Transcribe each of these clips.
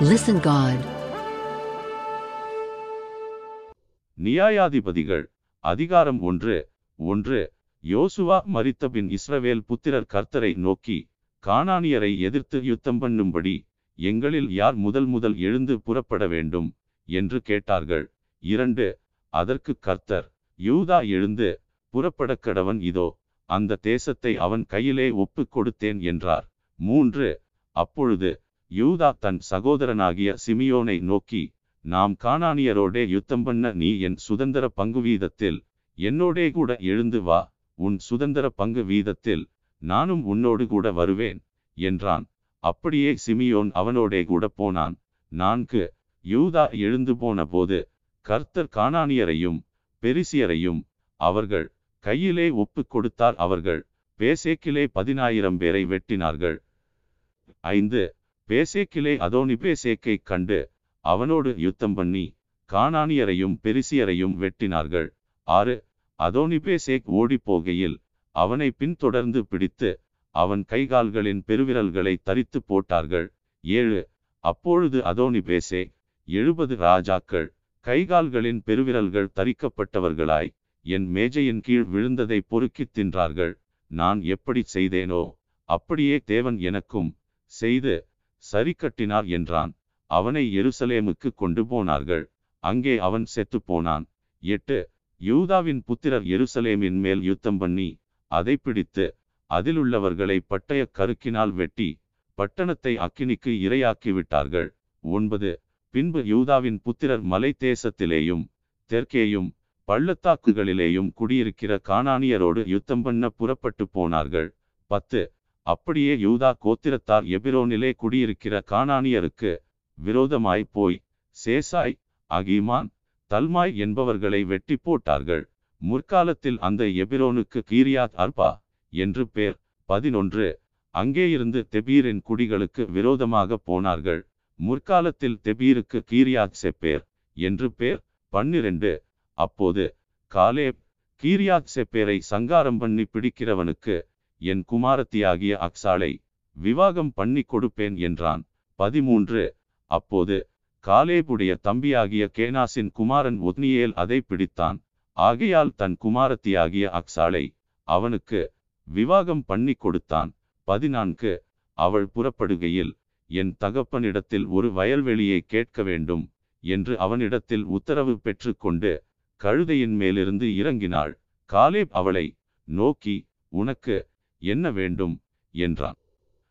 Listen God நியாயாதிபதிகள் அதிகாரம் ஒன்று ஒன்று யோசுவா மறித்தபின் இஸ்ரவேல் புத்திரர் கர்த்தரை நோக்கி கானானியரை எதிர்த்து யுத்தம் பண்ணும்படி எங்களில் யார் முதல் முதல் எழுந்து புறப்பட வேண்டும்? என்று கேட்டார்கள். இரண்டு அதற்கு கர்த்தர் யூதா எழுந்து புறப்படக் கடவன் இதோ அந்த தேசத்தை அவன் கையிலே ஒப்புக் கொடுத்தேன் என்றார். மூன்று அப்பொழுது யூதா தன் சகோதரனாகிய சிமியோனை நோக்கி நாம் காணானியரோடே யுத்தம் பண்ண நீ என் சுதந்திர பங்கு வீதத்தில் என்னோடே கூட எழுந்து வா உன் சுதந்திர பங்கு வீதத்தில் நானும் உன்னோடு கூட வருவேன் என்றான். அப்படியே சிமியோன் அவனோடே கூட போனான். நான்கு யூதா எழுந்து போன போது கர்த்தர் காணானியரையும் பெரிசியரையும் அவர்கள் கையிலே ஒப்புக் கொடுத்தார். அவர்கள் பேசேக்கிலே பதினாயிரம் பேரை வெட்டினார்கள். ஐந்து பேசேக்கிலே அதோனி பேசேக்கை கண்டு அவனோடு யுத்தம் பண்ணி கானானியரையும் பெரிசியரையும் வெட்டினார்கள். ஆறு அதோனி பேசேக் ஓடிப்போகையில் அவனை பின்தொடர்ந்து பிடித்து அவன் கைகால்களின் பெருவிரல்களை தரித்து போட்டார்கள். ஏழு அப்பொழுது அதோனி பேசே எழுபது ராஜாக்கள் கைகால்களின் பெருவிரல்கள் தரிக்கப்பட்டவர்களாய் என் மேஜையின் கீழ் விழுந்ததை பொறுக்கித் தின்றார்கள். நான் எப்படி செய்தேனோ அப்படியே தேவன் எனக்கும் செய்து சரி கட்டினார் என்றான். அவனை எருசலேமுக்கு கொண்டு போனார்கள். அங்கே அவன் செத்து போனான். எட்டு யூதாவின் புத்திரர் எருசலேமின் மேல் யுத்தம் பண்ணி அதை பிடித்து அதிலுள்ளவர்களை பட்டய கருக்கினால் வெட்டி பட்டணத்தை அக்கினிக்கு இரையாக்கி விட்டார்கள். ஒன்பது பின்பு யூதாவின் புத்திரர் மலை தேசத்திலேயும் தெற்கேயும் பள்ளத்தாக்குகளிலேயும் குடியிருக்கிற காணானியரோடு யுத்தம் பண்ண புறப்பட்டு போனார்கள். பத்து அப்படியே யூதா கோத்திரத்தார் எபிரோனிலே குடியிருக்கிற கானானியருக்கு விரோதமாய் போய் சேசாய் அகிமான் தல்மாய் என்பவர்களை வெட்டி போட்டார்கள். முற்காலத்தில் அந்த எபிரோனுக்கு கீரியாத் அர்பா என்று பேர். பதினொன்று. அங்கேயிருந்து தெபீரின் குடிகளுக்கு விரோதமாக போனார்கள். முற்காலத்தில் தெபீருக்கு கீரியாத் செப்பேர் என்று பேர். பன்னிரண்டு. அப்போது காலேப் கீரியாத் செப்பேரை சங்காரம் பண்ணி பிடிக்கிறவனுக்கு என் குமாரத்தியாகிய அக்சாளை விவாகம் பண்ணி கொடுப்பேன் என்றான். பதிமூன்று. அப்போது காலேபுடைய தம்பியாகிய கேனாசின் குமாரன் ஒத்னியேல் அதை பிடித்தான். ஆகையால் தன் குமாரத்தியாகிய அக்சாளை அவனுக்கு விவாகம் பண்ணி கொடுத்தான். பதினான்கு. அவள் புறப்படுகையில் என் தகப்பனிடத்தில் ஒரு வயல்வெளியை கேட்க வேண்டும் என்று அவனிடத்தில் உத்தரவு பெற்றுக்கொண்டு கழுதையின் மேலிருந்து இறங்கினாள். காலேப் அவளை நோக்கி உனக்கு என்ன வேண்டும்? என்றான்.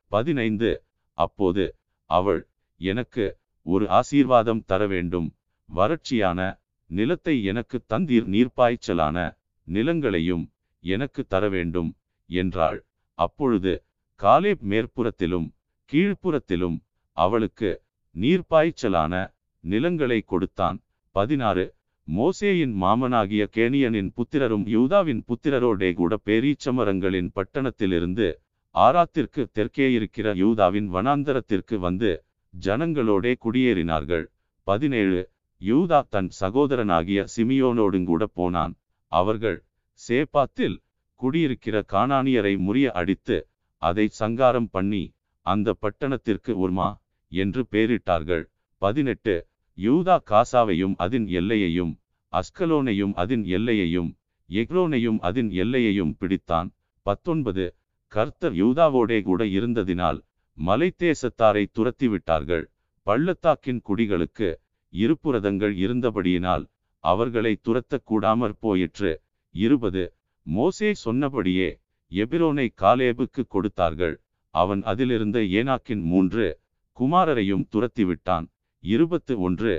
பதினைந்து அப்போது அவள் எனக்கு ஒரு ஆசீர்வாதம் தர வேண்டும். வறட்சியான நிலத்தை எனக்கு தந்தீர் நீர்ப்பாய்ச்சலான நிலங்களையும் எனக்கு தர வேண்டும் என்றாள். அப்பொழுது காலேப் மேற்புறத்திலும் கீழ்ப்புறத்திலும் அவளுக்கு நீர்ப்பாய்ச்சலான நிலங்களை கொடுத்தான். பதினாறு மோசேயின் மாமனாகிய கேனியனின் புத்திரரும் யூதாவின் புத்திரரோடே கூட பேரீச்சமரங்களின் பட்டணத்திலிருந்து ஆராத்திற்கு தெற்கே இருக்கிற யூதாவின் வனாந்தரத்திற்கு வந்து ஜனங்களோடே குடியேறினார்கள். பதினேழு யூதா தன் சகோதரனாகிய சிமியோனோடுங்கூட போனான். அவர்கள் சேப்பாத்தில் குடியிருக்கிற காணானியரை முறிய அடித்து அதை சங்காரம் பண்ணி அந்த பட்டணத்திற்கு உர்மா என்று பெயரிட்டார்கள் பதினெட்டு யூதா காசாவையும் அதன் எல்லையையும் அஸ்கலோனையும் அதன் எல்லையையும் எக்ரோனையும் அதன் எல்லையையும் பிடித்தான். பத்தொன்பது. கர்த்தர் யூதாவோடே கூட இருந்ததினால் மலைத்தேசத்தாரை துரத்திவிட்டார்கள். பள்ளத்தாக்கின் குடிகளுக்கு இருப்புரதங்கள் இருந்தபடியினால் அவர்களை துரத்தக் கூடாமற் போயிற்று. இருபது. மோசே சொன்னபடியே எபிரோனை காலேபுக்கு கொடுத்தார்கள். அவன் அதிலிருந்த ஏனாக்கின் மூன்று குமாரரையும் துரத்திவிட்டான். இருபத்து ஒன்று.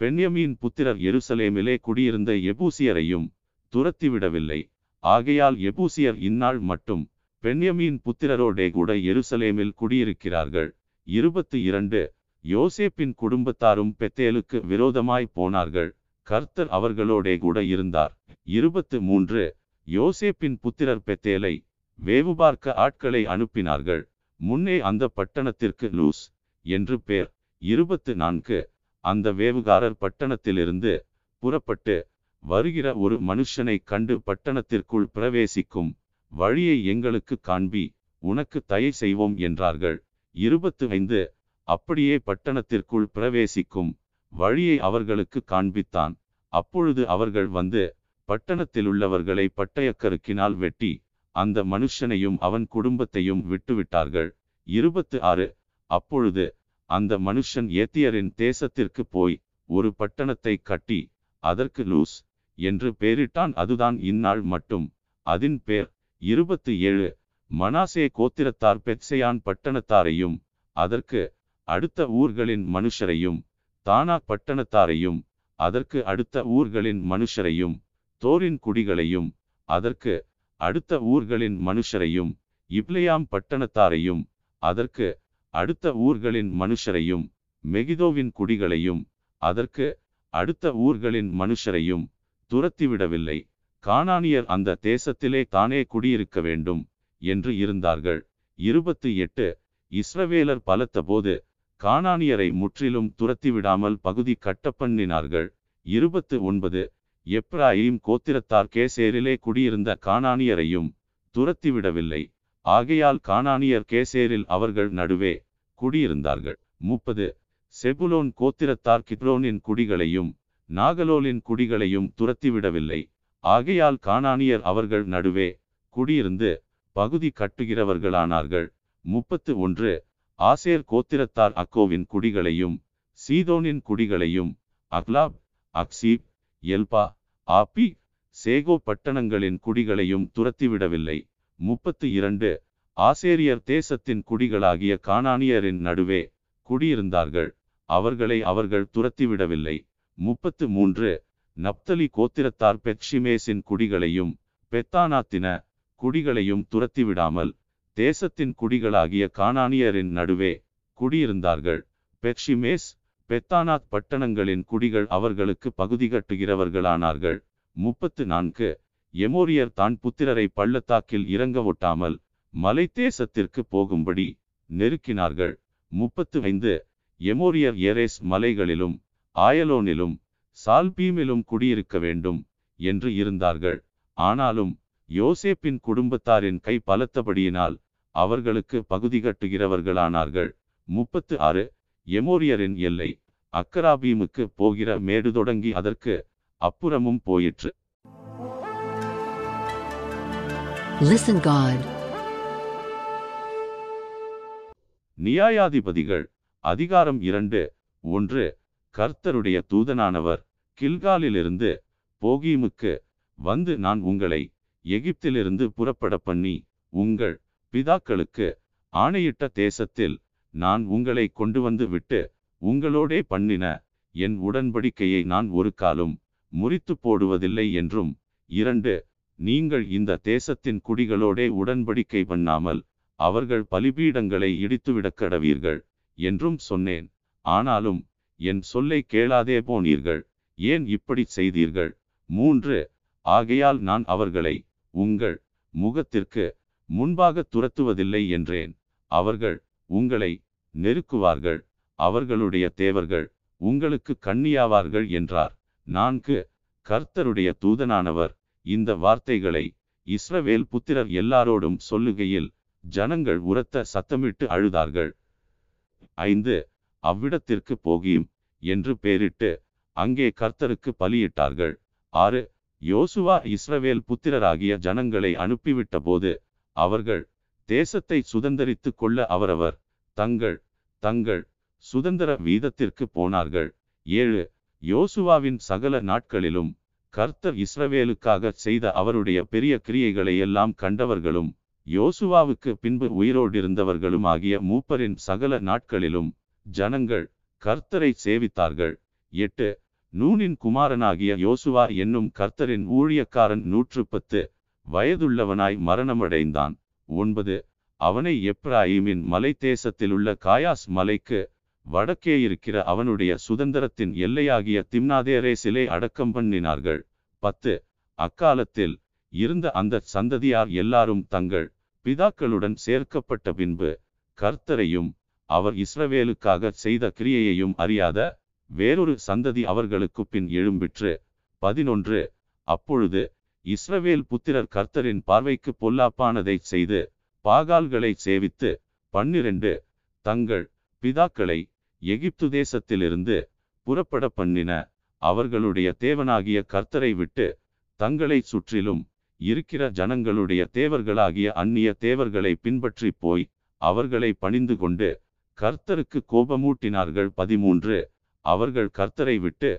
பெண்யமீன் புத்திரர் எருசலேமிலே குடியிருந்த எபூசியரையும் துரத்திவிடவில்லை. ஆகையால் எபூசியர் இந்நாள் மட்டும் பெண்யமீன் புத்திரரோடே கூட எருசலேமில் குடியிருக்கிறார்கள். இருபத்து இரண்டு. யோசேப்பின் குடும்பத்தாரும் பெத்தேலுக்கு விரோதமாய் போனார்கள். கர்த்தர் அவர்களோடே கூட இருந்தார். இருபத்து மூன்று. யோசேப்பின் புத்திரர் பெத்தேலை வேவு பார்க்க ஆட்களை அனுப்பினார்கள். முன்னே அந்த பட்டணத்திற்கு லூஸ் என்று பேர். இருபத்து நான்கு. அந்த வேவுகாரர் பட்டணத்திலிருந்து புறப்பட்டு வருகிற ஒரு மனுஷனை கண்டு பட்டணத்திற்குள் பிரவேசிக்கும் வழியை எங்களுக்கு காண்பி உனக்கு தயை செய்வோம் என்றார்கள். இருபத்து ஐந்து. அப்படியே பட்டணத்திற்குள் பிரவேசிக்கும் வழியை அவர்களுக்கு காண்பித்தான். அப்பொழுது அவர்கள் வந்து பட்டணத்திலுள்ளவர்களை பட்டயக்கருக்கினால் வெட்டி அந்த மனுஷனையும் அவன் குடும்பத்தையும் விட்டுவிட்டார்கள். இருபத்து ஆறு. அப்பொழுது அந்த மனுஷன் ஏத்தியரின் தேசத்திற்கு போய் ஒரு பட்டணத்தை கட்டி அதற்கு லூஸ் என்று பெயரிட்டான் அதுதான் இந்நாள் மட்டும். அதின் பேர் இருபத்து ஏழு மனாசே கோத்திரத்தார் பெட்சையான் பட்டணத்தாரையும் அதற்கு அடுத்த ஊர்களின் மனுஷரையும் தானா பட்டணத்தாரையும் அதற்கு அடுத்த ஊர்களின் மனுஷரையும் தோரின் குடிகளையும் அதற்கு அடுத்த ஊர்களின் மனுஷரையும் இப்லியாம் பட்டணத்தாரையும் அதற்கு அடுத்த ஊர்களின் மனுஷரையும் மெகிதோவின் குடிகளையும் அதற்கு அடுத்த ஊர்களின் மனுஷரையும் துரத்திவிடவில்லை. கானானியர் அந்த தேசத்திலே தானே குடியிருக்க வேண்டும் என்று இருந்தார்கள். இருபத்தி எட்டு இஸ்ரவேலர் பலத்தபோது கானானியரை முற்றிலும் துரத்திவிடாமல் பகுதி கட்டப்பண்ணினார்கள். இருபத்து ஒன்பது எப்ராயிம் கோத்திரத்தார் கேசேரிலே குடியிருந்த கானானியரையும் துரத்திவிடவில்லை. ஆகையால் கானானியர் கேசேரில் அவர்கள் நடுவே குடியிருந்தார்கள். முப்பது. செபுலோன் கோத்திரத்தார் கித்ரோனின் குடிகளையும் நாகலோலின் குடிகளையும் துரத்திவிடவில்லை. ஆகையால் கானானியர் அவர்கள் நடுவே குடியிருந்து பகுதி கட்டுகிறவர்களானார்கள். முப்பத்து ஒன்று. ஆசேர் கோத்திரத்தார் அக்கோவின் குடிகளையும் சீதோனின் குடிகளையும் அக்லாப் அக்சீப் எல்பா ஆப்பி சேகோ பட்டணங்களின் குடிகளையும் துரத்திவிடவில்லை. முப்பத்து இரண்டு ஆசேரியர் தேசத்தின் குடிகளாகிய கானானியரின் நடுவே குடியிருந்தார்கள். அவர்களை அவர்கள் துரத்திவிடவில்லை. முப்பத்து மூன்று நப்தலி கோத்திரத்தார் பெட்ஷிமேசின் குடிகளையும் பெத்தானாத்தின குடிகளையும் துரத்திவிடாமல் தேசத்தின் குடிகளாகிய கானானியரின் நடுவே குடியிருந்தார்கள். பெட்ஷிமேஸ் பெத்தானாத் பட்டணங்களின் குடிகள் அவர்களுக்கு பகுதி கட்டுகிறவர்களானார்கள். முப்பத்து நான்கு எமோரியர் தான் புத்திரரை பள்ளத்தாக்கில் இறங்க ஒட்டாமல் மலை தேசத்திற்கு போகும்படி நெருக்கினார்கள். முப்பத்து ஐந்து. எமோரியர் எரேஸ் மலைகளிலும் ஆயலோனிலும் சால்பீமிலும் குடியிருக்க வேண்டும் என்று இருந்தார்கள். ஆனாலும் யோசேப்பின் குடும்பத்தாரின் கை பலத்தபடியினால் அவர்களுக்கு பகுதி கட்டுகிறவர்களானார்கள். முப்பத்து ஆறு. எமோரியரின் எல்லை அக்கராபீமுக்கு போகிற மேடு தொடங்கி அதற்கு அப்புறமும் போயிற்று. லிசன் காட் நியாயாதிபதிகள் அதிகாரம் இரண்டு ஒன்று கர்த்தருடைய தூதனானவர் கில்காலிலிருந்து போகீமுக்கு வந்து நான் உங்களை எகிப்திலிருந்து புறப்பட பண்ணி உங்கள் பிதாக்களுக்கு ஆணையிட்ட தேசத்தில் நான் உங்களை கொண்டு வந்து விட்டு உங்களோடே பண்ணின என் உடன்படிக்கையை நான் ஒரு காலும் முறித்து போடுவதில்லை என்றும் இரண்டு நீங்கள் இந்த தேசத்தின் குடிகளோடே உடன்படிக்கை பண்ணாமல் அவர்கள் பலிபீடங்களை இடித்துவிடக் கடவீர்கள் என்றும் சொன்னேன். ஆனாலும் என் சொல்லை கேளாதே போனீர்கள். ஏன் இப்படி செய்தீர்கள்? மூன்று ஆகையால் நான் அவர்களை உங்கள் முகத்திற்கு முன்பாக துரத்துவதில்லை என்றேன். அவர்கள் உங்களை நெருக்குவார்கள். அவர்களுடைய தேவர்கள் உங்களுக்கு கண்ணியாவார்கள் என்றார். நான்கு கர்த்தருடைய தூதனானவர் இந்த வார்த்தைகளை இஸ்ரவேல் புத்திரர் எல்லாரோடும் சொல்லுகையில் ஜனங்கள் உரத்த சத்தமிட்டு அழுதார்கள். ஐந்து அவ்விடத்திற்கு போகியும் என்று பெயரிட்டு அங்கே கர்த்தருக்கு பலியிட்டார்கள். ஆறு யோசுவா இஸ்ரவேல் புத்திரராகிய ஜனங்களை அனுப்பிவிட்ட போது அவர்கள் தேசத்தை சுதந்திரித்து கொள்ள அவரவர் தங்கள் தங்கள் சுதந்திர வீதத்திற்கு போனார்கள். ஏழு யோசுவாவின் சகல நாட்களிலும் கர்த்தர் இஸ்ரவேலுக்காக செய்த அவருடைய பெரிய கிரியைகளை எல்லாம் கண்டவர்களும் யோசுவாவுக்கு பின்பு உயிரோடிருந்தவர்களும் ஆகிய மூப்பரின் சகல நாட்களிலும் ஜனங்கள் கர்த்தரை சேவித்தார்கள். எட்டு நூனின் குமாரனாகிய யோசுவா என்னும் கர்த்தரின் ஊழியக்காரன் நூற்று பத்து வயதுள்ளவனாய் மரணமடைந்தான். ஒன்பது அவனை எப்ராஹிமின் மலை தேசத்திலுள்ள காயாஸ் மலைக்கு வடக்கே இருக்கிற அவனுடைய சுதந்திரத்தின் எல்லையாகிய திம்னாதேரே சிலை அடக்கம் பண்ணினார்கள். பத்து அக்காலத்தில் இருந்த அந்த சந்ததியார் எல்லாரும் தங்கள் பிதாக்களுடன் சேர்க்கப்பட்ட பின்பு கர்த்தரையும் அவர் இஸ்ரவேலுக்காக செய்த கிரியையையும் அறியாத வேறொரு சந்ததி அவர்களுக்கு பின் எழும்பிற்று. பதினொன்று அப்பொழுது இஸ்ரவேல் புத்திரர் கர்த்தரின் பார்வைக்கு பொல்லாப்பானதைச் செய்து பாகால்களை சேவித்து பன்னிரண்டு தங்கள் பிதாக்களை எகிப்து தேசத்திலிருந்து புறப்பட பண்ணின அவர்களுடைய தேவனாகிய கர்த்தரை விட்டு தங்களை சுற்றிலும் இருக்கிற ஜனங்களுடைய தேவர்களாகிய அந்நிய தேவர்களை பின்பற்றி போய் அவர்களை பணிந்து கொண்டு கர்த்தருக்கு கோபமூட்டினார்கள். பதிமூன்று. அவர்கள் கர்த்தரை விட்டு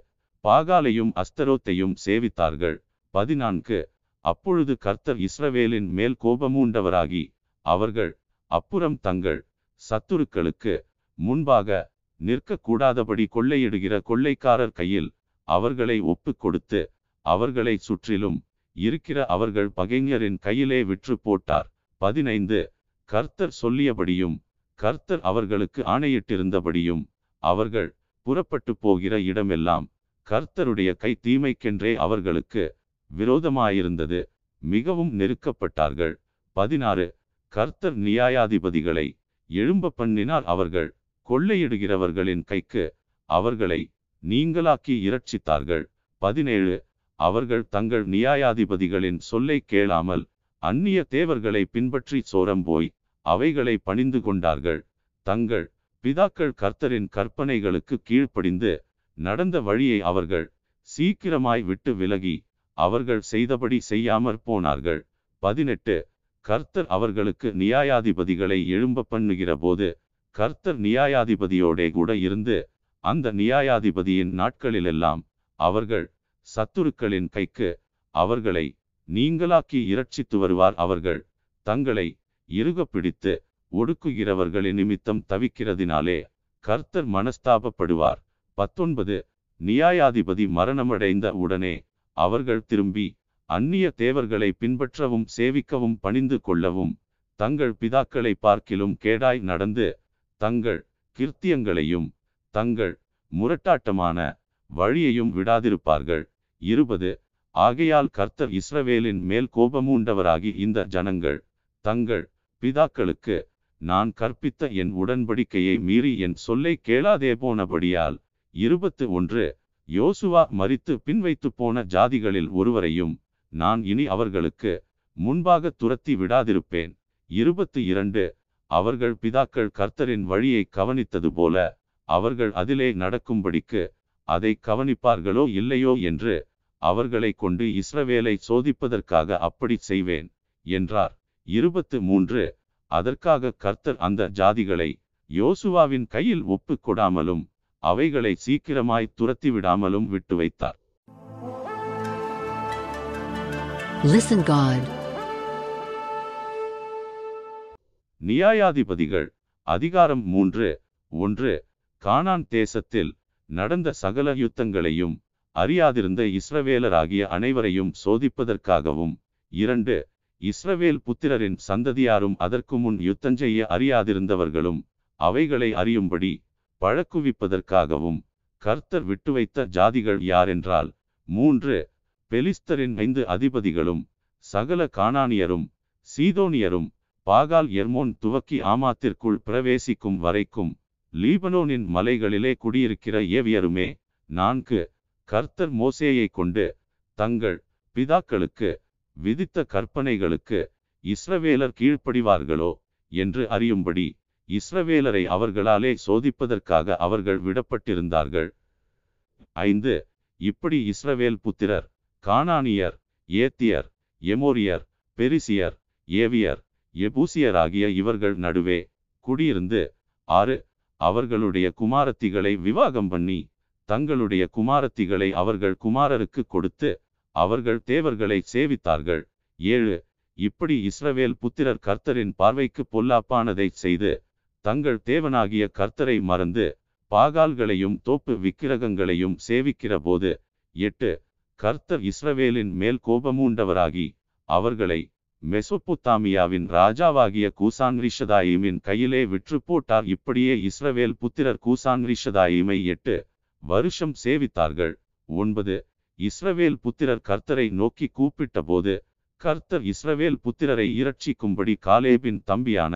பாகாலையும் அஸ்தரோத்தையும் சேவித்தார்கள். பதினான்கு. அப்பொழுது கர்த்தர் இஸ்ரவேலின் மேல் கோபமூண்டவராகி அவர்கள் அப்புறம் தங்கள் சத்துருக்களுக்கு முன்பாக நிற்கக்கூடாதபடி கொள்ளையிடுகிற கொள்ளைக்காரர் கையில் அவர்களை ஒப்பு கொடுத்து அவர்களை சுற்றிலும் இருக்கிற அவர்கள் பகைஞரின் கையிலே விற்று போட்டார். பதினைந்து. கர்த்தர் சொல்லியபடியும் கர்த்தர் அவர்களுக்கு ஆணையிட்டிருந்தபடியும் அவர்கள் புறப்பட்டு போகிற இடமெல்லாம் கர்த்தருடைய கை தீமைக்கென்றே அவர்களுக்கு விரோதமாயிருந்தது. மிகவும் நெருக்கப்பட்டார்கள். பதினாறு. கர்த்தர் நியாயாதிபதிகளை எழும்ப பண்ணினார் அவர்கள். கொள்ளையிடுகிறவர்களின் கைக்கு அவர்களை நீங்களாக்கி இரட்சித்தார்கள். பதினேழு. அவர்கள் தங்கள் நியாயாதிபதிகளின் சொல்லை கேளாமல் அந்நிய தேவர்களை பின்பற்றி சோரம் போய் அவைகளை பணிந்து கொண்டார்கள். தங்கள் பிதாக்கள் கர்த்தரின் கற்பனைகளுக்கு கீழ்ப்படிந்து நடந்த வழியை அவர்கள் சீக்கிரமாய் விட்டு விலகி அவர்கள் செய்தபடி செய்யாமற் போனார்கள். பதினெட்டு. கர்த்தர் அவர்களுக்கு நியாயாதிபதிகளை எழும்ப பண்ணுகிற போது கர்த்தர் நியாயாதிபதியோடே கூட இருந்து அந்த நியாயாதிபதியின் நாட்களிலெல்லாம் அவர்கள் சத்துருக்களின் கைக்கு அவர்களை நீங்களாக்கி இரட்சித்து வருவார். அவர்கள் தங்களை இறுக பிடித்து ஒடுக்குகிறவர்களின் நிமித்தம் தவிக்கிறதினாலே கர்த்தர் மனஸ்தாபப்படுவார். பத்தொன்பது நியாயாதிபதி மரணமடைந்த உடனே அவர்கள் திரும்பி அந்நிய தேவர்களை பின்பற்றவும் சேவிக்கவும் பணிந்து கொள்ளவும் தங்கள் பிதாக்களை பார்க்கிலும் கேடாய் நடந்து தங்கள் கிருத்தியங்களையும் தங்கள் முரட்டாட்டமான வழியையும் விடாதிருப்பார்கள். இருபது ஆகையால் கர்த்தர் இஸ்ரவேலின் மேல் கோபமூண்டவராகி இந்த ஜனங்கள் தங்கள் பிதாக்களுக்கு நான் கற்பித்த என் உடன்படிக்கையை மீறி என் சொல்லை கேளாதே போனபடியால் இருபத்து ஒன்று யோசுவா மறித்து பின்வைத்து போன ஜாதிகளில் ஒருவரையும் நான் இனி அவர்களுக்கு முன்பாக துரத்தி விடாதிருப்பேன். இருபத்து இரண்டு அவர்கள் பிதாக்கள் கர்த்தரின் வழியை கவனித்தது போல அவர்கள் அதிலே நடக்கும்படிக்கு அதை கவனிப்பார்களோ இல்லையோ என்று அவர்களை கொண்டு இஸ்ரவேலை சோதிப்பதற்காக அப்படி செய்வேன் என்றார். இருபத்து மூன்று. அதற்காக கர்த்தர் அந்த ஜாதிகளை யோசுவாவின் கையில் ஒப்பு கொடாமலும் அவைகளை சீக்கிரமாய் துரத்தி விடாமலும் விட்டு வைத்தார் Listen God. நியாயாதிபதிகள் அதிகாரம் மூன்று ஒன்று கானான் தேசத்தில் நடந்த சகல யுத்தங்களையும் அறியாதிருந்த இஸ்ரவேலராகிய அனைவரையும் சோதிப்பதற்காகவும் இரண்டு இஸ்ரவேல் புத்திரரின் சந்ததியாரும் அதற்கு முன் யுத்தஞ்செய்ய அறியாதிருந்தவர்களும் அவைகளை அறியும்படி பழக்குவிப்பதற்காகவும் கர்த்தர் விட்டு வைத்த ஜாதிகள் யாரென்றால் மூன்று பெலிஸ்தரின் ஐந்து அதிபதிகளும் சகல கானானியரும் சீதோனியரும் பாகால் எர்மோன் துவக்கி ஆமாத்திற்குள் பிரவேசிக்கும் வரைக்கும் லீபனோனின் மலைகளிலே குடியிருக்கிற ஏவியருமே நான்கு கர்த்தர் மோசேயை கொண்டு தங்கள் பிதாக்களுக்கு விதித்த கற்பனைகளுக்கு இஸ்ரவேலர் கீழ்ப்படிவார்களோ என்று அறியும்படி இஸ்ரவேலரை அவர்களாலே சோதிப்பதற்காக அவர்கள் விடப்பட்டிருந்தார்கள். ஐந்து இப்படி இஸ்ரவேல் புத்திரர் கானானியர் ஏத்தியர் எமோரியர் பெரிசியர் ஏவியர் எபூசியராகிய இவர்கள் நடுவே குடியிருந்து ஆறு அவர்களுடைய குமாரத்திகளை விவாகம் பண்ணி தங்களுடைய குமாரத்திகளை அவர்கள் குமாரருக்கு கொடுத்து அவர்கள் தேவர்களை சேவித்தார்கள். ஏழு இப்படி இஸ்ரவேல் புத்திரர் கர்த்தரின் பார்வைக்கு பொல்லாப்பானதைச் செய்து தங்கள் தேவனாகிய கர்த்தரை மறந்து பாகால்களையும் தோப்பு விக்கிரகங்களையும் சேவிக்கிற போது எட்டு கர்த்தர் இஸ்ரவேலின் மேல் கோபமூண்டவராகி அவர்களை மெசொப்பொத்தாமியாவின் ராஜாவாகிய கூசான் ரிஷதாயிமின் கையிலே விற்று போட்டார். இப்படியே இஸ்ரவேல் புத்திரர் கூசான் ரிஷதாயிமை எட்டு வருஷம் சேவித்தார்கள். ஒன்பது இஸ்ரவேல் புத்திரர் கர்த்தரை நோக்கி கூப்பிட்டபோது கர்த்தர் இஸ்ரவேல் புத்திரரை இரட்சிக்கும்படி காலேபின் தம்பியான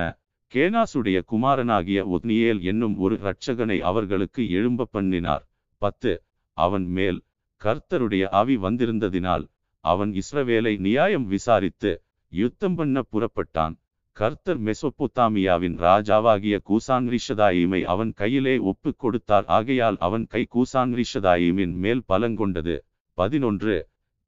கேனாசுடைய குமாரனாகிய ஒத்னியேல் என்னும் ஒரு இரட்சகனை அவர்களுக்கு எழும்ப பண்ணினார். பத்து அவன் மேல் கர்த்தருடைய ஆவி வந்திருந்ததினால் அவன் இஸ்ரவேலை நியாயம் விசாரித்து யுத்தம் பண்ண புறப்பட்டான். கர்த்தர் மெசொப்பொத்தாமியாவின் ராஜாவாகிய கூசான் ரிஷதாயிமை அவன் கையிலே ஒப்பு கொடுத்தார். ஆகையால் அவன் கை கூசான் ரிஷதாயிமின் மேல் பலங்கொண்டது பதினொன்று.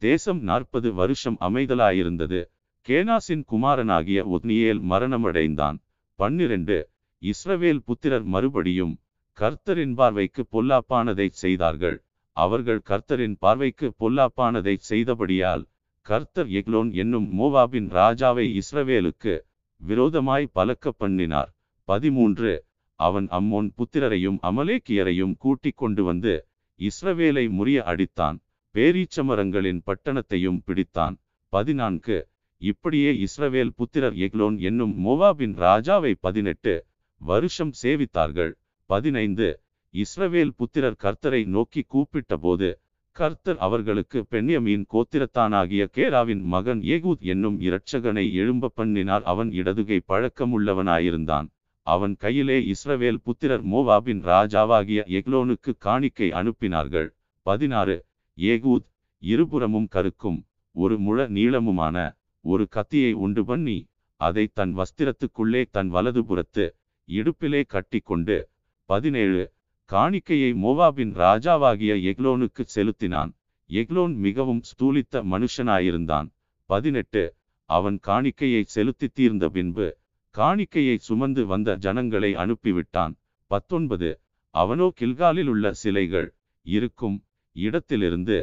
தேசம் நாற்பது வருஷம் அமைதலாயிருந்தது. கேனாசின் குமாரனாகிய ஒத்னியேல் மரணமடைந்தான். பன்னிரண்டு. இஸ்ரவேல் புத்திரர் மறுபடியும் கர்த்தரின் பார்வைக்கு பொல்லாப்பானதைச் செய்தார்கள். அவர்கள் கர்த்தரின் பார்வைக்கு பொல்லாப்பானதைச் செய்தபடியால் கர்த்தர் எக்லோன் என்னும் மோவாபின் ராஜாவை இஸ்ரவேலுக்கு விரோதமாய் பலக்க பண்ணினார். பதிமூன்று. அவன் அம்மோன் புத்திரரையும் அமலேக்கியரையும் கூட்டிக் கொண்டு வந்து இஸ்ரவேலை முறிய அடித்தான். பேரீச்சமரங்களின் பட்டணத்தையும் பிடித்தான். பதினான்கு. இப்படியே இஸ்ரவேல் புத்திரர் எக்லோன் என்னும் மோவாபின் ராஜாவை பதினெட்டு வருஷம் சேவித்தார்கள். பதினைந்து. இஸ்ரவேல் புத்திரர் கர்த்தரை நோக்கி கூப்பிட்டபோது கர்த்தர் அவர்களுக்கு பெண்யமீன் கோத்திரத்தானாகிய கேராவின் மகன் ஏகூத் என்னும் இரட்சகனை எழும்ப பண்ணினார். அவன் இடதுகை பழக்கமுள்ளவனாயிருந்தான். அவன் கையிலே இஸ்ரவேல் புத்திரர் மோவாபின் ராஜாவாகிய எக்லோனுக்கு காணிக்கை அனுப்பினார்கள். பதினாறு. ஏகூத் இருபுறமும் கருக்கும் ஒரு முழ நீளமுமான ஒரு கத்தியை உண்டு பண்ணி அதை தன் வஸ்திரத்துக்குள்ளே தன் வலதுபுறத்து இடுப்பிலே கட்டிக்கொண்டு பதினேழு. காணிக்கையை மோவாபின் ராஜாவாகிய எக்லோனுக்கு செலுத்தினான். எக்லோன் மிகவும் ஸ்தூலித்த மனுஷனாயிருந்தான். பதினெட்டு. அவன் காணிக்கையை செலுத்தி தீர்ந்த பின்பு காணிக்கையை சுமந்து வந்த ஜனங்களை அனுப்பிவிட்டான். பத்தொன்பது. அவனோ கில்காலில் உள்ள சிலைகள் இருக்கும் இடத்திலிருந்து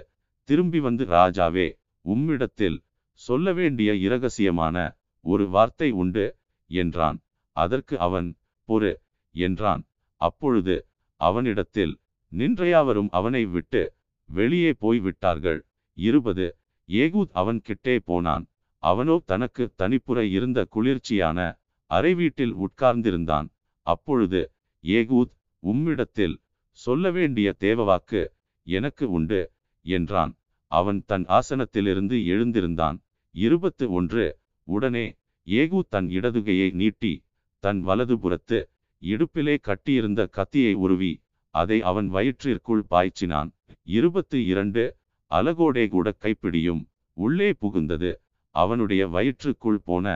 திரும்பி வந்து ராஜாவே உம்மிடத்தில் சொல்ல வேண்டிய இரகசியமான ஒரு வார்த்தை உண்டு என்றான். அதற்கு அவன் பொறு என்றான். அப்பொழுது அவனிடத்தில் நின்றையாவரும் அவனை விட்டு வெளியே போய் விட்டார்கள் இருபது. ஏகூத் அவன் கிட்டே போனான். அவனோ தனக்கு தனிப்புற இருந்த குளிர்ச்சியான அறை வீட்டில் உட்கார்ந்திருந்தான். அப்பொழுது ஏகூத் உம்மிடத்தில் சொல்ல வேண்டிய தேவவாக்கு எனக்கு உண்டு என்றான். அவன் தன் ஆசனத்திலிருந்து எழுந்திருந்தான். இருபத்து ஒன்று. உடனே ஏகூ தன் இடதுகையை நீட்டி தன் வலதுபுறத்து இடுப்பிலே கட்டியிருந்த கத்தியை உருவி அதை அவன் வயிற்றிற்குள் பாய்ச்சினான். இருபத்து இரண்டு அலகோடே கூட கைப்பிடியும் உள்ளே புகுந்தது. அவனுடைய வயிற்றுக்குள் போன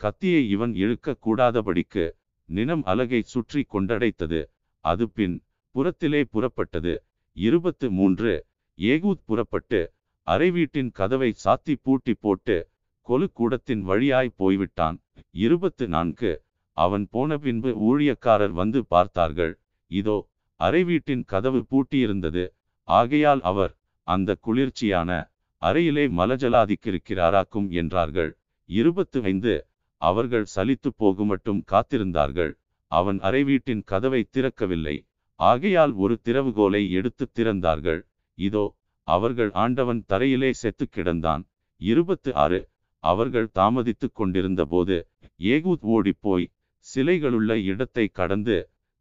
கத்தியை இவன் இழுக்க கூடாதபடிக்கு நினம் அலகை சுற்றி கொண்டடைத்தது. அது பின் புறத்திலே புறப்பட்டது. இருபத்து மூன்று ஏகூத் புறப்பட்டு அறை வீட்டின் கதவை சாத்தி பூட்டி போட்டு கொலு கூடத்தின் வழியாய் போய்விட்டான். இருபத்து நான்கு அவன் போன பின்பு ஊழியக்காரர் வந்து பார்த்தார்கள். இதோ அறை வீட்டின் கதவு பூட்டியிருந்தது. ஆகையால் அவர் அந்த குளிர்ச்சியான அறையிலே மலஜலாதிக்கிருக்கிறாராக்கும் என்றார்கள். இருபத்து ஐந்து அவர்கள் சலித்து போகுமட்டும் காத்திருந்தார்கள். அவன் அறை வீட்டின் கதவை திறக்கவில்லை. ஆகையால் ஒரு திறவுகோலை எடுத்து திறந்தார்கள். இதோ அவர்கள் ஆண்டவன் தரையிலே செத்து கிடந்தான். இருபத்து ஆறு அவர்கள் தாமதித்துக் கொண்டிருந்த போது ஏகூத் ஓடிப்போய் சிலைகளுள்ள இடத்தை கடந்து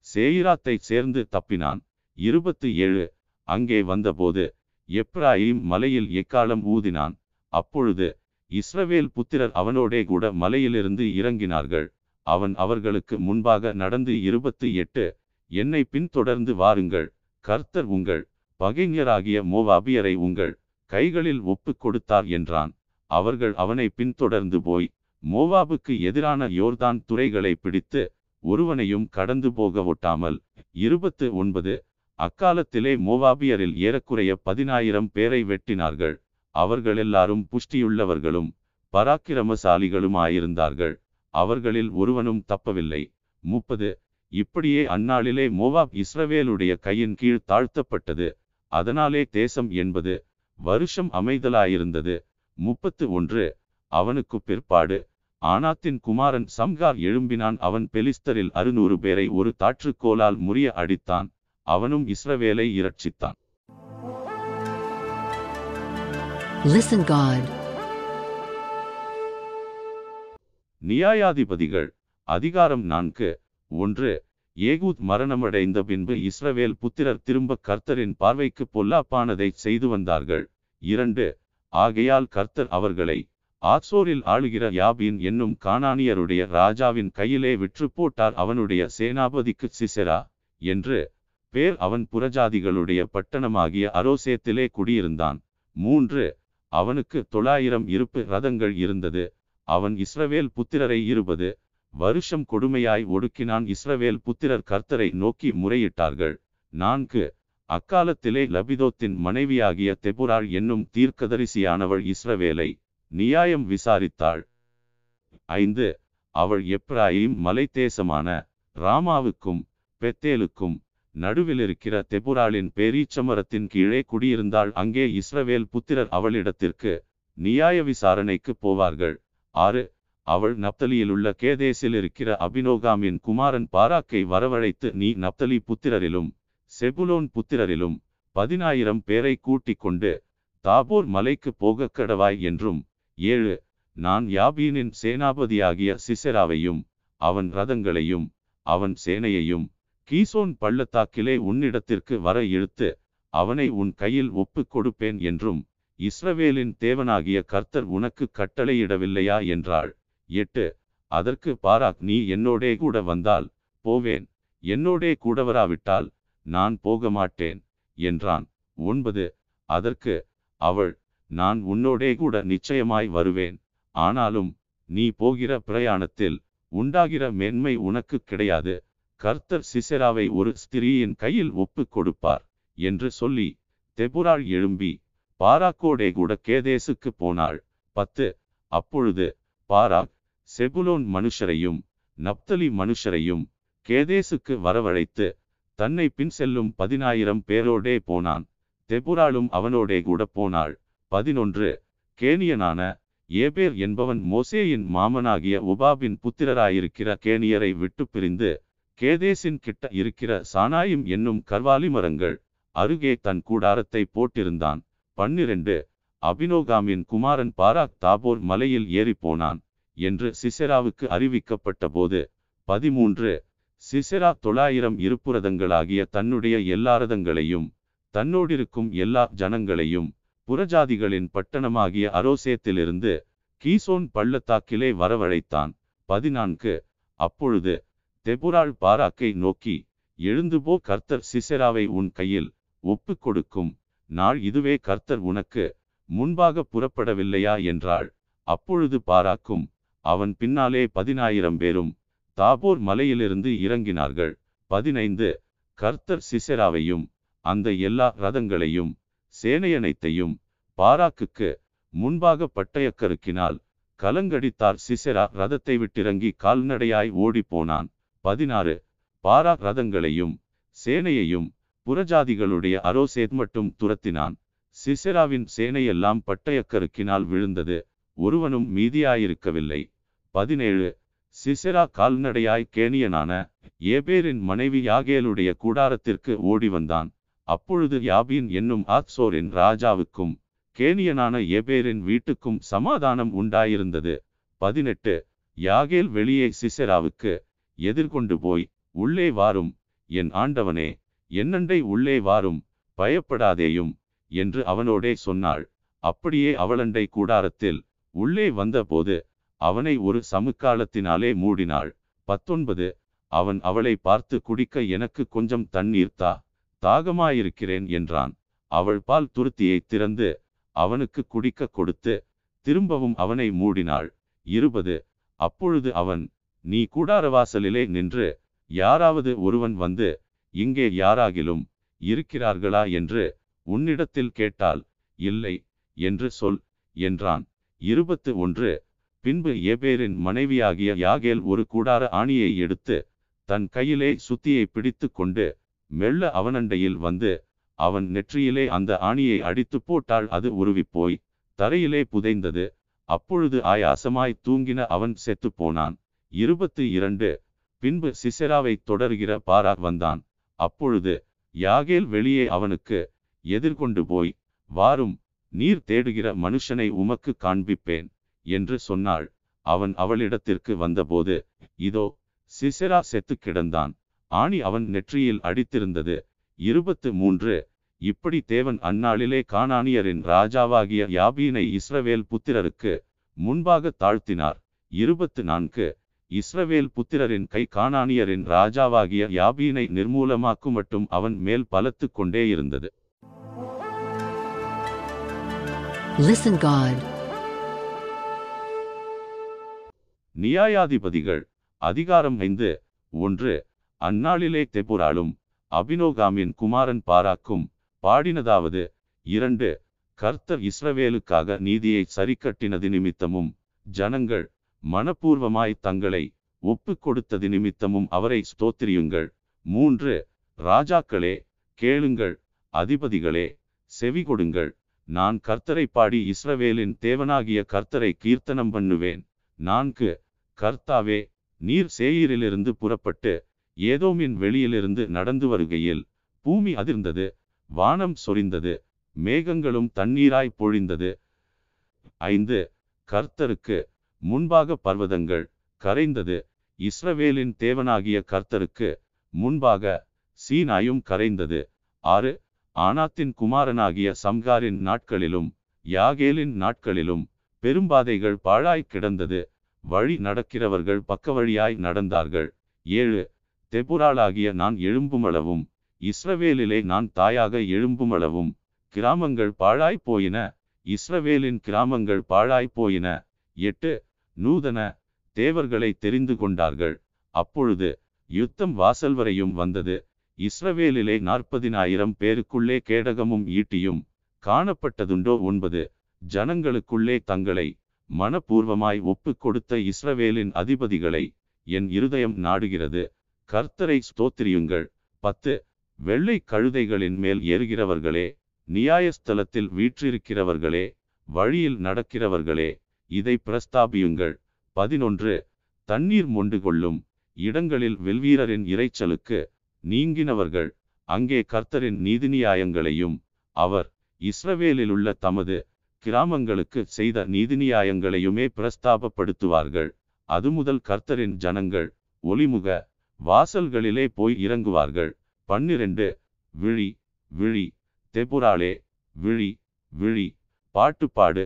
சேயிராத்தை சேர்ந்து தப்பினான். இருபத்து ஏழு அங்கே வந்தபோது எப்ராயிம் மலையில் எக்காலம் ஊதினான். அப்பொழுது இஸ்ரவேல் புத்திரர் அவனோடே கூட மலையிலிருந்து இறங்கினார்கள். அவன் அவர்களுக்கு முன்பாக நடந்து இருபத்து எட்டு என்னை பின்தொடர்ந்து வாருங்கள். கர்த்தர் உங்கள் பகைஞராகிய மோவாபியரை உங்கள் கைகளில் ஒப்புக் கொடுத்தார் என்றான். அவர்கள் அவனை பின்தொடர்ந்து போய் மோவாபுக்கு எதிரான யோர்தான் துறைகளை பிடித்து ஒருவனையும் கடந்து போக ஒட்டாமல் இருபத்து ஒன்பது அக்காலத்திலே மோவாபியரில் ஏறக்குறைய பதினாயிரம் பேரை வெட்டினார்கள். அவர்கள் எல்லாரும் புஷ்டியுள்ளவர்களும் பராக்கிரமசாலிகளுமாயிருந்தார்கள். அவர்களில் ஒருவனும் தப்பவில்லை. முப்பது இப்படியே அந்நாளிலே மோவாப் இஸ்ரவேலுடைய கையின் கீழ் தாழ்த்தப்பட்டது. அதனாலே தேசம் என்பது வருஷம் அமைதலாயிருந்தது. முப்பத்து ஒன்று அவனுக்கு பிற்பாடு ஆனாத்தின் குமாரன் சம்கார் எழும்பினான். அவன் பெலிஸ்தரில் அறுநூறு பேரை ஒரு தாற்றுக்கோலால் முறிய அடித்தான். அவனும் இஸ்ரவேலை இரட்சித்தான். நியாயாதிபதிகள் அதிகாரம் நான்கு ஒன்று ஏகூத் மரணமடைந்த பின்பு இஸ்ரவேல் புத்திரர் திரும்ப கர்த்தரின் பார்வைக்கு பொல்லாப்பானதை செய்து வந்தார்கள். இரண்டு ஆகையால் கர்த்தர் அவர்களை ஆத்சோரில் ஆளுகிற யாபீன் என்னும் கானானியருடைய ராஜாவின் கையிலே விற்று போட்டார். அவனுடைய சேனாபதிக்கு சிசெரா என்று பேர் அவன் புறஜாதிகளுடைய பட்டணமாகிய அரோசேத்திலே குடியிருந்தான். மூன்று அவனுக்கு தொள்ளாயிரம் இருப்பு ரதங்கள் இருந்தது. அவன் இஸ்ரவேல் புத்திரரை இருபது வருஷம் கொடுமையாய் ஒடுக்கினான். இஸ்ரவேல் புத்திரர் கர்த்தரை நோக்கி முறையிட்டார்கள். நான்கு அக்காலத்திலே லபிதோத்தின் மனைவியாகிய தெபுராள் என்னும் தீர்க்கதரிசியானவள் இஸ்ரவேலை நியாயம் விசாரித்தாள். ஐந்து அவள் எப்ராயிம் மலைத்தேசமான ராமாவுக்கும் பெத்தேலுக்கும் நடுவிலிருக்கிற தெபுராளின் பேரீச்சமரத்தின் கீழே குடியிருந்தாள். அங்கே இஸ்ரவேல் புத்திரர் அவளிடத்திற்கு நியாய விசாரணைக்கு போவார்கள். ஆறு அவள் நப்தலியிலுள்ள கேதேசில் இருக்கிற அபினோகாமின் குமாரன் பாராக்கை வரவழைத்து நீ நப்தலி புத்திரரிலும் செபுலோன் புத்திரரிலும் பதினாயிரம் பேரை கூட்டிக் கொண்டு தாபோர் மலைக்கு போகக் கடவாய் என்றும் ஏழு நான் யாபீனின் சேனாபதியாகிய சிசெராவையும் அவன் ரதங்களையும் அவன் சேனையையும் கீசோன் பள்ளத்தாக்கிலே உன்னிடத்திற்கு வர இழுத்து அவனை உன் கையில் ஒப்புக் கொடுப்பேன் என்றும் இஸ்ரவேலின் தேவனாகிய கர்த்தர் உனக்கு கட்டளையிடவில்லையா என்றாள். எட்டு அதற்கு பாராக் நீ என்னோடே கூட வந்தால் போவேன். என்னோடே கூட வராவிட்டால் நான் போக மாட்டேன் என்றான். ஒன்பது அதற்கு அவள் நான் உன்னோடே கூட நிச்சயமாய் வருவேன். ஆனாலும் நீ போகிற பிரயாணத்தில் உண்டாகிற மேன்மை உனக்கு கிடையாது. கர்த்தர் சிசெராவை ஒரு ஸ்திரீயின் கையில் ஒப்புக் கொடுப்பார் என்று சொல்லி தெபுராள் எழும்பி பாராக்கோடே கூட கேதேசுக்கு போனாள். பத்து. அப்பொழுது பாராக் செபுலோன் மனுஷரையும் நப்தலி மனுஷரையும் கேதேசுக்கு வரவழைத்து தன்னை பின் செல்லும் பதினாயிரம் பேரோடே போனான். தெபுராளும் அவனோடே கூட போனாள். பதினொன்று கேனியனான ஏபேர் என்பவன் மோசேயின் மாமனாகிய உபாபின் புத்திரராயிருக்கிற கேனியரை விட்டு பிரிந்து கேதேசின் கிட்ட இருக்கிற சானாயும் என்னும் கர்வாலி மரங்கள் அருகே தன் கூடாரத்தை போட்டிருந்தான். பன்னிரண்டு அபினோகாமின் குமாரன் பாராக் தாபோர் மலையில் ஏறிப்போனான் என்று சிசெராவுக்கு அறிவிக்கப்பட்ட போது பதிமூன்று சிசெரா தொள்ளாயிரம் இருப்புரதங்களாகிய தன்னுடைய எல்லா ரதங்களையும் தன்னோடிருக்கும் எல்லா ஜனங்களையும் புறஜாதிகளின் பட்டணமாகிய அரோசேத்திலிருந்து கீசோன் பள்ளத்தாக்கிலே வரவழைத்தான். பதினான்கு. அப்பொழுது தெபுராள் பாராக்கை நோக்கி எழுந்துபோ கர்த்தர் சிசெராவை உன் கையில் ஒப்புக் கொடுக்கும். நாள் இதுவே கர்த்தர் உனக்கு முன்பாக புறப்படவில்லையா என்றாள். அப்பொழுது பாராக்கும் அவன் பின்னாலே பதினாயிரம் பேரும் தாபோர் மலையிலிருந்து இறங்கினார்கள். பதினைந்து. கர்த்தர் சிசெராவையும் அந்த எல்லா ரதங்களையும் சேனையனைத்தையும் பாராக்குக்கு முன்பாக பட்டயக்கருக்கினால் கலங்கடித்தார். சிசெரா ரதத்தை விட்டிறங்கி கால்நடையாய் ஓடிப்போனான். பதினாறு. பாரா ரதங்களையும் சேனையையும் புறஜாதிகளுடைய அரோசேத் மட்டும் துரத்தினான். சிசெராவின் சேனையெல்லாம் பட்டயக்கருக்கினால் விழுந்தது. ஒருவனும் மீதியாயிருக்கவில்லை. பதினேழு. சிசெரா கால்நடையாய் கேனியனான ஏபேரின் மனைவி யாகேலுடைய கூடாரத்திற்கு ஓடி வந்தான் அப்பொழுது யாபீன் என்னும் ஆக்சோரின் ராஜாவுக்கும் கேனியனான எபேரின் வீட்டுக்கும் சமாதானம் உண்டாயிருந்தது. பதினெட்டு. யாகேல் வெளியே சிசெராவுக்கு எதிர்கொண்டு போய் உள்ளே வாரும் என் ஆண்டவனே என்னண்டை உள்ளே வாரும் பயப்படாதேயும் என்று அவனோடே சொன்னாள். அப்படியே அவளண்டை கூடாரத்தில் உள்ளே வந்தபோது அவனை ஒரு சமுக்காலத்தினாலே மூடினாள். பத்தொன்பது. அவன் அவளை பார்த்து குடிக்க எனக்கு கொஞ்சம் தண்ணீர் தா தாகமாயிருக்கிறேன் என்றான். அவள் பால் துருத்தியை திறந்து அவனுக்கு குடிக்க கொடுத்து திரும்பவும் அவனை மூடினாள். இருபது. அப்பொழுது அவன் நீ கூடாரவாசலிலே நின்று யாராவது ஒருவன் வந்து இங்கே யாராகிலும் இருக்கிறார்களா என்று உன்னிடத்தில் கேட்டால் இல்லை என்று சொல் என்றான். இருபத்து ஒன்று. பின்பு ஏபேரின் மனைவியாகிய யாகேல் ஒரு கூடார ஆணியை எடுத்து தன் கையிலே சுத்தியை பிடித்து கொண்டு மெல்ல அவனண்டையில் வந்து அவன் நெற்றியிலே அந்த ஆணியை அடித்து போட்டால் அது உருவிப்போய் தரையிலே புதைந்தது. அப்பொழுது ஆயாசமாய் தூங்கின அவன் செத்து போனான். இருபத்து இரண்டு. பின்பு சிசெராவை தொடர்கிற பாரா வந்தான். அப்பொழுது யாகேல் வெளியே அவனுக்கு எதிர்கொண்டு போய் வாரும் நீர் தேடுகிற மனுஷனை உமக்கு காண்பிப்பேன் என்று சொன்னாள். அவன் அவளிடத்திற்கு வந்தபோது இதோ சிசெரா செத்து கிடந்தான். ஆணி அவன் நெற்றியில் அடித்திருந்தது. இருபத்து மூன்று. இப்படி தேவன் அந்நாளிலே கானானியரின் ராஜாவாகிய யாபீனை இஸ்ரவேல் புத்திரருக்கு முன்பாக தாழ்த்தினார். இருபத்து நான்கு. இஸ்ரவேல் புத்திரரின் கை கானானியரின் ராஜாவாகிய யாபீனை நிர்மூலமாக்கும் மட்டும் அவன் மேல் பலத்து கொண்டே இருந்தது. Listen God. நியாயாதிபதிகள் அதிகாரம் ஐந்து ஒன்று. அந்நாளிலே தெபுராலும் அபினோகாமின் குமாரன் பாராக்கும் பாடினதாவது இரண்டு கர்த்தர் இஸ்ரவேலுக்காக நீதியை சரிக்கட்டினது நிமித்தமும் ஜனங்கள் மனப்பூர்வமாய் தங்களை ஒப்பு கொடுத்தது நிமித்தமும் அவரை ஸ்தோத்திரியுங்கள். மூன்று ராஜாக்களே கேளுங்கள் அதிபதிகளே செவி கொடுங்கள். நான் கர்த்தரை பாடி இஸ்ரவேலின் தேவனாகிய கர்த்தரை கீர்த்தனம் பண்ணுவேன். நான்கு கர்த்தாவே நீர் சேயீரிலிருந்து புறப்பட்டு ஏதோமின் வெளியிலிருந்து நடந்து வருகையில் பூமி அதிர்ந்தது வானம் சொரிந்தது மேகங்களும் தண்ணீராய் பொழிந்தது. ஐந்து கர்த்தருக்கு முன்பாக பர்வதங்கள் கரைந்தது. இஸ்ரவேலின் தேவனாகிய கர்த்தருக்கு முன்பாக சீனாயும் கரைந்தது. ஆறு ஆனாத்தின் குமாரனாகிய சம்காரின் நாட்களிலும் யாகேலின் நாட்களிலும் பெரும்பாதைகள் பாழாய் கிடந்தது. வழி நடக்கிறவர்கள் பக்கவழியாய் நடந்தார்கள். ஏழு தெபுராளாகிய நான் எழும்புமளவும் இஸ்ரவேலிலே நான் தாயாக எழும்புமளவும் கிராமங்கள் பாழாய்ப்போயின இஸ்ரவேலின் கிராமங்கள் பாழாய்ப்போயின எட்டு நூதன தேவர்களை தெரிந்து கொண்டார்கள். அப்பொழுது யுத்தம் வாசல் வரையும் வந்தது. இஸ்ரவேலிலே நாற்பதினாயிரம் பேருக்குள்ளே கேடகமும் ஈட்டியும் காணப்பட்டதுண்டோ ஒன்பது ஜனங்களுக்குள்ளே தங்களை மனப்பூர்வமாய் ஒப்புக் கொடுத்த இஸ்ரவேலின் அதிபதிகளை என் இருதயம் நாடுகிறது. கர்த்தரை ஸ்தோத்திரியுங்கள். பத்து வெள்ளை கழுதைகளின் மேல் ஏறுகிறவர்களே நியாயஸ்தலத்தில் வீற்றிருக்கிறவர்களே வழியில் நடக்கிறவர்களே இதை பிரஸ்தாபியுங்கள். பதினொன்று தண்ணீர் மொண்டு கொள்ளும் இடங்களில் வெல்வீரரின் இறைச்சலுக்கு நீங்கினவர்கள் அங்கே கர்த்தரின் நீதிநியாயங்களையும் அவர் இஸ்ரவேலிலுள்ள தமது கிராமங்களுக்கு செய்த நீதிநியாயங்களையுமே பிரஸ்தாபப்படுத்துவார்கள். அது முதல் கர்த்தரின் ஜனங்கள் ஒளிமுக வாசல்களிலே போய் இறங்குவார்கள். பன்னிரண்டு விழி விழி தெபுராளே விழி விழி பாட்டுப்பாடு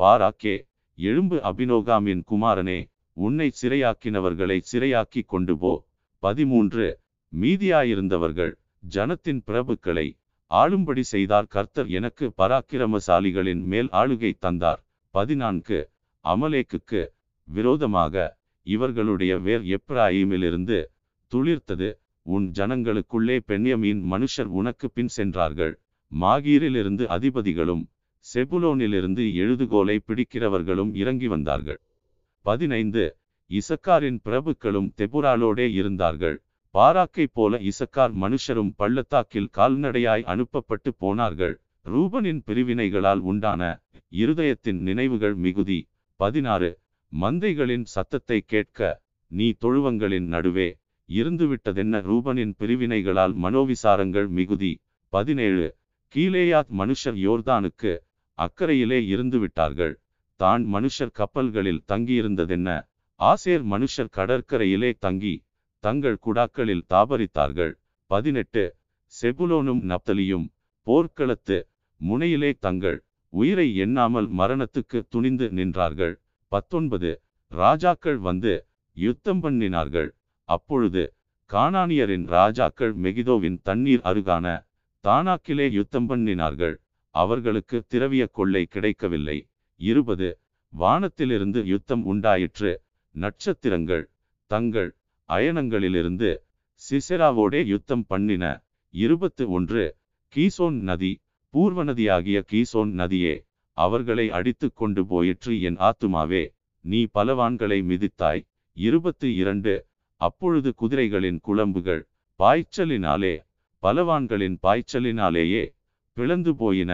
பாராக்கே எழும்பு அபினோகாமின் குமாரனே உன்னை சிறையாக்கினவர்களை சிறையாக்கி கொண்டு போ. பதிமூன்று மீதியாயிருந்தவர்கள் ஜனத்தின் பிரபுக்களை ஆளும்படி செய்தார் கர்த்தர் எனக்கு பராக்கிரமசாலிகளின் மேல் ஆளுகை தந்தார். பதினான்கு அமலேக்குக்கு விரோதமாக இவர்களுடைய வேர் எப்ராயிமிலிருந்து துளிர்த்தது. உன் ஜனங்களுக்குள்ளே பெண்யமீன் மனுஷர் உனக்கு பின் சென்றார்கள். மாகீரிலிருந்து அதிபதிகளும் செபுலோனிலிருந்து எழுதுகோலை பிடிக்கிறவர்களும் இறங்கி வந்தார்கள். பதினைந்து. இசக்காரின் பிரபுக்களும் தெபுராலோடே இருந்தார்கள். பாராக்கை போல இசக்கார் மனுஷரும் பள்ளத்தாக்கில் கால்நடையாய் அனுப்பப்பட்டு போனார்கள். ரூபனின் பிரிவினைகளால் உண்டான இருதயத்தின் நினைவுகள் மிகுதி. பதினாறு. மந்தைகளின் சத்தத்தை கேட்க நீ தொழுவங்களின் நடுவே இருந்துவிட்டதென்ன ரூபனின் பிரிவினைகளால் மனோவிசாரங்கள் மிகுதி. பதினேழு. கீழேயாத் மனுஷர் யோர்தானுக்கு அக்கறையிலே இருந்து விட்டார்கள் தான் மனுஷர் கப்பல்களில் தங்கியிருந்ததென்ன? ஆசேர் மனுஷர் கடற்கரையிலே தங்கி தங்கள் குடாக்களில் தாபரித்தார்கள். பதினெட்டு. செபுலோனும் நப்தலியும் போர்க்களத்து முனையிலே தங்கள் உயிரை எண்ணாமல் மரணத்துக்கு துணிந்து நின்றார்கள். பத்தொன்பது. ராஜாக்கள் வந்து யுத்தம் பண்ணினார்கள். அப்பொழுது கானானியரின் ராஜாக்கள் மெகிதோவின் தண்ணீர் அருகான தானாக்கிலே யுத்தம் பண்ணினார்கள். அவர்களுக்கு திரவிய கொள்ளை கிடைக்கவில்லை. இருபது வானத்திலிருந்து யுத்தம் உண்டாயிற்று. நட்சத்திரங்கள் தங்கள் அயனங்களிலிருந்து சிசெராவோடே யுத்தம் பண்ணின. இருபத்து ஒன்று கீசோன் நதி பூர்வ நதியாகிய கீசோன் நதியே அவர்களை அடித்து கொண்டு போயிற்று என் ஆத்துமாவே. நீ பலவான்களை மிதித்தாய். இருபத்து இரண்டு அப்பொழுது குதிரைகளின் குழம்புகள் பாய்ச்சலினாலே பலவான்களின் பாய்ச்சலினாலேயே பிளந்து போயின.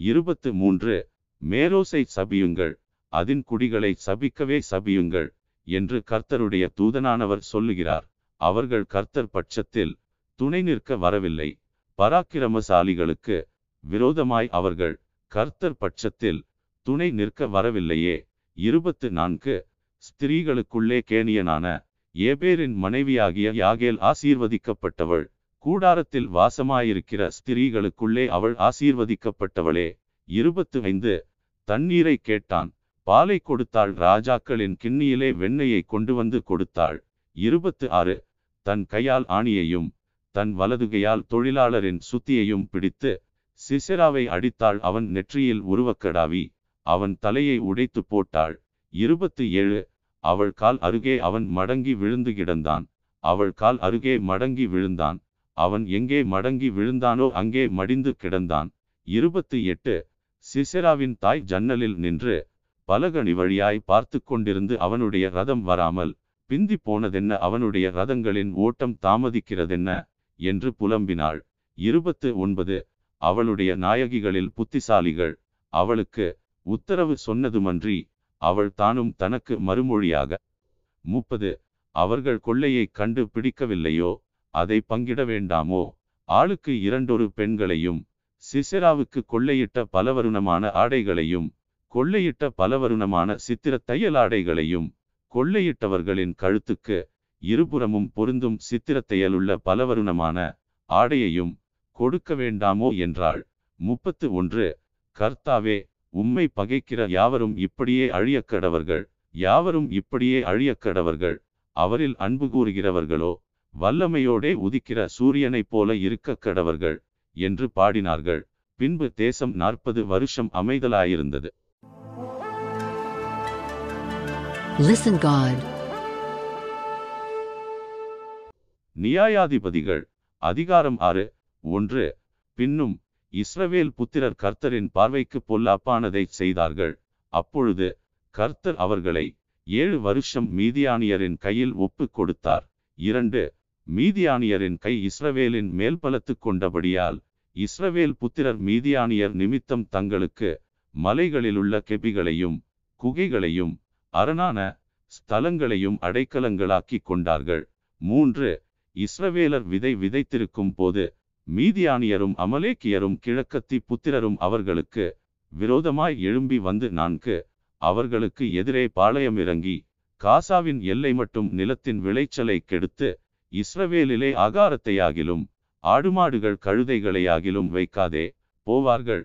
இருபத்து மூன்று மேரோசை சபியுங்கள். அதின் குடிகளை சபிக்கவே சபியுங்கள் என்று கர்த்தருடைய தூதனானவர் சொல்லுகிறார். அவர்கள் கர்த்தர் பட்சத்தில் துணை நிற்க வரவில்லை. பராக்கிரமசாலிகளுக்கு விரோதமாய் அவர்கள் கர்த்தர் பட்சத்தில் துணை நிற்க வரவில்லையே. இருபத்து நான்கு ஸ்திரீகளுக்குள்ளே கேணியனான ஏபேரின் மனைவியாகிய யாகேல் ஆசீர்வதிக்கப்பட்டவள். கூடாரத்தில் வாசமாயிருக்கிற ஸ்திரீகளுக்குள்ளே அவள் ஆசீர்வதிக்கப்பட்டவளே. இருபத்து ஐந்து தண்ணீரை கேட்டான். பாலை கொடுத்தாள். ராஜாக்களின் கிண்ணியிலே வெண்ணெயை கொண்டு வந்து கொடுத்தாள். இருபத்து ஆறு தன் கையால் ஆணியையும் தன் வலதுகையால் தொழிலாளரின் சுத்தியையும் பிடித்து சிசெராவை அடித்தாள். அவன் நெற்றியில் உருவக்கடாவி அவன் தலையை உடைத்து போட்டாள். இருபத்து ஏழு அவள் கால் அருகே அவன் மடங்கி விழுந்து கிடந்தான். அவள் கால் அருகே மடங்கி விழுந்தான். அவன் எங்கே மடங்கி விழுந்தானோ அங்கே மடிந்து கிடந்தான். இருபத்தி எட்டு சிசெராவின் தாய் ஜன்னலில் நின்று பலகணி வழியாய் பார்த்து கொண்டிருந்து அவனுடைய ரதம் வராமல் பிந்தி போனதென்ன அவனுடைய ரதங்களின் ஓட்டம் தாமதிக்கிறதென்ன என்று புலம்பினாள். இருபத்து ஒன்பது அவளுடைய நாயகிகளில் புத்திசாலிகள் அவளுக்கு உத்தரவு சொன்னதுமன்றி அவள் தானும் தனக்கு மறுமொழியாக முப்பது அவர்கள் கொள்ளையை கண்டு பிடிக்கவில்லையோ? அதை பங்கிட வேண்டாமோ? ஆளுக்கு இரண்டொரு பெண்களையும் சிசெராவுக்கு கொள்ளையிட்ட பலவருணமான ஆடைகளையும் கொள்ளையிட்ட பலவருணமான சித்திர தையல் ஆடைகளையும் கொள்ளையிட்டவர்களின் கழுத்துக்கு இருபுறமும் பொருந்தும் சித்திரத்தையலுள்ள பலவருணமான ஆடையையும் கொடுக்க வேண்டாமோ? என்றாள். முப்பத்து ஒன்று கர்த்தாவே உம்மை பகைக்கிற யாவரும் இப்படியே அழியக்கடவர்கள் யாவரும் இப்படியே அழியக்கடவர்கள். அவரில் அன்பு கூறுகிறவர்களோ வல்லமையோடே உதிக்கிற சூரியனைப் போல இருக்க கடவர்கள் என்று பாடினார்கள். பின்பு தேசம் நாற்பது வருஷம் அமைதலாயிருந்தது. Listen God. நியாயாதிபதிகள் அதிகாரம் ஆறு ஒன்று பின்னும் இஸ்ரவேல் புத்திரர் கர்த்தரின் பார்வைக்கு பொல்லாப்பானதை செய்தார்கள். அப்பொழுது கர்த்தர் அவர்களை ஏழு வருஷம் மீதியானியரின் கையில் ஒப்புக் கொடுத்தார். இரண்டு மீதியானியரின் கை இஸ்ரவேலின் மேல் பலத்து கொண்டபடியால் இஸ்ரவேல் புத்திரர் மீதியானியர் நிமித்தம் தங்களுக்கு மலைகளிலுள்ள கெபிகளையும் குகைகளையும் அரணான ஸ்தலங்களையும் அடைக்கலங்களாக்கி கொண்டார்கள். மூன்று இஸ்ரவேலர் விதை விதைத்திருக்கும் போது மீதியானியரும் அமலேக்கியரும் கிழக்கத்தி புத்திரரும் அவர்களுக்கு விரோதமாய் எழும்பி வந்து நான்கு அவர்களுக்கு எதிரே பாளையம் இறங்கி காசாவின் எல்லை மட்டும் நிலத்தின் விளைச்சலை கெடுத்து இஸ்ரவேலிலே ஆகாரத்தையாகிலும் ஆடுமாடுகள் கழுதைகளையாகிலும் வைக்காதே போவார்கள்.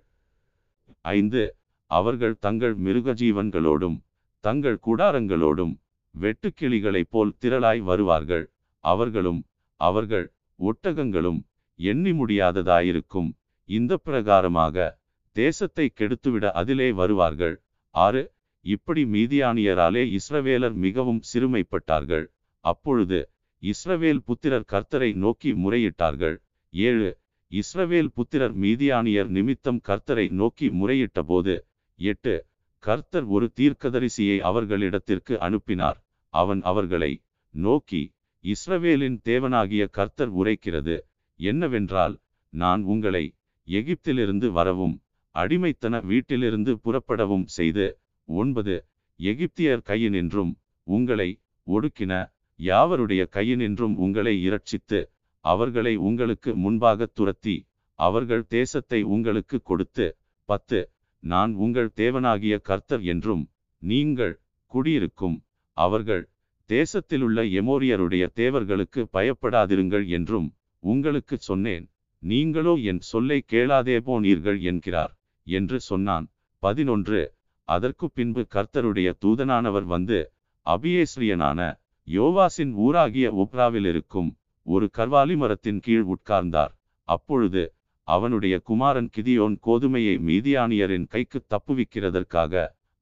ஐந்து அவர்கள் தங்கள் மிருகஜீவன்களோடும் தங்கள் கூடாரங்களோடும் வெட்டுக்கிளிகளைப் போல் திரளாய் வருவார்கள். அவர்களும் அவர்கள் ஒட்டகங்களும் எண்ணி முடியாததாயிருக்கும். இந்த பிரகாரமாக தேசத்தை கெடுத்துவிட அதிலே வருவார்கள். ஆறு இப்படி மீதியானியராலே இஸ்ரவேலர் மிகவும் சிறுமைப்பட்டார்கள். அப்பொழுது இஸ்ரவேல் புத்திரர் கர்த்தரை நோக்கி முறையிட்டார்கள். ஏழு இஸ்ரவேல் புத்திரர் மீதியானியர் நிமித்தம் கர்த்தரை நோக்கி முறையிட்டபோது எட்டு கர்த்தர் ஒரு தீர்க்கதரிசியை அவர்களிடத்திற்கு அனுப்பினார். அவன் அவர்களை நோக்கி இஸ்ரவேலின் தேவனாகிய கர்த்தர் உரைக்கிறது. என்னவென்றால் நான் உங்களை எகிப்திலிருந்து வரவும் அடிமைத்தன வீட்டிலிருந்து புறப்படவும் செய்து ஒன்பது எகிப்தியர் கையினின்றும் உங்களை ஒடுக்கின யாவருடைய கையினின்றும் உங்களை இரட்சித்து அவர்களை உங்களுக்கு முன்பாக துரத்தி அவர்கள் தேசத்தை உங்களுக்கு கொடுத்து பத்து நான் உங்கள் தேவனாகிய கர்த்தர் என்றும் நீங்கள் குடியிருக்கும் அவர்கள் தேசத்திலுள்ள எமோரியருடைய தேவர்களுக்கு பயப்படாதிருங்கள் என்றும் உங்களுக்கு சொன்னேன் நீங்களோ என் சொல்லை கேளாதே போனீர்கள் என்கிறார் என்று சொன்னான். பதினொன்று அதற்கு பின்பு கர்த்தருடைய தூதனானவர் வந்து அபியேஸ்ரியனான யோவாசின் ஊராகிய ஒப்ராவில் இருக்கும் ஒரு கர்வாலி மரத்தின் கீழ் உட்கார்ந்தார். அப்பொழுது அவனுடைய குமாரன் கிதியோன் கோதுமையை மீதியானியரின் கைக்கு தப்புவிக்கிறதற்காக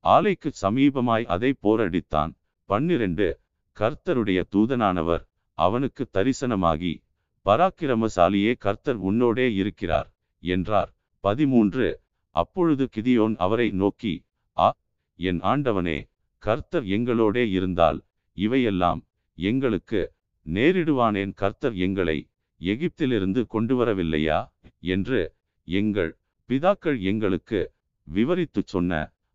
ஆலைக்கு சமீபமாய் அதை போரடித்தான். பன்னிரண்டு கர்த்தருடைய தூதனானவர் அவனுக்கு தரிசனமாகி பராக்கிரமசாலியே கர்த்தர் உன்னோடே இருக்கிறார் என்றார். பதிமூன்று. அப்பொழுது கிதியோன் அவரை நோக்கி ஆ என் ஆண்டவனே கர்த்தர் எங்களோடே இருந்தால் இவையெல்லாம் எங்களுக்கு நேரிடுவானேன் கர்த்தர் எங்களை எகிப்திலிருந்து கொண்டு வரவில்லையா என்று எங்கள் பிதாக்கள் எங்களுக்கு விவரித்துச் சொன்ன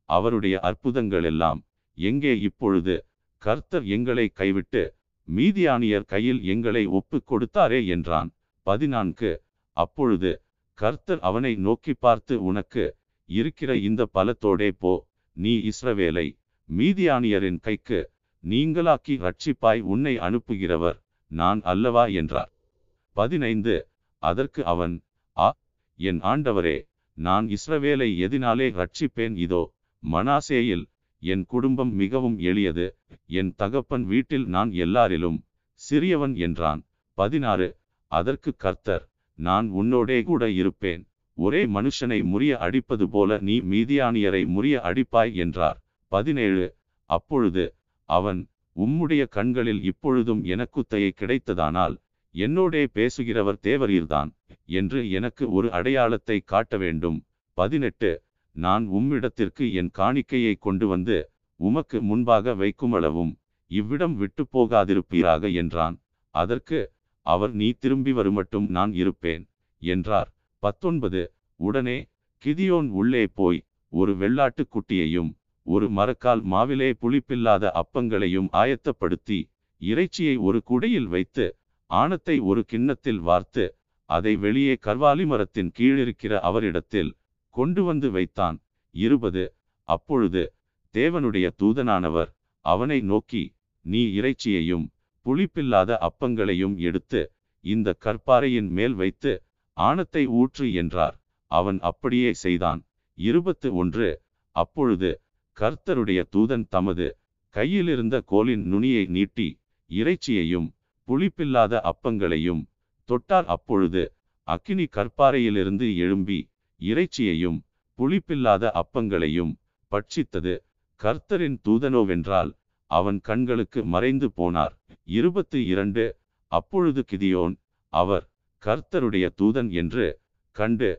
அவருடைய அற்புதங்கள் எல்லாம் எங்கே இப்பொழுது கர்த்தர் எங்களை கைவிட்டு மீதியானியர் கையில் எங்களை ஒப்பு கொடுத்தாரே என்றான். பதினான்கு. அப்பொழுது கர்த்தர் அவனை நோக்கி பார்த்து உனக்கு இருக்கிற இந்த பலத்தோடே போ நீ இஸ்ரவேலை மீதியானியரின் கைக்கு நீங்களாக்கி ரட்சிப்பாய் உன்னை அனுப்புகிறவர் நான் அல்லவா என்றார். பதினைந்து. அதற்கு அவன் ஆ என் ஆண்டவரே நான் இஸ்ரவேலை எதினாலே ரட்சிப்பேன் இதோ மனாசேயில் என் குடும்பம் மிகவும் எளியது. என் தகப்பன் வீட்டில் நான் எல்லாரிலும் சிறியவன் என்றான். பதினாறு. அதற்கு கர்த்தர் நான் உன்னோடே கூட இருப்பேன். ஒரே மனுஷனை முறிய அடிப்பது போல நீ மீதியானியரை முறிய அடிப்பாய் என்றார். பதினேழு. அப்பொழுது அவன் உம்முடைய கண்களில் இப்பொழுதும் எனக்குத்தையை கிடைத்ததானால் என்னோடே பேசுகிறவர் தேவரீர்தான் என்று எனக்கு ஒரு அடையாளத்தை காட்ட வேண்டும். பதினெட்டு. நான் உம்மிடத்திற்கு என் காணிக்கையை கொண்டு வந்து உமக்கு முன்பாக வைக்குமளவும் இவ்விடம் விட்டு போகாதிருப்பீராக என்றான். அதற்கு அவர் நீ திரும்பி வருமட்டும் நான் இருப்பேன் என்றார். பத்தொன்பது உடனே கிதியோன் உள்ளே போய் ஒரு வெள்ளாட்டுக் குட்டியையும் ஒரு மரக்கால் மாவிலே புளிப்பில்லாத அப்பங்களையும் ஆயத்தப்படுத்தி இறைச்சியை ஒரு குடையில் வைத்து ஆணத்தை ஒரு கிண்ணத்தில் வார்த்து அதை வெளியே கர்வாலி மரத்தின் கீழிருக்கிற அவரிடத்தில் கொண்டு வந்து வைத்தான். இருபது. அப்பொழுது தேவனுடைய தூதனானவர் அவனை நோக்கி நீ இறைச்சியையும் புளிப்பில்லாத அப்பங்களையும் எடுத்து இந்த கற்பாறையின் மேல் வைத்து ஆணத்தை ஊற்று என்றார். அவன் அப்படியே செய்தான். இருபத்து ஒன்று. அப்பொழுது கர்த்தருடைய தூதன் தமது கையிலிருந்த கோலின் நுனியை நீட்டி இறைச்சியையும் புளிப்பில்லாத அப்பங்களையும் தொட்டார். அப்பொழுது அக்கினி கற்பாறையிலிருந்து எழும்பி இறைச்சியையும் புளிப்பில்லாத அப்பங்களையும் பட்சித்தது. கர்த்தரின் தூதனோவென்றால் அவன் கண்களுக்கு மறைந்து போனார். இருபத்து இரண்டு. அப்பொழுது கிதியோன் அவர் கர்த்தருடைய தூதன் என்று கண்டு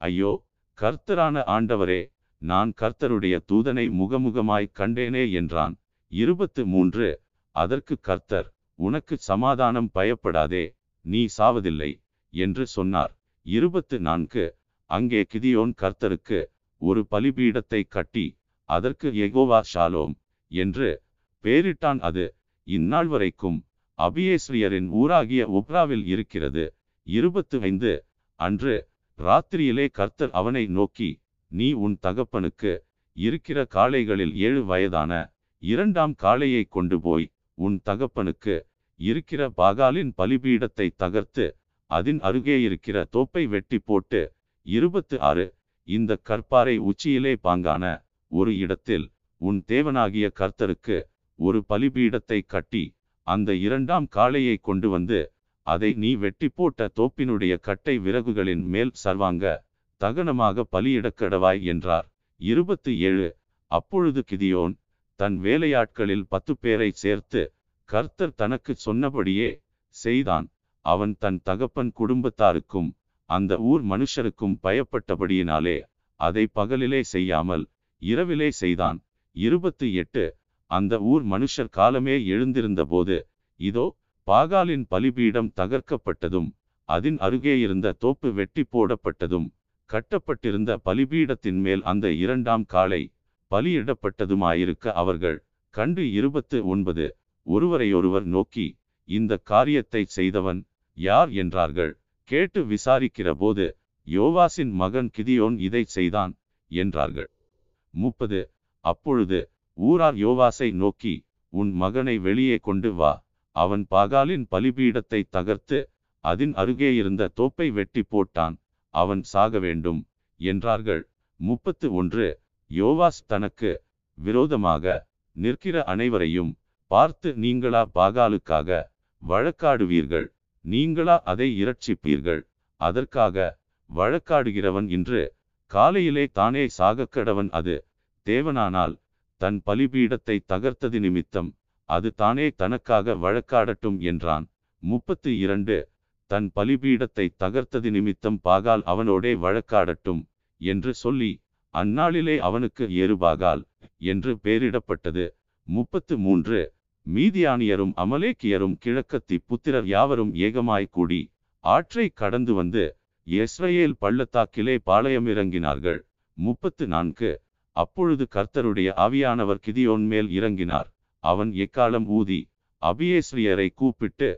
ஐயோ கர்த்தரான ஆண்டவரே நான் கர்த்தருடைய தூதனை முகமுகமாய் கண்டேனே என்றான். இருபத்து மூன்று. அதற்கு கர்த்தர் உனக்கு சமாதானம் பயப்படாதே நீ சாவதில்லை என்று சொன்னார். இருபத்து நான்கு. அங்கே கிதியோன் கர்த்தருக்கு ஒரு பலிபீடத்தை கட்டி அதற்கு எகோவா ஷாலோம் என்று பேரிட்டான். அது இந்நாள் வரைக்கும் அபியேஸ்ரியரின் ஊராகிய ஒப்ராவில் இருக்கிறது. இருபத்து ஐந்து அன்று ராத்திரியிலே கர்த்தர் அவனை நோக்கி நீ உன் தகப்பனுக்கு இருக்கிற காளைகளில் ஏழு வயதான இரண்டாம் காளையை கொண்டு போய் உன் தகப்பனுக்கு இருக்கிற பாகாலின் பலிபீடத்தை தகர்த்து அதன் அருகே இருக்கிற தோப்பை வெட்டி போட்டு இருபத்து ஆறு. இந்த கற்பாறை உச்சியிலே பாங்கான ஒரு இடத்தில் உன் தேவனாகிய கர்த்தருக்கு ஒரு பலிபீடத்தை கட்டி அந்த இரண்டாம் காளையை கொண்டு வந்து அதை நீ வெட்டி போட்ட தோப்பினுடைய கட்டை விறகுகளின் மேல் சர்வாங்க தகனமாக பலியிடக்கடவாய் என்றார். இருபத்து ஏழு. அப்பொழுது கிதியோன் தன் வேலையாட்களில் பத்து பேரை சேர்த்து கர்த்தர் தனக்கு சொன்னபடியே செய்தான். அவன் தன் தகப்பன் குடும்பத்தாருக்கும் அந்த ஊர் மனுஷருக்கும் பயப்பட்டபடியினாலே அதை பகலிலே செய்யாமல் இரவிலே செய்தான். இருபத்து எட்டு. அந்த ஊர் மனுஷர் காலமே எழுந்திருந்தபோது இதோ பாகாலின் பலிபீடம் தகர்க்கப்பட்டதும் அதன் அருகே இருந்த தோப்பு வெட்டி போடப்பட்டதும் கட்டப்பட்டிருந்த பலிபீடத்தின் மேல் அந்த இரண்டாம் காலை பலியிடப்பட்டதுமாயிருக்க அவர்கள் கண்டு இருபத்து ஒன்பது. ஒருவரையொருவர் நோக்கி இந்த காரியத்தை செய்தவன் யார்? என்றார்கள். கேட்டு விசாரிக்கிறபோது யோவாசின் மகன் கிதியோன் இதை செய்தான் என்றார்கள். முப்பது. அப்பொழுது ஊரார் யோவாசை நோக்கி உன் மகனை வெளியே கொண்டு வா. அவன் பாகாலின் பலிபீடத்தை தகர்த்து அதன் அருகே இருந்த தோப்பை வெட்டி போட்டான். அவன் சாக வேண்டும் என்றார்கள். முப்பத்து ஒன்று. யோவாஸ் தனக்கு விரோதமாக நிற்கிற அனைவரையும் பார்த்து நீங்களா பாகாலுக்காக வழக்காடுவீர்கள். நீங்களா அதை இரட்சிப்பீர்கள். அதற்காக வழக்காடுகிறவன் இன்று காலையிலே தானே சாகக்கடவன் அது. தேவனானால் தன் பலிபீடத்தை தகர்த்தது நிமித்தம் அது தானே தனக்காக வழக்காடட்டும் என்றான். முப்பத்து இரண்டு தன் பலிபீடத்தை தகர்த்தது நிமித்தம் பாகால் அவனோடே வழக்காடட்டும் என்று சொல்லி அந்நாளிலே அவனுக்கு ஏறுபாகால் என்று பெயரிடப்பட்டது. முப்பத்து மூன்று மீதியானியரும் அமலேக்கியரும் கிழக்கத்தி புத்திரர் யாவரும் ஏகமாய் கூடி ஆற்றை கடந்து வந்து இஸ்ரேல் பள்ளத்தாக்கிலே பாளையம் இறங்கினார்கள் முப்பத்து நான்கு. அப்பொழுது கர்த்தருடைய ஆவியானவர் கிதியோன் மேல் இறங்கினார். அவன் எக்காலம் ஊதி அபியேஸ்ரியரை கூப்பிட்டு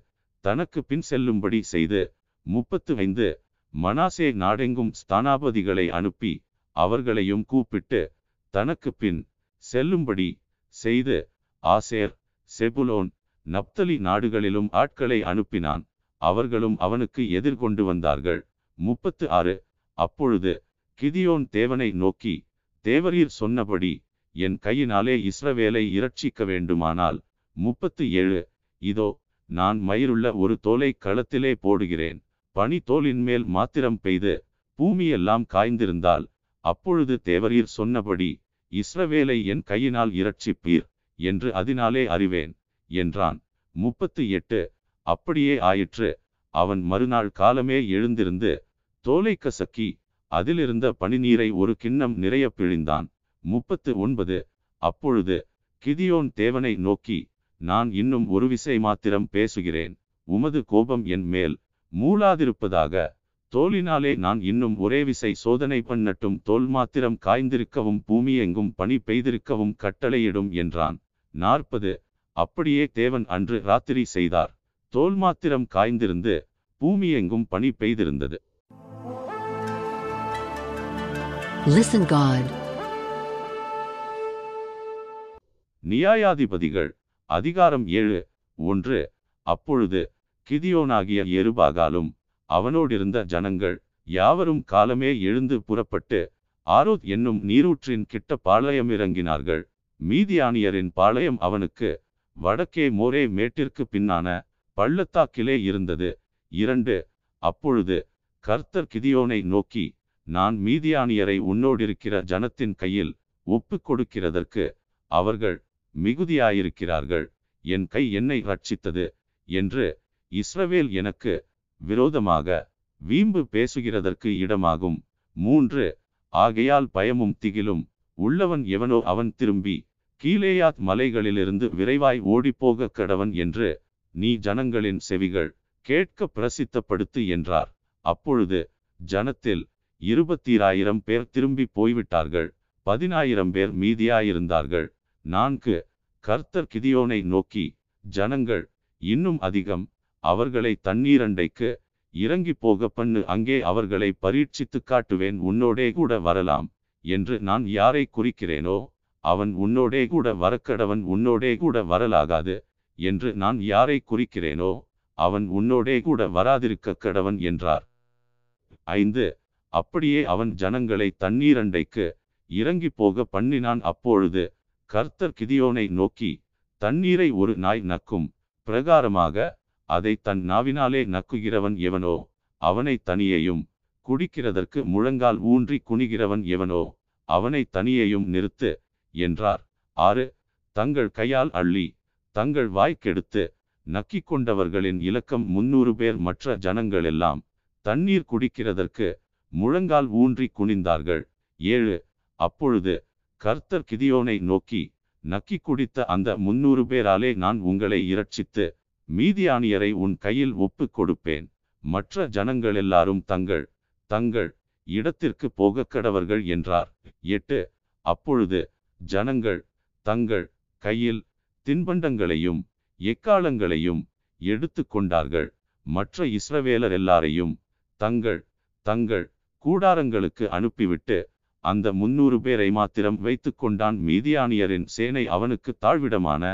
தனக்கு பின் செல்லும்படி செய்து முப்பத்து ஐந்து. மனாசே நாடெங்கும் ஸ்தானாபதிகளை அனுப்பி அவர்களையும் கூப்பிட்டு தனக்கு பின் செல்லும்படி செய்து ஆசேர் செபுலோன் நப்தலி நாடுகளிலும் ஆட்களை அனுப்பினான். அவர்களும் அவனுக்கு எதிர்கொண்டு வந்தார்கள். முப்பத்து ஆறு. அப்பொழுது கிதியோன் தேவனை நோக்கி தேவரீர் சொன்னபடி என் கையினாலே இஸ்ரவேலை இரட்சிக்க வேண்டுமானால் முப்பத்து ஏழு. இதோ நான் மயிருள்ள ஒரு தோலை களத்திலே போடுகிறேன். பனி தோலின் மேல் மாத்திரம் பெய்து பூமியெல்லாம் காய்ந்திருந்தால் அப்பொழுது தேவரீர் சொன்னபடி இஸ்ரவேலை என் கையினால் இரட்சிப்பீர். என்று அதனாலே அறிவேன் என்றான். முப்பத்து எட்டு. அப்படியே ஆயிற்று. அவன் மறுநாள் காலமே எழுந்திருந்து தோலை கசக்கி அதிலிருந்த பனிநீரை ஒரு கிண்ணம் நிறைய பிழிந்தான். முப்பத்து ஒன்பது. அப்பொழுது கிதியோன் தேவனை நோக்கி நான் இன்னும் ஒரு விசை மாத்திரம் பேசுகிறேன். உமது கோபம் என் மேல் மூளாதிருப்பதாக தோலினாலே நான் இன்னும் ஒரே விசை சோதனை பண்ணட்டும். தோல் மாத்திரம் காய்ந்திருக்கவும் பூமி எங்கும் பனி பெய்திருக்கவும் கட்டளையிடும் என்றான். நாற்பது. அப்படியே தேவன் அன்று ராத்திரி செய்தார். தோல் மாத்திரம் காய்ந்திருந்து பூமி எங்கும் பனி பெய்திருந்தது. நியாயாதிபதிகள் அதிகாரம் ஏழு ஒன்று. அப்பொழுது கிதியோனாகிய எருபாகாலும் அவனோடிருந்த ஜனங்கள் யாவரும் காலமே எழுந்து புறப்பட்டு ஆரோத் என்னும் நீரூற்றின் கிட்ட பாளையம் இறங்கினார்கள் மீதியானியரின் பாளையம் அவனுக்கு வடக்கே மோரே மேட்டிற்கு பின்னான பள்ளத்தாக்கிலே இருந்தது. இரண்டு அப்பொழுது கர்த்தர் கிதியோனை நோக்கி நான் மீதியானியரை உன்னோடிருக்கிற ஜனத்தின் கையில் ஒப்புக் கொடுக்கிறதற்கு அவர்கள் மிகுதியாயிருக்கிறார்கள். என் கை என்னை ரட்சித்தது என்று இஸ்ரவேல் எனக்கு விரோதமாக வீம்பு பேசுகிறதற்கு இடமாகும். மூன்று ஆகையால் பயமும் திகிலும். உள்ளவன் எவனோ அவன் திரும்பி கீழேயாத் மலைகளிலிருந்து விரைவாய் ஓடிப்போக கடவன் என்று நீ ஜனங்களின் செவிகள் கேட்க பிரசித்தப்படுத்து என்றார். அப்பொழுது ஜனத்தில் இருபத்தீராயிரம் பேர் திரும்பி போய்விட்டார்கள். பதினாயிரம் பேர் மீதியாயிருந்தார்கள். நான்கு கர்த்தர் கிதியோனை நோக்கி ஜனங்கள் இன்னும் அதிகம். அவர்களை தண்ணீரண்டைக்கு இறங்கி போக பண்ணு அங்கே அவர்களை பரீட்சித்து காட்டுவேன் உன்னோடே கூட வரலாம் என்று நான் யாரை குறிக்கிறேனோ அவன் உன்னோடே கூட வரக்கடவன் உன்னோடே கூட வரலாகாது என்று நான் யாரை குறிக்கிறேனோ அவன் உன்னோடே கூட வராதிருக்க கடவன் என்றார். ஐந்து அப்படியே அவன் ஜனங்களை தண்ணீரண்டைக்கு இறங்கி போக பண்ணினான். அப்பொழுது கர்த்தர் கிதியோனை நோக்கி தண்ணீரை ஒரு நாய் நக்கும் பிரகாரமாக அதை தன் நாவினாலே நக்குகிறவன் எவனோ? அவனை தனியையும் குடிக்கிறதற்கு முழங்கால் ஊன்றி குனிகிறவன் எவனோ? அவனை தனியையும் நிறுத்து என்றார். ஆறு தங்கள் கையால் அள்ளி தங்கள் வாய்க்கெடுத்து நக்கிக் கொண்டவர்களின் இலக்கம் முன்னூறு பேர் மற்ற ஜனங்களெல்லாம் தண்ணீர் குடிக்கிறதற்கு முழங்கால் ஊன்றி குனிந்தார்கள். ஏழு அப்பொழுது கர்த்தர் கிதியோனை நோக்கி நக்கி குடித்த அந்த முன்னூறு பேராலே நான் உங்களை இரட்சித்து மீதியானியரை உன் கையில் ஒப்புக் கொடுப்பேன். மற்ற ஜனங்கள் எல்லாரும் தங்கள் தங்கள் இடத்திற்கு போக கடவர்கள் என்றார். எட்டு. அப்பொழுது ஜனங்கள் தங்கள் கையில் தின்பண்டங்களையும் எக்காலங்களையும் எடுத்து கொண்டார்கள். மற்ற இஸ்ரவேலர் எல்லாரையும் தங்கள் தங்கள் கூடாரங்களுக்கு அனுப்பிவிட்டு அந்த முன்னூறு பேரை மாத்திரம் வைத்து கொண்டான். மீதியானியரின் சேனை அவனுக்கு தாழ்விடமான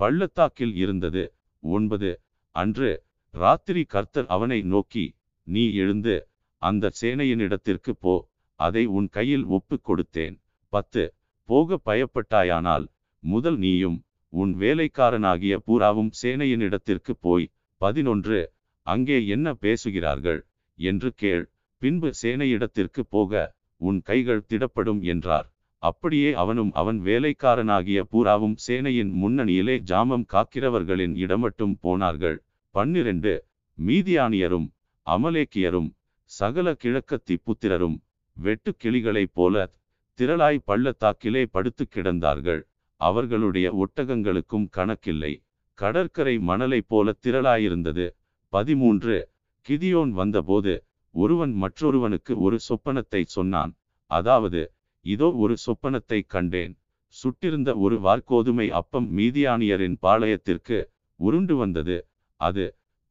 பள்ளத்தாக்கில் இருந்தது. ஒன்பது. அன்று ராத்திரி கர்த்தர் அவனை நோக்கி நீ எழுந்து அந்த சேனையினிடத்திற்கு போ அதை உன் கையில் ஒப்புக் கொடுத்தேன். பத்து. போக பயப்பட்டாயானால் முதல் நீயும் உன் வேலைக்காரனாகிய பூராவும் சேனையினிடத்திற்கு போய் பதினொன்று. அங்கே என்ன பேசுகிறார்கள் என்று கேள். பின்பு சேனையிடத்திற்கு போக உன் கைகள் திடப்படும் என்றார். அப்படியே அவனும் அவன் வேலைக்காரனாகிய பூராவும் சேனையின் முன்னணியிலே ஜாமம் காக்கிறவர்களின் இடமட்டும் போனார்கள். பன்னிரண்டு மீதியானியரும் அமலேக்கியரும் சகல கிழக்கத்தி புத்திரரும் வெட்டு கிளிகளைப் போல திரளாய் பள்ளத்தாக்கிலே படுத்து கிடந்தார்கள். அவர்களுடைய ஒட்டகங்களுக்கும் கணக்கில்லை. கடற்கரை மணலைப் போல திரளாயிருந்தது. பதிமூன்று கிதியோன் வந்தபோது ஒருவன் மற்றொருவனுக்கு ஒரு சொப்பனத்தை சொன்னான். அதாவது இதோ ஒரு சொப்பனத்தை கண்டேன். சுட்டிருந்த ஒரு வார்கோதுமை அப்பம் மீதியானியரின் பாளையத்திற்கு உருண்டு வந்தது. அது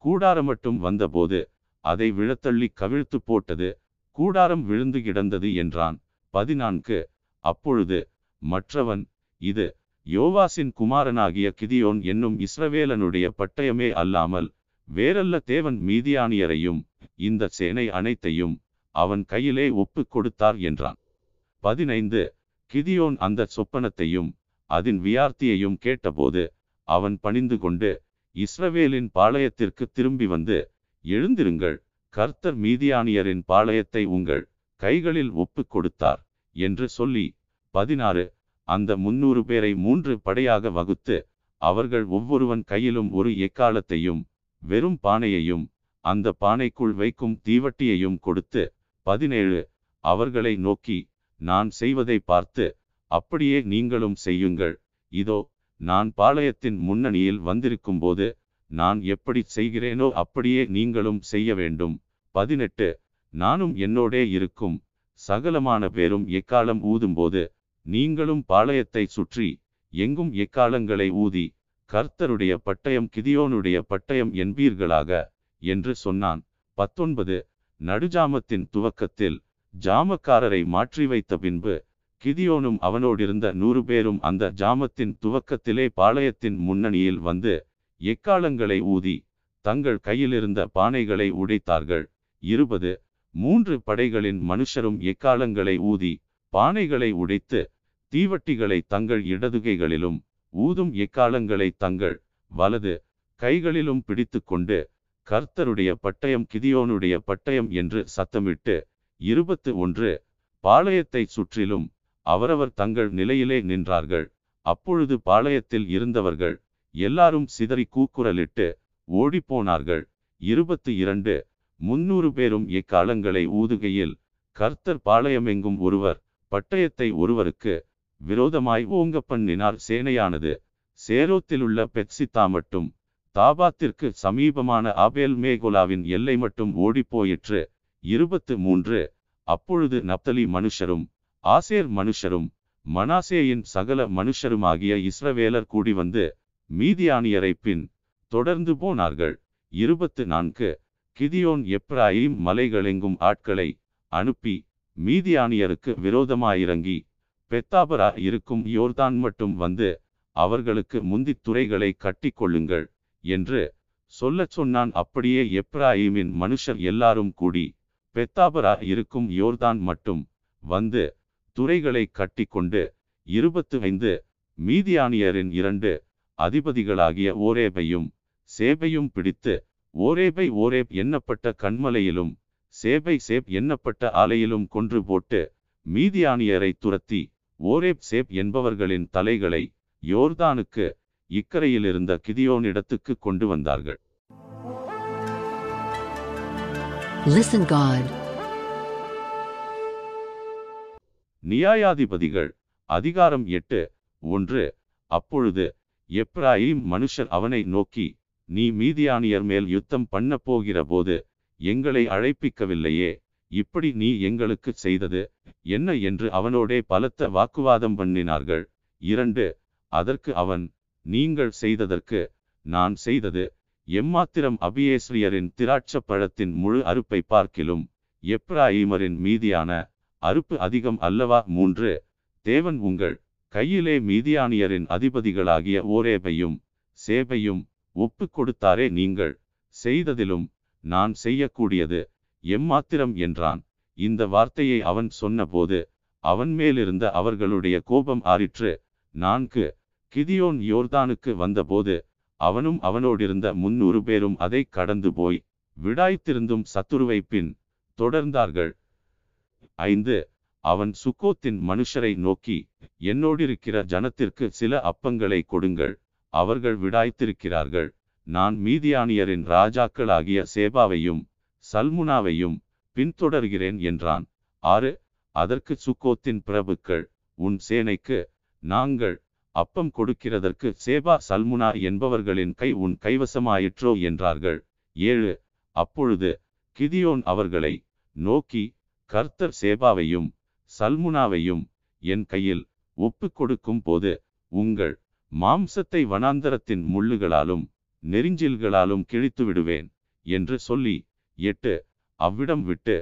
கூடாரமட்டும் வந்தபோது அதை விழத்தள்ளி கவிழ்த்து போட்டது. கூடாரம் விழுந்து கிடந்தது என்றான். பதினான்கு. அப்பொழுது மற்றவன் இது யோவாசின் குமாரனாகிய கிதியோன் என்னும் இஸ்ரவேலனுடைய பட்டயமே அல்லாமல் வேறல்ல தேவன் மீதியானியரையும் இந்த சேனை அனைத்தையும் அவன் கையிலே ஒப்புக் கொடுத்தார் என்றான். பதினைந்து கிதியோன் அந்த சொப்பனத்தையும் அதன் வியார்த்தியையும் கேட்டபோது அவன் பணிந்து கொண்டு இஸ்ரவேலின் பாளையத்திற்கு திரும்பி வந்து எழுந்திருங்கள் கர்த்தர் மீதியானியரின் பாளையத்தை உங்கள் கைகளில் ஒப்புக் கொடுத்தார் என்று சொல்லி பதினாறு அந்த முன்னூறு பேரை மூன்று படையாக வகுத்து அவர்கள் ஒவ்வொருவன் கையிலும் ஒரு எக்காலத்தையும் வெறும் பானையையும் அந்த பானைக்குள் வைக்கும் தீவட்டியையும் கொடுத்து பதினேழு அவர்களை நோக்கி நான் செய்வதை பார்த்து அப்படியே நீங்களும் செய்யுங்கள். இதோ நான் பாளையத்தின் முன்னணியில் வந்திருக்கும்போது நான் எப்படி செய்கிறேனோ அப்படியே நீங்களும் செய்ய வேண்டும். பதினெட்டு நானும் என்னோடே இருக்கும். சகலமான பேரும் எக்காலம் ஊதும்போது நீங்களும் பாளையத்தை சுற்றி எங்கும் எக்காலங்களை ஊதி கர்த்தருடைய பட்டயம் கிதியோனுடைய பட்டயம் என்பீர்களாக? என்று சொன்னான். பத்தொன்பது நடுஜாமத்தின் துவக்கத்தில் ஜாமக்காரரை மாற்றி வைத்த பின்பு கிதியோனும் அவனோடிருந்த நூறு பேரும் அந்த ஜாமத்தின் துவக்கத்திலே பாளையத்தின் முன்னணியில் வந்து எக்காலங்களை ஊதி தங்கள் கையிலிருந்த பானைகளை உடைத்தார்கள். இருபது மூன்று படைகளின் மனுஷரும் எக்காலங்களை ஊதி பானைகளை உடைத்து தீவட்டிகளை தங்கள் இடதுகைகளிலும் ஊதும் எக்காலங்களை தங்கள் வலது கைகளிலும் பிடித்து கொண்டு கர்த்தருடைய பட்டயம் கிதியோனுடைய பட்டயம் என்று சத்தமிட்டு இருபத்து ஒன்று பாளையத்தை சுற்றிலும் அவரவர் தங்கள் நிலையிலே நின்றார்கள். அப்பொழுது பாளையத்தில் இருந்தவர்கள் எல்லாரும் சிதறி கூக்குரலிட்டு ஓடிப்போனார்கள். இருபத்து இரண்டு முன்னூறு பேரும் இக்காலங்களை ஊதுகையில் கர்த்தர் பாளையமெங்கும் ஒருவர் பட்டயத்தை ஒருவருக்கு விரோதமாய் ஓங்க பண்ணினார். சேனையானது சேரோத்திலுள்ள பெட்சித்தா மட்டும் தாபாத்திற்கு சமீபமான ஆபேல் மேகோலாவின் எல்லை மட்டும் ஓடிப்போயிற்று. இருபத்து மூன்று. அப்பொழுது நப்தலி மனுஷரும் ஆசேர் மனுஷரும் மனாசேயின் சகல மனுஷருமாகிய இஸ்ரவேலர் கூடி வந்து மீதியானியரை பின் தொடர்ந்து போனார்கள். இருபத்து நான்கு. கிதியோன் எப்ராயிம் மலைகளெங்கும் ஆட்களை அனுப்பி மீதியானியருக்கு விரோதமாயிறங்கி பெத்தாபரா இருக்கும் யோர்தான் மட்டும் வந்து அவர்களுக்கு முந்தித் துறைகளை கட்டிக்கொள்ளுங்கள் என்று சொல்லச் சொன்னான். அப்படியே எப்ராஹிமின் மனுஷர் எல்லாரும் கூடி பெத்தாபரா இருக்கும் யோர்தான் மட்டும் வந்து துறைகளை கட்டிக்கொண்டு இருபத்து ஐந்து மீதியானியரின் இரண்டு அதிபதிகளாகிய ஓரேபையும் சேபையும் பிடித்து ஓரேபை ஓரேப் எண்ணப்பட்ட கண்மலையிலும் சேபை சேப் எண்ணப்பட்ட ஆலையிலும் கொன்று போட்டு மீதியானியரை துரத்தி ஓரேப் சேப் என்பவர்களின் தலைகளை யோர்தானுக்கு இக்கரையிலிருந்த கிதியோனிடத்துக்கு கொண்டு வந்தார்கள். Listen God. நியாயாதிபதிகள் அதிகாரம் எட்டு ஒன்று அப்பொழுது எப்ராயிம் மனுஷர் அவனை நோக்கி நீ மீதியானியர் மேல் யுத்தம் பண்ண போகிற போது எங்களை அழைப்பிக்கவில்லையே இப்படி நீ எங்களுக்கு செய்தது என்ன என்று அவனோடே பலத்த வாக்குவாதம் பண்ணினார்கள் இரண்டு அதற்கு அவன் நீங்கள் செய்ததற்கு நான் செய்தது எம்மாத்திரம் அபியேஸ்ரியரின் திராட்சப் பழத்தின் முழு அறுப்பை பார்க்கிலும் எப்ராயிமரின் மீதியான அறுப்பு அதிகம் அல்லவா? மூன்று. தேவன் உங்கள் கையிலே மீதியானியரின் அதிபதிகளாகிய ஓரேபையும் சேபையும் ஒப்பு கொடுத்தாரே நீங்கள் செய்ததிலும் நான் செய்யக்கூடியது எம்மாத்திரம் என்றான். இந்த வார்த்தையை அவன் சொன்னபோது அவன் மேலிருந்த அவர்களுடைய கோபம் ஆறிற்று. நான்கு. கிதியோன் யோர்தானுக்கு வந்தபோது அவனும் அவனோடிருந்த முன்னூறு பேரும் அதை கடந்து போய் விடாய்த்திருந்தும் சத்துருவை பின் தொடர்ந்தார்கள். ஐந்து அவன் சுக்கோத்தின் மனுஷரை நோக்கி என்னோடிருக்கிற ஜனத்திற்கு சில அப்பங்களை கொடுங்கள். அவர்கள் விடாய்த்திருக்கிறார்கள். நான் மீதியானியரின் ராஜாக்களாகிய சேபாவையும் சல்முனாவையும் பின்தொடர்கிறேன் என்றான். ஆறு அதற்கு சுக்கோத்தின் பிரபுக்கள் உன் சேனைக்கு நாங்கள் அப்பம் கொடுக்கிறதற்கு சேபா சல்முனா என்பவர்களின் கை உன் கைவசமாயிற்றோ என்றார்கள். ஏழு அப்பொழுது கிதியோன் அவர்களை நோக்கி கர்த்தர் சேபாவையும் சல்முனாவையும் என் கையில் ஒப்பு கொடுக்கும் போது உங்கள் மாம்சத்தை வனாந்தரத்தின் முள்ளுகளாலும் நெறிஞ்சில்களாலும் கிழித்து விடுவேன் என்று சொல்லி எட்டு அவ்விடம் விட்டு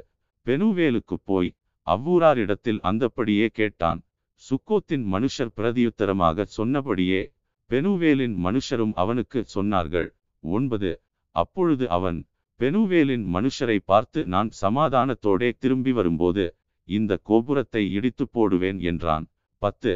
பெனுவேலுக்குப் போய் அவ்வூராரிடத்தில் அந்தப்படியே கேட்டான். சுக்கோத்தின் மனுஷர் பிரதியுத்தரமாக சொன்னபடியே பெனுவேலின் மனுஷரும் அவனுக்கு சொன்னார்கள். ஒன்பது. அப்பொழுது அவன் பெனுவேலின் மனுஷரை பார்த்து நான் சமாதானத்தோடே திரும்பி வரும்போது இந்த கோபுரத்தை இடித்து போடுவேன் என்றான். பத்து.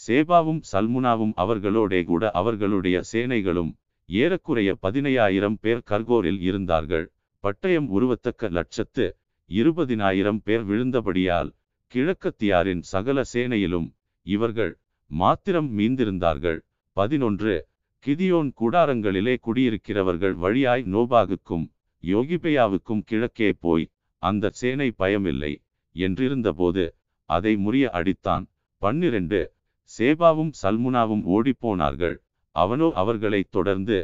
சேபாவும் சல்முனாவும் அவர்களோடே கூட அவர்களுடைய சேனைகளும் ஏறக்குறைய பதினையாயிரம் பேர் கர்கோரில் இருந்தார்கள். பட்டயம் உருவத்தக்க லட்சத்து இருபதினாயிரம் பேர் விழுந்தபடியால் கிழக்கத்தியாரின் சகல சேனையிலும் இவர்கள் மாத்திரம் மீந்திருந்தார்கள். பதினொன்று. கிதியோன் கூடாரங்களிலே குடியிருக்கிறவர்கள் வழியாய் நோபாகுக்கும் யோகிபெயாவுக்கும் கிழக்கே போய் அந்த சேனை பயமில்லை என்றிருந்தபோது அதை முறிய அடித்தான். பன்னிரண்டு. சேபாவும் சல்முனாவும் ஓடிப்போனார்கள். அவனோ அவர்களைத் தொடர்ந்து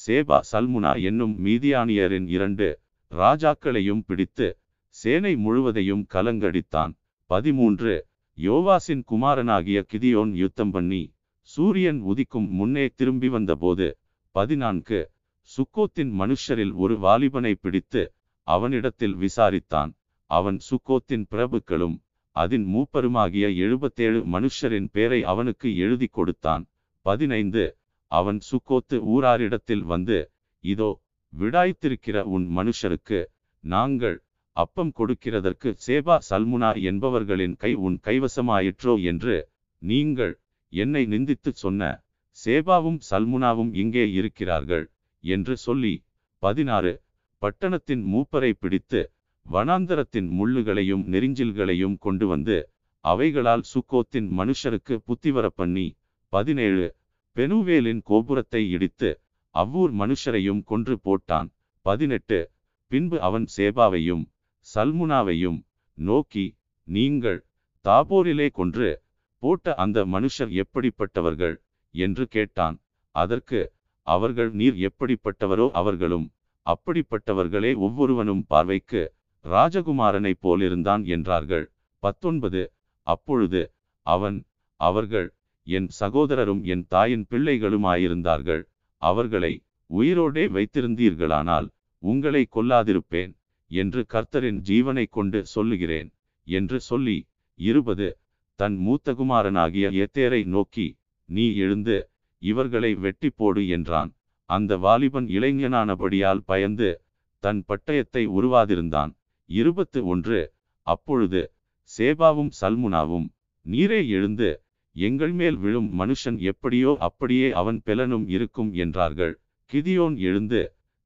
சேபா சல்முனா என்னும் மீதியானியரின் இரண்டு ராஜாக்களையும் பிடித்து சேனை முழுவதையும் கலங்கடித்தான். பதிமூன்று. யோவாசின் குமாரனாகிய கிதியோன் யுத்தம் பண்ணி சூரியன் உதிக்கும் முன்னே திரும்பி வந்தபோது பதினான்கு. சுக்கோத்தின் மனுஷரில் ஒரு வாலிபனை பிடித்து அவனிடத்தில் விசாரித்தான். அவன் சுக்கோத்தின் பிரபுக்களும் அதன் மூப்பருமாகிய எழுபத்தேழு மனுஷரின் பேரை அவனுக்கு எழுதி கொடுத்தான். பதினைந்து. அவன் சுக்கோத்து ஊராரிடத்தில் வந்து இதோ விடாய்த்திருக்கிற உன் மனுஷருக்கு நாங்கள் அப்பம் கொடுக்கிறதற்கு சேபா சல்முனா என்பவர்களின் கை உன் கைவசமாயிற்றோ என்று நீங்கள் என்னை நிந்தித்துச் சொன்ன சேபாவும் சல்முனாவும் இங்கே இருக்கிறார்கள் என்று சொல்லி பதினாறு பட்டணத்தின் மூப்பரை பிடித்து வனாந்தரத்தின் முள்ளுகளையும் நெரிஞ்சில்களையும் கொண்டு வந்து அவைகளால் சுக்கோத்தின் மனுஷருக்கு புத்திவர பண்ணி பதினேழு பெனுவேலின் கோபுரத்தை இடித்து அவ்வூர் மனுஷரையும் கொன்று போட்டான். பதினெட்டு பின்பு அவன் சேபாவையும் சல்முனாவையும் நோக்கி நீங்கள் தாபோரிலே கொன்று போட்ட அந்த மனுஷர் எப்படிப்பட்டவர்கள்? என்று கேட்டான். அதற்கு அவர்கள் நீர் எப்படிப்பட்டவரோ அவர்களும் அப்படிப்பட்டவர்களே ஒவ்வொருவனும் பார்வைக்கு ராஜகுமாரனைப் போலிருந்தான் என்றார்கள். பத்தொன்பது. அப்பொழுது அவன் அவர்கள் என் சகோதரரும் என் தாயின் பிள்ளைகளுமாயிருந்தார்கள். அவர்களை உயிரோடே வைத்திருந்தீர்களானால் உங்களை கொல்லாதிருப்பேன். என்று கர்த்தரின் ஜீவனை கொண்டு சொல்லுகிறேன் என்று சொல்லி இருபது தன் மூத்தகுமாரனாகிய எத்தேரை நோக்கி நீ எழுந்து இவர்களை வெட்டி போடு என்றான். அந்த வாலிபன் இளைஞனானபடியால் பயந்து தன் பட்டயத்தை உருவாதிருந்தான். இருபத்து ஒன்று அப்பொழுது சேபாவும் சல்முனாவும் நீரே எழுந்து எங்கள் மேல் விழும் மனுஷன் எப்படியோ அப்படியே அவன் பெலனும் இருக்கும் என்றார்கள். கிதியோன் எழுந்து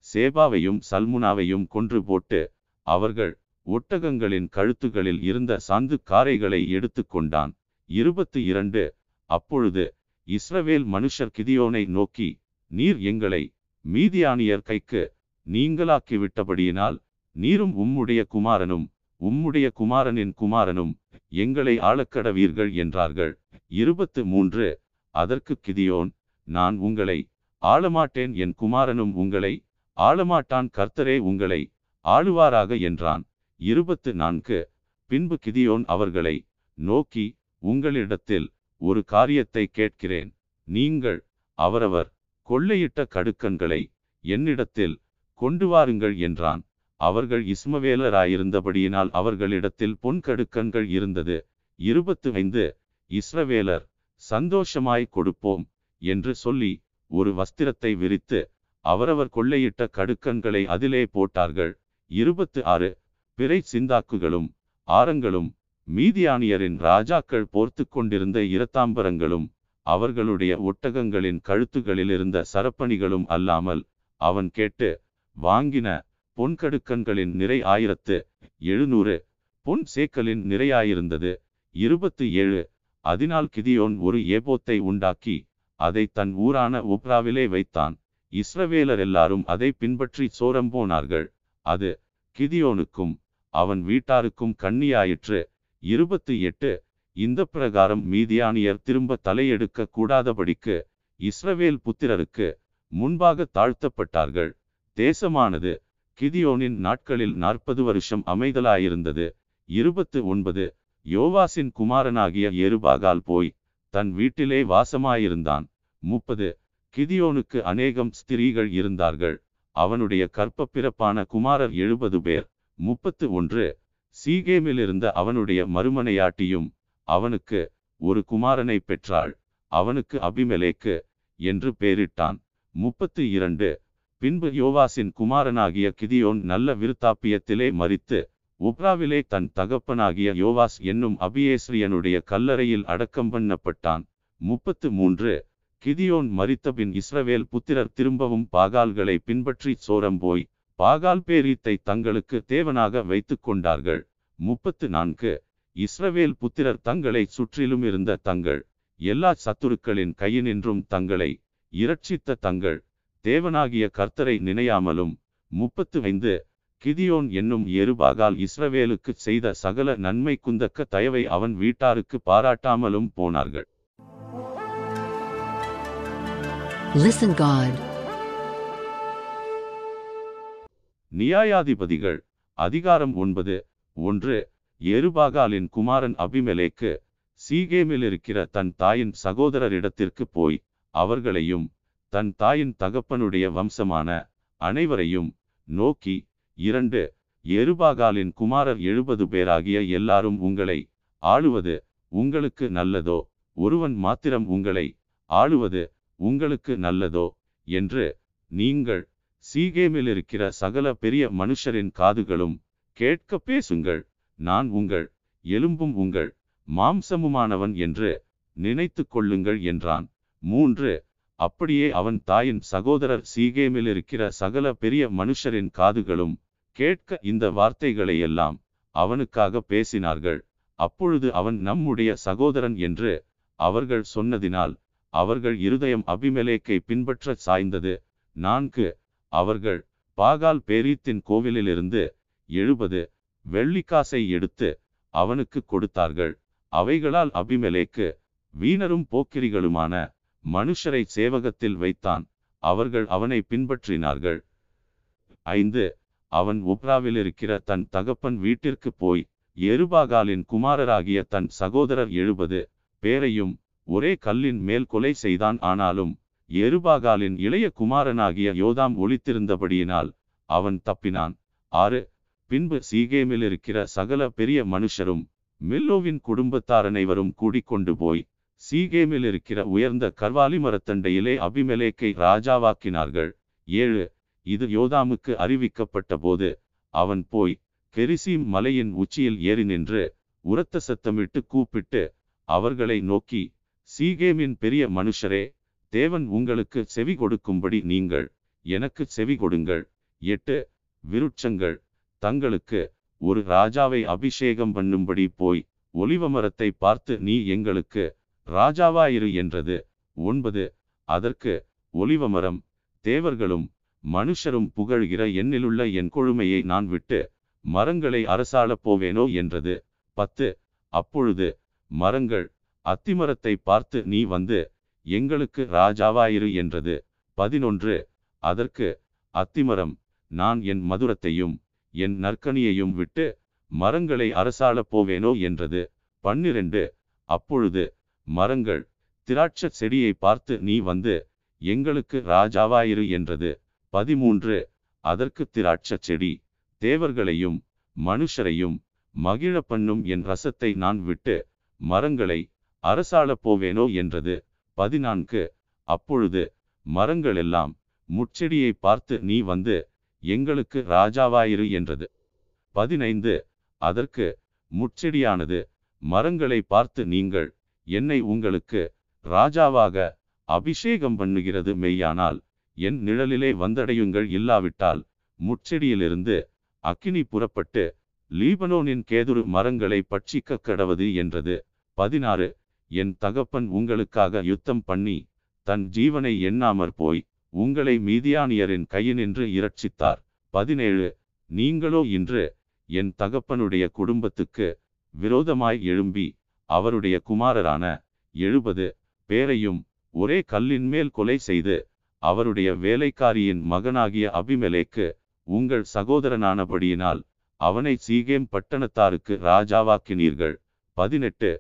சேபாவையும் சல்முனாவையும் கொன்று போட்டு அவர்கள் ஒட்டகங்களின் கழுத்துகளில் இருந்த சாந்து காரைகளை எடுத்து கொண்டான். இருபத்து இரண்டு. அப்பொழுது இஸ்ரவேல் மனுஷர் கிதியோனை நோக்கி நீர் எங்களை மீதியானியர் கைக்கு நீங்களாக்கிவிட்டபடியினால் நீரும் உம்முடைய குமாரனும் உம்முடைய குமாரனின் குமாரனும் எங்களை ஆளக்கடவீர்கள் என்றார்கள். இருபத்து மூன்று. அதற்கு கிதியோன் நான் உங்களை ஆளமாட்டேன் என் குமாரனும் உங்களை ஆளமாட்டான் கர்த்தரே உங்களை ஆளுவாராக என்றான். இருபத்து நான்கு. பின்பு கிதியோன் அவர்களை நோக்கி உங்களிடத்தில் ஒரு காரியத்தை கேட்கிறேன். நீங்கள் அவரவர் கொள்ளையிட்ட கடுக்கன்களை என்னிடத்தில் கொண்டு வாருங்கள் என்றான். அவர்கள் இஸ்மவேலராயிருந்தபடியினால் அவர்களிடத்தில் பொன் கடுக்கன்கள் இருந்தது. இருபத்து ஐந்து. இஸ்ரவேலர் சந்தோஷமாய் கொடுப்போம் என்று சொல்லி ஒரு வஸ்திரத்தை விரித்து அவரவர் கொள்ளையிட்ட கடுக்கன்களை அதிலே போட்டார்கள். இருபத்து ஆறு பிறை சிந்தாக்குகளும் ஆரங்களும் மீதியானியரின் ராஜாக்கள் போர்த்து கொண்டிருந்த இரத்தாம்பரங்களும் அவர்களுடைய ஒட்டகங்களின் கழுத்துகளில் இருந்த சரப்பணிகளும் அல்லாமல் அவன் கேட்டு வாங்கின பொன்கடுக்கன்களின் நிறை ஆயிரத்து எழுநூறு. பொன் சேக்கலின் நிறையாயிருந்தது. இருபத்து ஏழு அதனால் கிதியோன் ஒரு ஏபோத்தை உண்டாக்கி அதை தன் ஊரான ஒப்ராவிலே வைத்தான். இஸ்ரவேலர் எல்லாரும் அதை பின்பற்றி சோரம்போனார்கள் அது கிதியோனுக்கும் அவன் வீட்டாருக்கும் கண்ணியாயிற்று. இருபத்து எட்டு. இந்த பிரகாரம் மீதியானியர் திரும்ப தலையெடுக்க கூடாதபடிக்கு இஸ்ரவேல் புத்திரருக்கு முன்பாக தாழ்த்தப்பட்டார்கள். தேசமானது கிதியோனின் நாட்களில் நாற்பது வருஷம் அமைதலாயிருந்தது. இருபத்து ஒன்பது. யோவாசின் குமாரனாகிய எருபாகால் போய் தன் வீட்டிலே வாசமாயிருந்தான். முப்பது. கிதியோனுக்கு அநேகம் ஸ்திரீகள் இருந்தார்கள். அவனுடைய கற்ப பிறப்பான குமாரர் எழுபது பேர். முப்பத்து ஒன்று. சீகேமிலிருந்த அவனுடைய மறுமனையாட்டியும் அவனுக்கு ஒரு குமாரனை பெற்றாள். அவனுக்கு அபிமெலேக்கு என்று பெயரிட்டான். முப்பத்து இரண்டு. பின்பு யோவாசின் குமாரனாகிய கிதியோன் நல்ல விருத்தாப்பியத்திலே மறித்து உப்ராவிலே தன் தகப்பனாகிய யோவாஸ் என்னும் அபியேஸ்ரியனுடைய கல்லறையில் அடக்கம் பண்ணப்பட்டான். முப்பத்து மூன்று. கிதியோன் மரித்தபின் இஸ்ரவேல் புத்திரர் திரும்பவும் பாகால்களை பின்பற்றி சோரம் போய் பாகால் பேரீத்தை தங்களுக்கு தேவனாக வைத்துக் கொண்டார்கள். முப்பத்து நான்கு. இஸ்ரவேல் புத்திரர் தங்களை சுற்றிலும் இருந்த தங்கள் எல்லா சத்துருக்களின் கையினின்றும் தங்களை இரட்சித்த தங்கள் தேவனாகிய கர்த்தரை நினையாமலும். முப்பத்து ஐந்து. கிதியோன் என்னும் எருபாகால் இஸ்ரவேலுக்கு செய்த சகல நன்மை குந்தக்க தயவை அவன் வீட்டாருக்கு பாராட்டாமலும் போனார்கள். லிசன் காட் நியாயாதிபதிகள் அதிகாரம் ஒன்பது ஒன்று எருபாகாலின் குமாரன் அபிமெலேக்கு சீகேமில் இருக்கிற தன் தாயின் சகோதரரிடத்திற்கு போய் அவர்களையும் தன் தாயின் தகப்பனுடைய வம்சமான அனைவரையும் நோக்கி இரண்டு எருபாகாலின் குமாரர் எழுபது பேராகிய எல்லாரும் உங்களை ஆளுவது உங்களுக்கு நல்லதோ? ஒருவன் மாத்திரம் உங்களை ஆளுவது உங்களுக்கு நல்லதோ என்று நீங்கள் சீகேமில் இருக்கிற சகல பெரிய மனுஷரின் காதுகளும் கேட்க பேசுங்கள். நான் உங்கள் எலும்பும் உங்கள் மாம்சமுமானவன் என்று நினைத்து கொள்ளுங்கள் என்றான். மூன்று அப்படியே அவன் தாயின் சகோதரர் சீகேமில் இருக்கிற சகல பெரிய மனுஷரின் காதுகளும் கேட்க இந்த வார்த்தைகளையெல்லாம் அவனுக்காக பேசினார்கள். அப்பொழுது அவன் நம்முடைய சகோதரன் என்று அவர்கள் சொன்னதினால் அவர்கள் இருதயம் அபிமெலேக்கை பின்பற்றச் சாய்ந்தது. நான்கு அவர்கள் பாகால் பேரீத்தின் கோவிலிலிருந்து எழுபது வெள்ளிக்காசை எடுத்து அவனுக்கு கொடுத்தார்கள். அவைகளால் அபிமெலேக்கு வீணரும் போக்கிரிகளுமான மனுஷரை சேவகத்தில் வைத்தான். அவர்கள் அவனை பின்பற்றினார்கள். ஐந்து அவன் ஒப்ராவில் இருக்கிற தன் தகப்பன் வீட்டிற்கு போய் எருபாகாலின் குமாரராகிய தன் சகோதரர் எழுபது பேரையும் ஒரே கல்லின் மேல் கொலை செய்தான் ஆனாலும் எருபாகாலின் இளைய குமாரனாகிய யோதாம் ஒளித்திருந்தபடியினால் அவன் தப்பினான். ஆறு பின்பு சீகேமில் இருக்கிற சகல பெரிய மனுஷரும் மில்லோவின் குடும்பத்தார் அனைவரும் கூடிக்கொண்டு போய் சீகேமில் இருக்கிற உயர்ந்த கர்வாலி மரத்தண்டையிலே அபிமலேக்கை ராஜாவாக்கினார்கள். ஏழு இது யோதாமுக்கு அறிவிக்கப்பட்ட போது அவன் போய் கெரிசீம் மலையின் உச்சியில் ஏறி நின்று உரத்த சத்தமிட்டு கூப்பிட்டு அவர்களை நோக்கி சீகேமின் பெரிய மனுஷரே தேவன் உங்களுக்கு செவி கொடுக்கும்படி நீங்கள் எனக்கு செவி கொடுங்கள். எட்டு விருட்சங்கள். தங்களுக்கு ஒரு ராஜாவை அபிஷேகம் பண்ணும்படி போய் ஒலிவ மரத்தை பார்த்து நீ எங்களுக்கு ராஜாவாயிரு என்றது. ஒன்பது அதற்கு ஒலிவ மரம் தேவர்களும் மனுஷரும் புகழ்கிற என்னிலுள்ள என் கொழுமையை நான் விட்டு மரங்களை அரசாளப் போவேனோ என்றது. பத்து அப்பொழுது மரங்கள் அத்திமரத்தை பார்த்து நீ வந்து எங்களுக்கு ராஜாவாயிரு என்றது. பதினொன்று அதற்கு அத்திமரம் நான் என் மதுரத்தையும் என் நற்கனியையும் விட்டு மரங்களை அரசாளப் போவேனோ என்றது. பன்னிரண்டு அப்பொழுது மரங்கள் திராட்ச செடியை பார்த்து நீ வந்து எங்களுக்கு ராஜாவாயிரு என்றது. பதிமூன்று அதற்கு திராட்ச செடி தேவர்களையும் மனுஷரையும் மகிழ பண்ணும் என் ரசத்தை நான் விட்டு மரங்களை அரசாளப் போவேனோ என்றது. பதினான்கு. அப்பொழுது மரங்களெல்லாம் முட்செடியை பார்த்து நீ வந்து எங்களுக்கு ராஜாவாயிரு என்றது. பதினைந்து. அதற்கு முட்செடியானது மரங்களை பார்த்து நீங்கள் என்னை உங்களுக்கு ராஜாவாக அபிஷேகம் பண்ணுகிறது மெய்யானால் என் நிழலிலே வந்தடையுங்கள் இல்லாவிட்டால் முட்செடியிலிருந்து அக்கினி புறப்பட்டு லீபனோனின் கேதுரு மரங்களை பட்சிக்க கடவது என்றது. பதினாறு. என் தகப்பன் உங்களுக்காக யுத்தம் பண்ணி தன் ஜீவனை எண்ணாமற் போய் உங்களை மீதியானியரின் கையினின்று இரட்சித்தார். பதினேழு நீங்களோ இன்று என் தகப்பனுடைய குடும்பத்துக்கு விரோதமாய் எழும்பி அவருடைய குமாரரான எழுபது பேரையும் ஒரே கல்லின் மேல் கொலை செய்து அவருடைய வேலைக்காரியின் மகனாகிய அபிமலேக்கு உங்கள் சகோதரனானபடியினால் அவனை சீகேம் பட்டணத்தாருக்கு ராஜாவாக்கினீர்கள். பதினெட்டு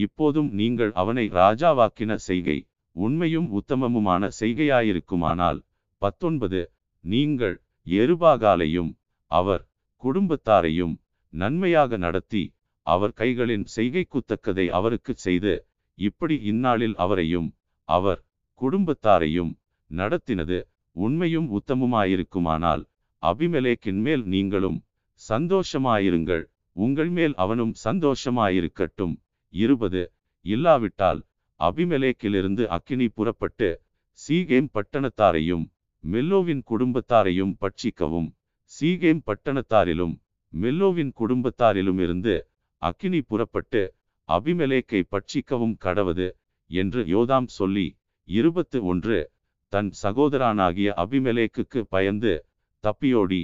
இப்போதும் நீங்கள் அவனை ராஜாவாக்கின செய்கை உண்மையும் உத்தமமுமான செய்கையாயிருக்குமானால் பத்தொன்பது நீங்கள் எருபாகாலையும் அவர் குடும்பத்தாரையும் நன்மையாக நடத்தி அவர் கைகளின் செய்கைக்குத்தக்கதை அவருக்கு செய்து இப்படி இந்நாளில் அவரையும் அவர் குடும்பத்தாரையும் நடத்தினது உண்மையும் உத்தமுமாயிருக்குமானால் அபிமலேக்கின் மேல் நீங்களும் சந்தோஷமாயிருங்கள் உங்கள் மேல் அவனும் சந்தோஷமாயிருக்கட்டும். இருபது. இல்லாவிட்டால் அபிமெலேக்கிலிருந்து அக்கினி புறப்பட்டு சீகேம் பட்டணத்தாரையும் மெல்லோவின் குடும்பத்தாரையும் பட்சிக்கவும். சீகேம் பட்டணத்தாரிலும் மெல்லோவின் குடும்பத்தாரிலும் இருந்து அக்கினி புறப்பட்டு அபிமெலேக்கை பட்சிக்கவும் கடவது என்று யோதாம் சொல்லி இருபத்து ஒன்று. தன் சகோதரனாகிய அபிமெலேக்குக்கு பயந்து தப்பியோடி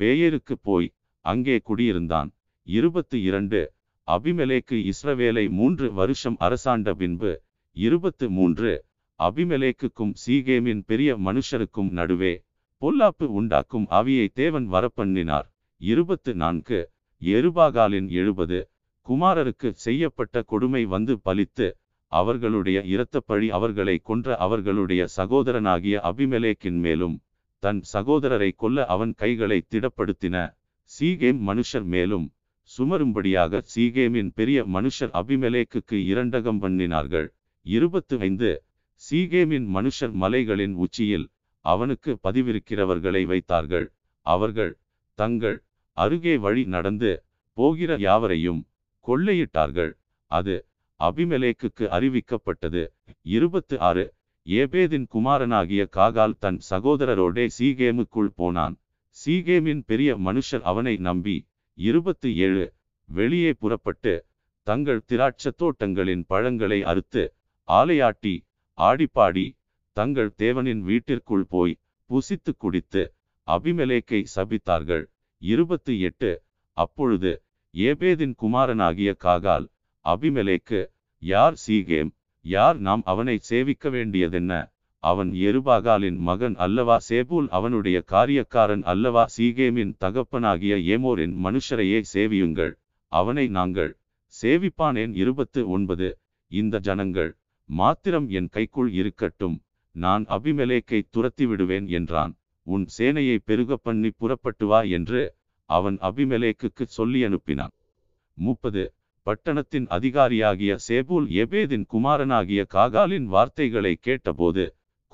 பேயருக்கு போய் அங்கே குடியிருந்தான். இருபத்து இரண்டு. அபிமெலேக்கு இஸ்ரவேலை மூன்று வருஷம் அரசாண்ட பின்பு இருபத்து மூன்று அபிமெலேக்குக்கும் சீகேமின் பெரிய மனுஷருக்கும் நடுவே பொல்லாப்பு உண்டாக்கும் அவியை தேவன் வரப்பண்ணினார். இருபத்து நான்கு எருபாகாலின் எழுபது குமாரருக்கு செய்யப்பட்ட கொடுமை வந்து பலித்து அவர்களுடைய இரத்தப்பழி அவர்களை கொன்ற அவர்களுடைய சகோதரனாகிய அபிமெலேக்கின் மேலும் தன் சகோதரரை கொல்ல அவன் கைகளை திடப்படுத்தின சீகேம் மனுஷர் மேலும் சுமரும்படியாக சீகேமின் பெரிய மனுஷர் அபிமலேக்குக்கு இரண்டகம் பண்ணினார்கள். இருபத்து ஐந்து சீகேமின் மனுஷர் மலைகளின் உச்சியில் அவனுக்கு பதிவிருக்கிறவர்களை வைத்தார்கள். அவர்கள் தங்கள் அருகே வழி நடந்து போகிற யாவரையும் கொள்ளையிட்டார்கள். அது அபிமலேக்குக்கு அறிவிக்கப்பட்டது. இருபத்து ஆறு ஏபேதின் குமாரனாகிய காகால் தன் சகோதரரோடே சீகேமுக்குள் போனான். சீகேமின் பெரிய மனுஷர் அவனை நம்பி இருபத்து ஏழு வெளியே புறப்பட்டு தங்கள் திராட்சத் தோட்டங்களின் பழங்களை அறுத்து ஆலையாட்டி ஆடிப்பாடி தங்கள் தேவனின் வீட்டிற்குள் போய் புசித்து குடித்து அபிமலேக்கை சபித்தார்கள். இருபத்து எட்டு அப்பொழுது ஏபேதின் குமாரனாகிய காகால் அபிமலேக்கு யார் சீகேம்? யார் நாம் அவனை சேவிக்க வேண்டியதென்ன? அவன் எருபாகாலின் மகன் அல்லவா? சேபூல் அவனுடைய காரியக்காரன் அல்லவா? சீகேமின் தகப்பனாகிய ஏமோரின் மனுஷரையே சேவியுங்கள். அவனை நாங்கள் சேவிப்பானேன். இருபத்து ஒன்பது. இந்த ஜனங்கள் மாத்திரம் என் கைக்குள் இருக்கட்டும். நான் அபிமலேக்கை துரத்தி விடுவேன் என்றான். உன் சேனையை பெருக பண்ணி புறப்பட்டு வா என்று அவன் அபிமலேக்குக்கு சொல்லி அனுப்பினான். முப்பது. பட்டணத்தின் அதிகாரியாகிய சேபூல் எபேதின் குமாரனாகிய காகாலின் வார்த்தைகளை கேட்டபோது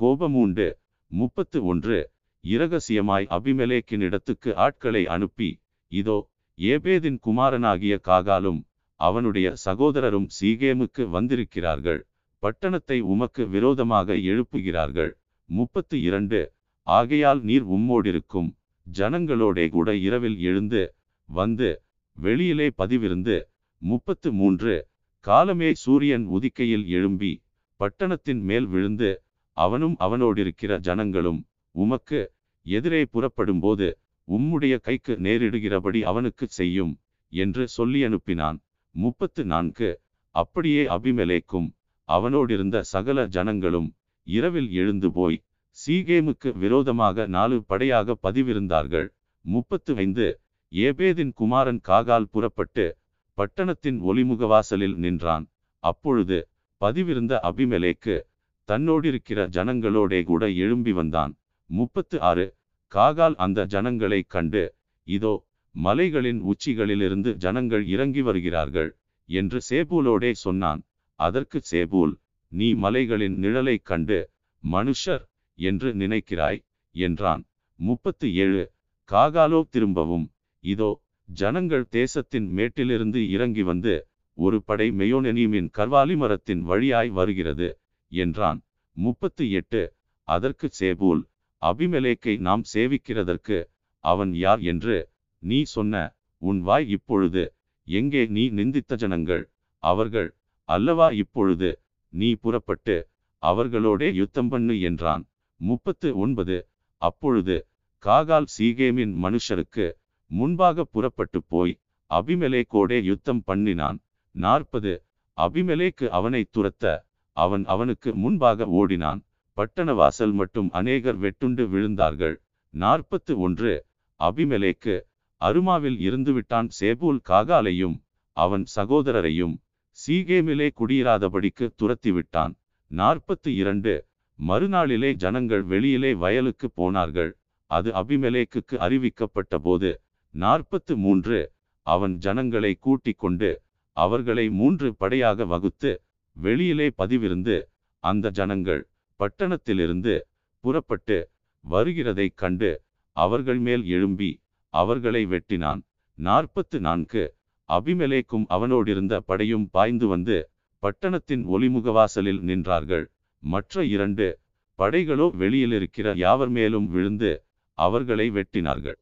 கோபமூண்டு. முப்பத்து ஒன்று. இரகசியமாய் அபிமெலேக்கினிடத்துக்கு ஆட்களை அனுப்பி இதோ ஏபேதின் குமாரனாகிய காகாலும் அவனுடைய சகோதரரும் சீகேமுக்கு வந்திருக்கிறார்கள். பட்டணத்தை உமக்கு விரோதமாக எழுப்புகிறார்கள். முப்பத்து இரண்டு. ஆகையால் நீர் உம்மோடிருக்கும். ஜனங்களோடே கூட இரவில் எழுந்து வந்து வெளியிலே பதிவிருந்து. முப்பத்து மூன்று. காலமே சூரியன் உதிக்கையில் எழும்பி பட்டணத்தின் மேல் விழுந்து அவனும் அவனோடிருக்கிற ஜனங்களும் உமக்கு எதிரே புறப்படும்போது உம்முடைய கைக்கு நேரிடுகிறபடி அவனுக்கு செய்யும் என்று சொல்லி அனுப்பினான். முப்பத்து நான்கு. அப்படியே அபிமலேக்கும் அவனோடிருந்த சகல ஜனங்களும் இரவில் எழுந்து போய் சீகேமுக்கு விரோதமாக நாலு படையாக பதிவிருந்தார்கள். முப்பத்து ஐந்து. ஏபேதின் குமாரன் காகால் புறப்பட்டு பட்டணத்தின் ஒளிமுகவாசலில் நின்றான். அப்பொழுது பதிவிருந்த அபிமலேக்கு தன்னோடிருக்கிற ஜனங்களோடே கூட எழும்பி வந்தான். முப்பத்து ஆறு. காகால் அந்த ஜனங்களைக் கண்டு இதோ மலைகளின் உச்சிகளிலிருந்து ஜனங்கள் இறங்கி வருகிறார்கள் என்று சேபூலோடே சொன்னான். அதற்கு சேபூல் நீ மலைகளின் நிழலைக் கண்டு மனுஷர் என்று நினைக்கிறாய் என்றான். முப்பத்து ஏழு. காகாலோ திரும்பவும் இதோ ஜனங்கள் தேசத்தின் மேட்டிலிருந்து இறங்கி வந்து ஒரு படை மெயோனெனீமின் கர்வாலி மரத்தின் வழியாய் வருகிறது என்றான். முப்பத்து எட்டு. அதற்கு சேபூல் அபிமலேக்கை நாம் சேவிக்கிறதற்கு அவன் யார் என்று நீ சொன்ன உன் வாய் இப்பொழுது எங்கே நீ நிந்தித்த ஜனங்கள்? அவர்கள் அல்லவா இப்பொழுது நீ புறப்பட்டு அவர்களோடே யுத்தம் பண்ணு என்றான். முப்பத்து ஒன்பது. அப்பொழுது காகால் சீகேமின் மனுஷருக்கு முன்பாக புறப்பட்டு போய் அபிமலேக்கோடே யுத்தம் பண்ணினான். நாற்பது. அபிமலேக்கு அவனை துரத்த அவன் அவனுக்கு முன்பாக ஓடினான். பட்டண வாசல் மட்டும் அநேகர் வெட்டுண்டு விழுந்தார்கள். நாற்பத்து ஒன்று. அபிமெலேக்கு அருமாவில் இருந்துவிட்டான் சேபூல் காகாலையும் அவன் சகோதரரையும். சீகேமிலே குடியிராதபடிக்கு துரத்திவிட்டான். நாற்பத்து இரண்டு. மறுநாளிலே ஜனங்கள் வெளியிலே வயலுக்கு போனார்கள். அது அபிமலேக்குக்கு அறிவிக்கப்பட்ட போது நாற்பத்து மூன்று. அவன் ஜனங்களை கூட்டிக் கொண்டு அவர்களை மூன்று படையாக வகுத்து வெளியிலே பதிவிருந்து அந்த ஜனங்கள் பட்டணத்திலிருந்து புறப்பட்டு வருகிறதைக் கண்டு அவர்கள் மேல் எழும்பி அவர்களை வெட்டினான். நாற்பத்து நான்கு அபிமலேக்கும் அவனோடிருந்த படையும் பாய்ந்து வந்து பட்டணத்தின் ஒளிமுகவாசலில் நின்றார்கள். மற்ற இரண்டு படைகளோ வெளியிலிருக்கிற யாவர் மேலும் விழுந்து அவர்களை வெட்டினார்கள்.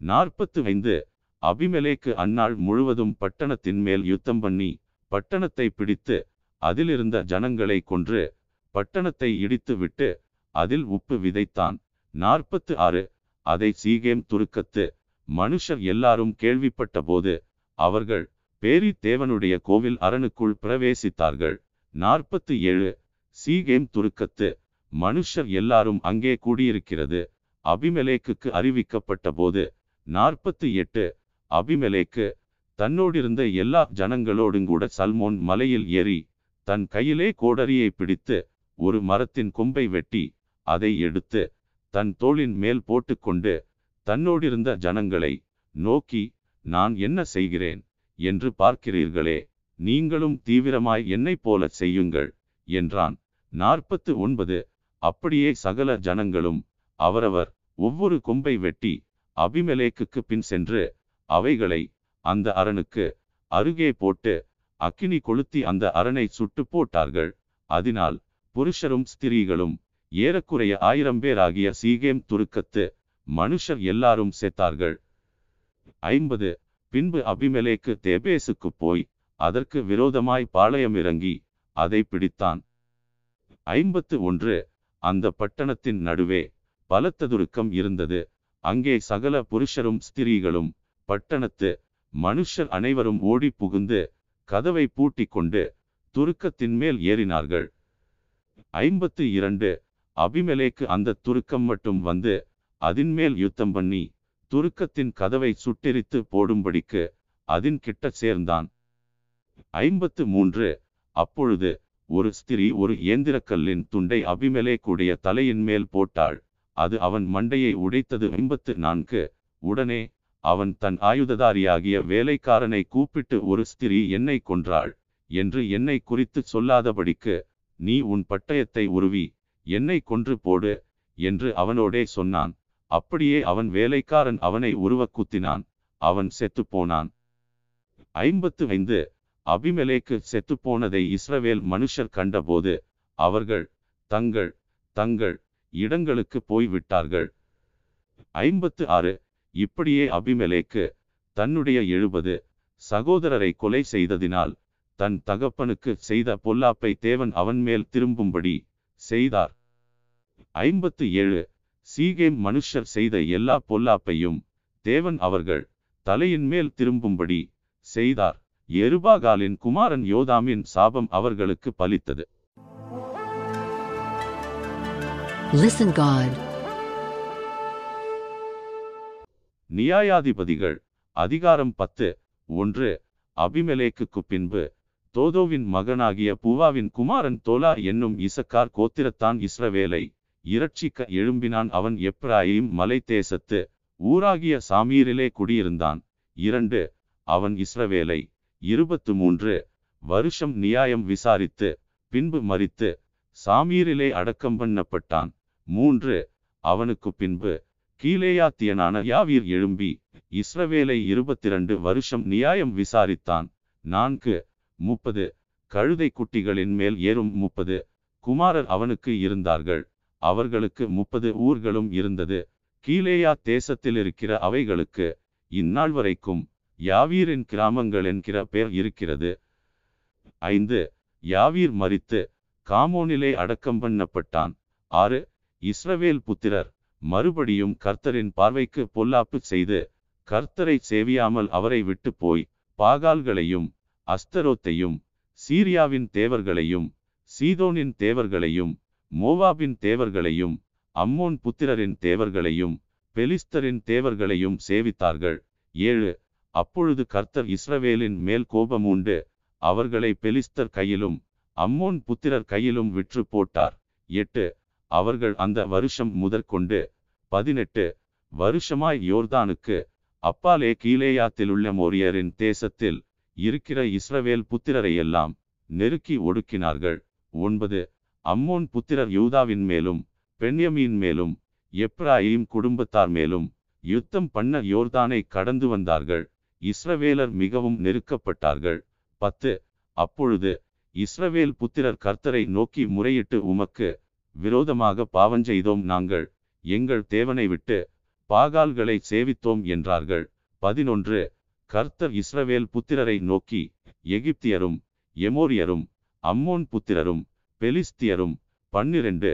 நாற்பத்து ஐந்து அபிமலேக்கு அந்நாள் முழுவதும் பட்டணத்தின் மேல் யுத்தம் பண்ணி பட்டணத்தை பிடித்து அதிலிருந்த ஜனங்களை கொன்று பட்டணத்தை இடித்துவிட்டு அதில் உப்பு விதைத்தான். நாற்பத்து ஆறு அதை சீகேம் துருக்கத்து மனுஷர் எல்லாரும் கேள்விப்பட்டபோது அவர்கள் பேரி தேவனுடைய கோவில் அரணுக்குள் பிரவேசித்தார்கள். நாற்பத்து ஏழு சீகேம் துருக்கத்து மனுஷர் எல்லாரும் அங்கே கூடியிருக்கிறது. அபிமலேக்குக்கு அறிவிக்கப்பட்ட போது நாற்பத்து எட்டு அபிமலேக்கு தன்னோடிருந்த எல்லா ஜனங்களோடும் கூட சல்மோன் மலையில் ஏறி தன் கையிலே கோடரியை பிடித்து ஒரு மரத்தின் கொம்பை வெட்டி அதை எடுத்து தன் தோளின் மேல் போட்டுக்கொண்டு தன்னோடிருந்த ஜனங்களை நோக்கி நான் என்ன செய்கிறேன் என்று பார்க்கிறீர்களே நீங்களும் தீவிரமாய் என்னைப் போல செய்யுங்கள் என்றான். நாற்பத்து ஒன்பது அப்படியே சகல ஜனங்களும் அவரவர் ஒவ்வொரு கொம்பை வெட்டி அபிமலேக்குக்கு பின் சென்று அவைகளை அந்த அரணுக்கு அருகே போட்டு அக்கினி கொளுத்தி அந்த அரணை சுட்டு போட்டார்கள். அதனால் புருஷரும் ஸ்திரீகளும் ஏறக்குறைய ஆயிரம் பேராகிய சீகேம் துருக்கத்து மனுஷர் எல்லாரும் செத்தார்கள். ஐம்பது. பின்பு அபிமலேக்கு தேபேசுக்கு போய் அதற்கு விரோதமாய் பாளையம் இறங்கி அதை பிடித்தான். ஐம்பத்து ஒன்று. அந்த பட்டணத்தின் நடுவே பலத்ததுருக்கம் இருந்தது. அங்கே சகல புருஷரும் ஸ்திரீகளும் பட்டணத்து மனுஷர் அனைவரும் ஓடி புகுந்து கதவை பூட்டிக் கொண்டு துருக்கத்தின் மேல் ஏறினார்கள். ஐம்பத்து இரண்டு. அபிமலேக்கு அந்த துருக்கம் மட்டும் வந்து அதின்மேல் யுத்தம் பண்ணி துருக்கத்தின் கதவை சுட்டெரித்து போடும்படிக்கு அதின் கிட்ட சேர்ந்தான். ஐம்பத்து மூன்று. அப்பொழுது ஒரு ஸ்திரீ ஒரு இயந்திரக்கல்லின் துண்டை அபிமலேக்குடைய தலையின் மேல் போட்டாள். அது அவன் மண்டையை உடைத்தது ஐம்பத்து நான்கு. உடனே அவன் தன் ஆயுததாரியாகிய வேலைக்காரனை கூப்பிட்டு ஒரு ஸ்திரீ என்னை கொன்றாள் என்று என்னை குறித்து சொல்லாதபடிக்கு நீ உன் பட்டயத்தை உருவி என்னை கொன்று போடு என்று அவனோடே சொன்னான். அப்படியே அவன் வேலைக்காரன் அவனை உருவ குத்தினான். அவன் செத்துப்போனான் ஐம்பத்து ஐந்து அபிமலேக்கு செத்துப்போனதை இஸ்ரவேல் மனுஷர் கண்டபோது அவர்கள் தங்கள் தங்கள் இடங்களுக்கு போய் விட்டார்கள் ஐம்பத்து ஆறு இப்படியே அபிமெலேக்கு தன்னுடைய எழுபது சகோதரரை கொலை செய்ததினால் தன் தகப்பனுக்கு செய்த பொல்லாப்பை தேவன் அவன் மேல் திரும்பும்படி செய்தார். ஐம்பத்து ஏழு சீகேம் மனுஷர் செய்த எல்லா பொல்லாப்பையும் தேவன் அவர்கள் தலையின் மேல் திரும்பும்படி செய்தார். எருபாகாலின் குமாரன் யோதாமின் சாபம் அவர்களுக்கு பலித்தது. Listen God. நியாயாதிபதிகள் அதிகாரம் பத்து ஒன்று அபிமெலேக்குக்கு பின்பு தோதோவின் மகனாகிய பூவாவின் குமாரன் தோலா என்னும் இசக்கார் கோத்திரத்தான் இஸ்ரவேலை இரட்சிக்க எழும்பினான் அவன் எப்ராயிம் மலை தேசத்து ஊராகிய சாமீரிலே குடியிருந்தான். இரண்டு அவன் இஸ்ரவேலை. இருபத்து மூன்று வருஷம் நியாயம் விசாரித்து பின்பு மறித்து சாமீரிலே அடக்கம் பண்ணப்பட்டான். மூன்று அவனுக்கு பின்பு கீலேயாத்தியனான யாவீர் எழும்பி இஸ்ரவேலை இருபத்திரண்டு வருஷம் நியாயம் விசாரித்தான். நான்கு முப்பது கழுதை குட்டிகளின் மேல் ஏறும் முப்பது குமாரர் அவனுக்கு இருந்தார்கள். அவர்களுக்கு முப்பது ஊர்களும் இருந்தது. கீலேயா தேசத்தில் இருக்கிற அவைகளுக்கு இந்நாள் வரைக்கும் யாவீரின் கிராமங்கள் என்கிற பெயர் இருக்கிறது. ஐந்து யாவீர் மரித்து காமோனிலே அடக்கம் பண்ணப்பட்டான். ஆறு இஸ்ரவேல் புத்திரர் மறுபடியும் கர்த்தரின் பார்வைக்கு பொல்லாப்பு செய்து கர்த்தரை சேவியாமல் அவரை விட்டு போய் பாகால்களையும் அஸ்தரோத்தையும் சீரியாவின் தேவர்களையும் சீதோனின் தேவர்களையும் மோவாபின் தேவர்களையும் அம்மோன் புத்திரரின் தேவர்களையும் பெலிஸ்தரின் தேவர்களையும் சேவித்தார்கள். ஏழு அப்பொழுது கர்த்தர் இஸ்ரவேலின் மேல் கோபம் உண்டு அவர்களை பெலிஸ்தர் கையிலும் அம்மோன் புத்திரர் கையிலும் விற்று போட்டார். எட்டு அவர்கள் அந்த வருஷம் முதற்கொண்டு பதினெட்டு வருஷமாய் யோர்தானுக்கு அப்பாலே கீழேயாத்திலுள்ள மோரியரின் தேசத்தில் இருக்கிற இஸ்ரவேல் புத்திரரையெல்லாம் நெருக்கி ஒடுக்கினார்கள். ஒன்பது அம்மோன் புத்திரர் யூதாவின் மேலும் பெண்யமியின் மேலும் எப்ராயிம் குடும்பத்தார் மேலும் யுத்தம் பண்ண யோர்தானை கடந்து வந்தார்கள். இஸ்ரவேலர் மிகவும் நெருக்கப்பட்டார்கள். பத்து அப்பொழுது இஸ்ரவேல் புத்திரர் கர்த்தரை நோக்கி முறையிட்டு உமக்கு விரோதமாக பாவஞ்செய்தோம் நாங்கள். எங்கள் தேவனை விட்டு பாகால்களை சேவித்தோம் என்றார்கள். பதினொன்று. கர்த்தர் இஸ்ரவேல் புத்திரரை நோக்கி எகிப்தியரும் எமோரியரும் அம்மோன் புத்திரரும் பெலிஸ்தியரும் பன்னிரண்டு.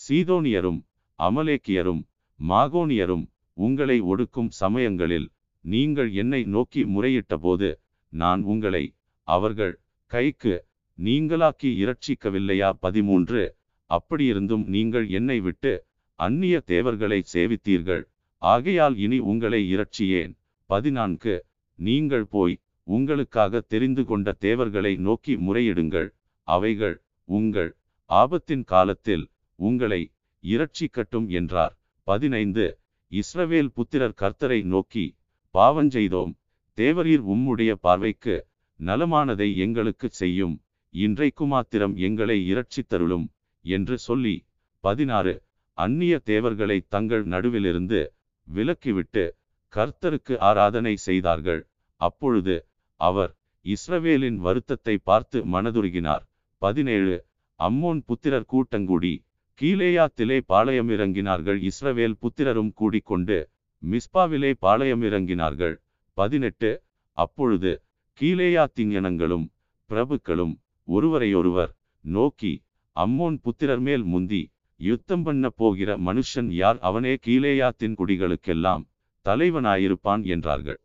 சீதோனியரும் அமலேக்கியரும் மாகோனியரும் உங்களை ஒடுக்கும் சமயங்களில் நீங்கள் என்னை நோக்கி முறையிட்டபோது நான் உங்களை அவர்கள் கைக்கு நீங்களாக்கி இரட்சிக்கவில்லையா? பதிமூன்று. அப்படியிருந்தும் நீங்கள் என்னை விட்டு அந்நிய தேவர்களை சேவித்தீர்கள். ஆகையால் இனி உங்களை இரட்சியேன். பதினான்கு. நீங்கள் போய் உங்களுக்காக தெரிந்து கொண்ட தேவர்களை நோக்கி முறையிடுங்கள். அவைகள் உங்கள் ஆபத்தின் காலத்தில் உங்களை இரட்சிக்கட்டும் என்றார். பதினைந்து. இஸ்ரவேல் புத்திரர் கர்த்தரை நோக்கி பாவஞ்செய்தோம் தேவரீர் உம்முடைய பார்வைக்கு நலமானதை எங்களுக்கு செய்யும். இன்றைக்கு மாத்திரம் எங்களை இரட்சித்தருளும். என்று சொல்லி பதினாறு அந்நிய தேவர்களை தங்கள் நடுவிலிருந்து விலக்கிவிட்டு கர்த்தருக்கு ஆராதனை செய்தார்கள். அப்பொழுது அவர் இஸ்ரவேலின் வருத்தத்தை பார்த்து மனதுருகினார். பதினேழு அம்மோன் புத்திரர் கூட்டங்கூடி கீழேயாத்திலே பாளையமிறங்கினார்கள். இஸ்ரவேல் புத்திரரும் கூடிக்கொண்டு மிஸ்பாவிலே பாளையம் இறங்கினார்கள் பதினெட்டு அப்பொழுது கீழேயாத்தின் இனங்களும் பிரபுக்களும் ஒருவரையொருவர் நோக்கி அம்மோன் புத்திரர் மேல் முந்தி யுத்தம் பண்ண போகிற மனுஷன் யார்? அவனே கீழேயாத்தின் குடிகளுக்கெல்லாம் தலைவனாயிருப்பான் என்றார்கள்.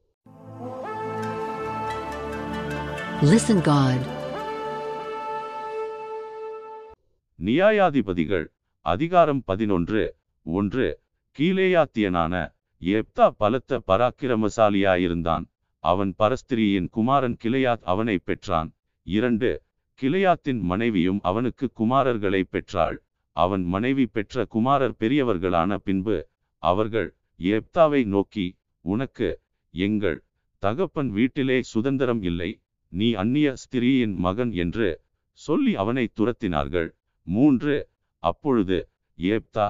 Listen God. நியாயாதிபதிகள் அதிகாரம் பதினொன்று ஒன்று கீழேயாத்தியனான எப்தா பலத்த பராக்கிரமசாலியாயிருந்தான். அவன் பரஸ்திரியின் குமாரன் கிளையாத் அவனை பெற்றான். இரண்டு கிளையாத்தின் மனைவியும் அவனுக்கு குமாரர்களை பெற்றாள். அவன் மனைவி பெற்ற குமாரர் பெரியவர்களான பின்பு அவர்கள் எப்தாவை நோக்கி உனக்கு எங்கள் தகப்பன் வீட்டிலே சுதந்திரம் இல்லை நீ அந்நிய ஸ்திரீயின் மகன் என்று சொல்லி அவனை துரத்தினார்கள். மூன்று அப்பொழுது ஏப்தா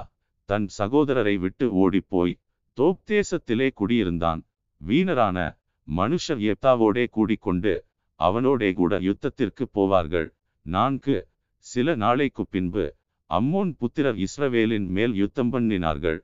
தன் சகோதரரை விட்டு ஓடிப்போய் தோப்தேசத்திலே குடியிருந்தான். வீணரான மனுஷர் ஏப்தாவோடே கூடிக்கொண்டு அவனோடே கூட யுத்தத்திற்கு போவார்கள். நான்கு சில நாளைக்கு பின்பு அம்மோன் புத்திரர் இஸ்ரவேலின் மேல் யுத்தம் பண்ணினார்கள்.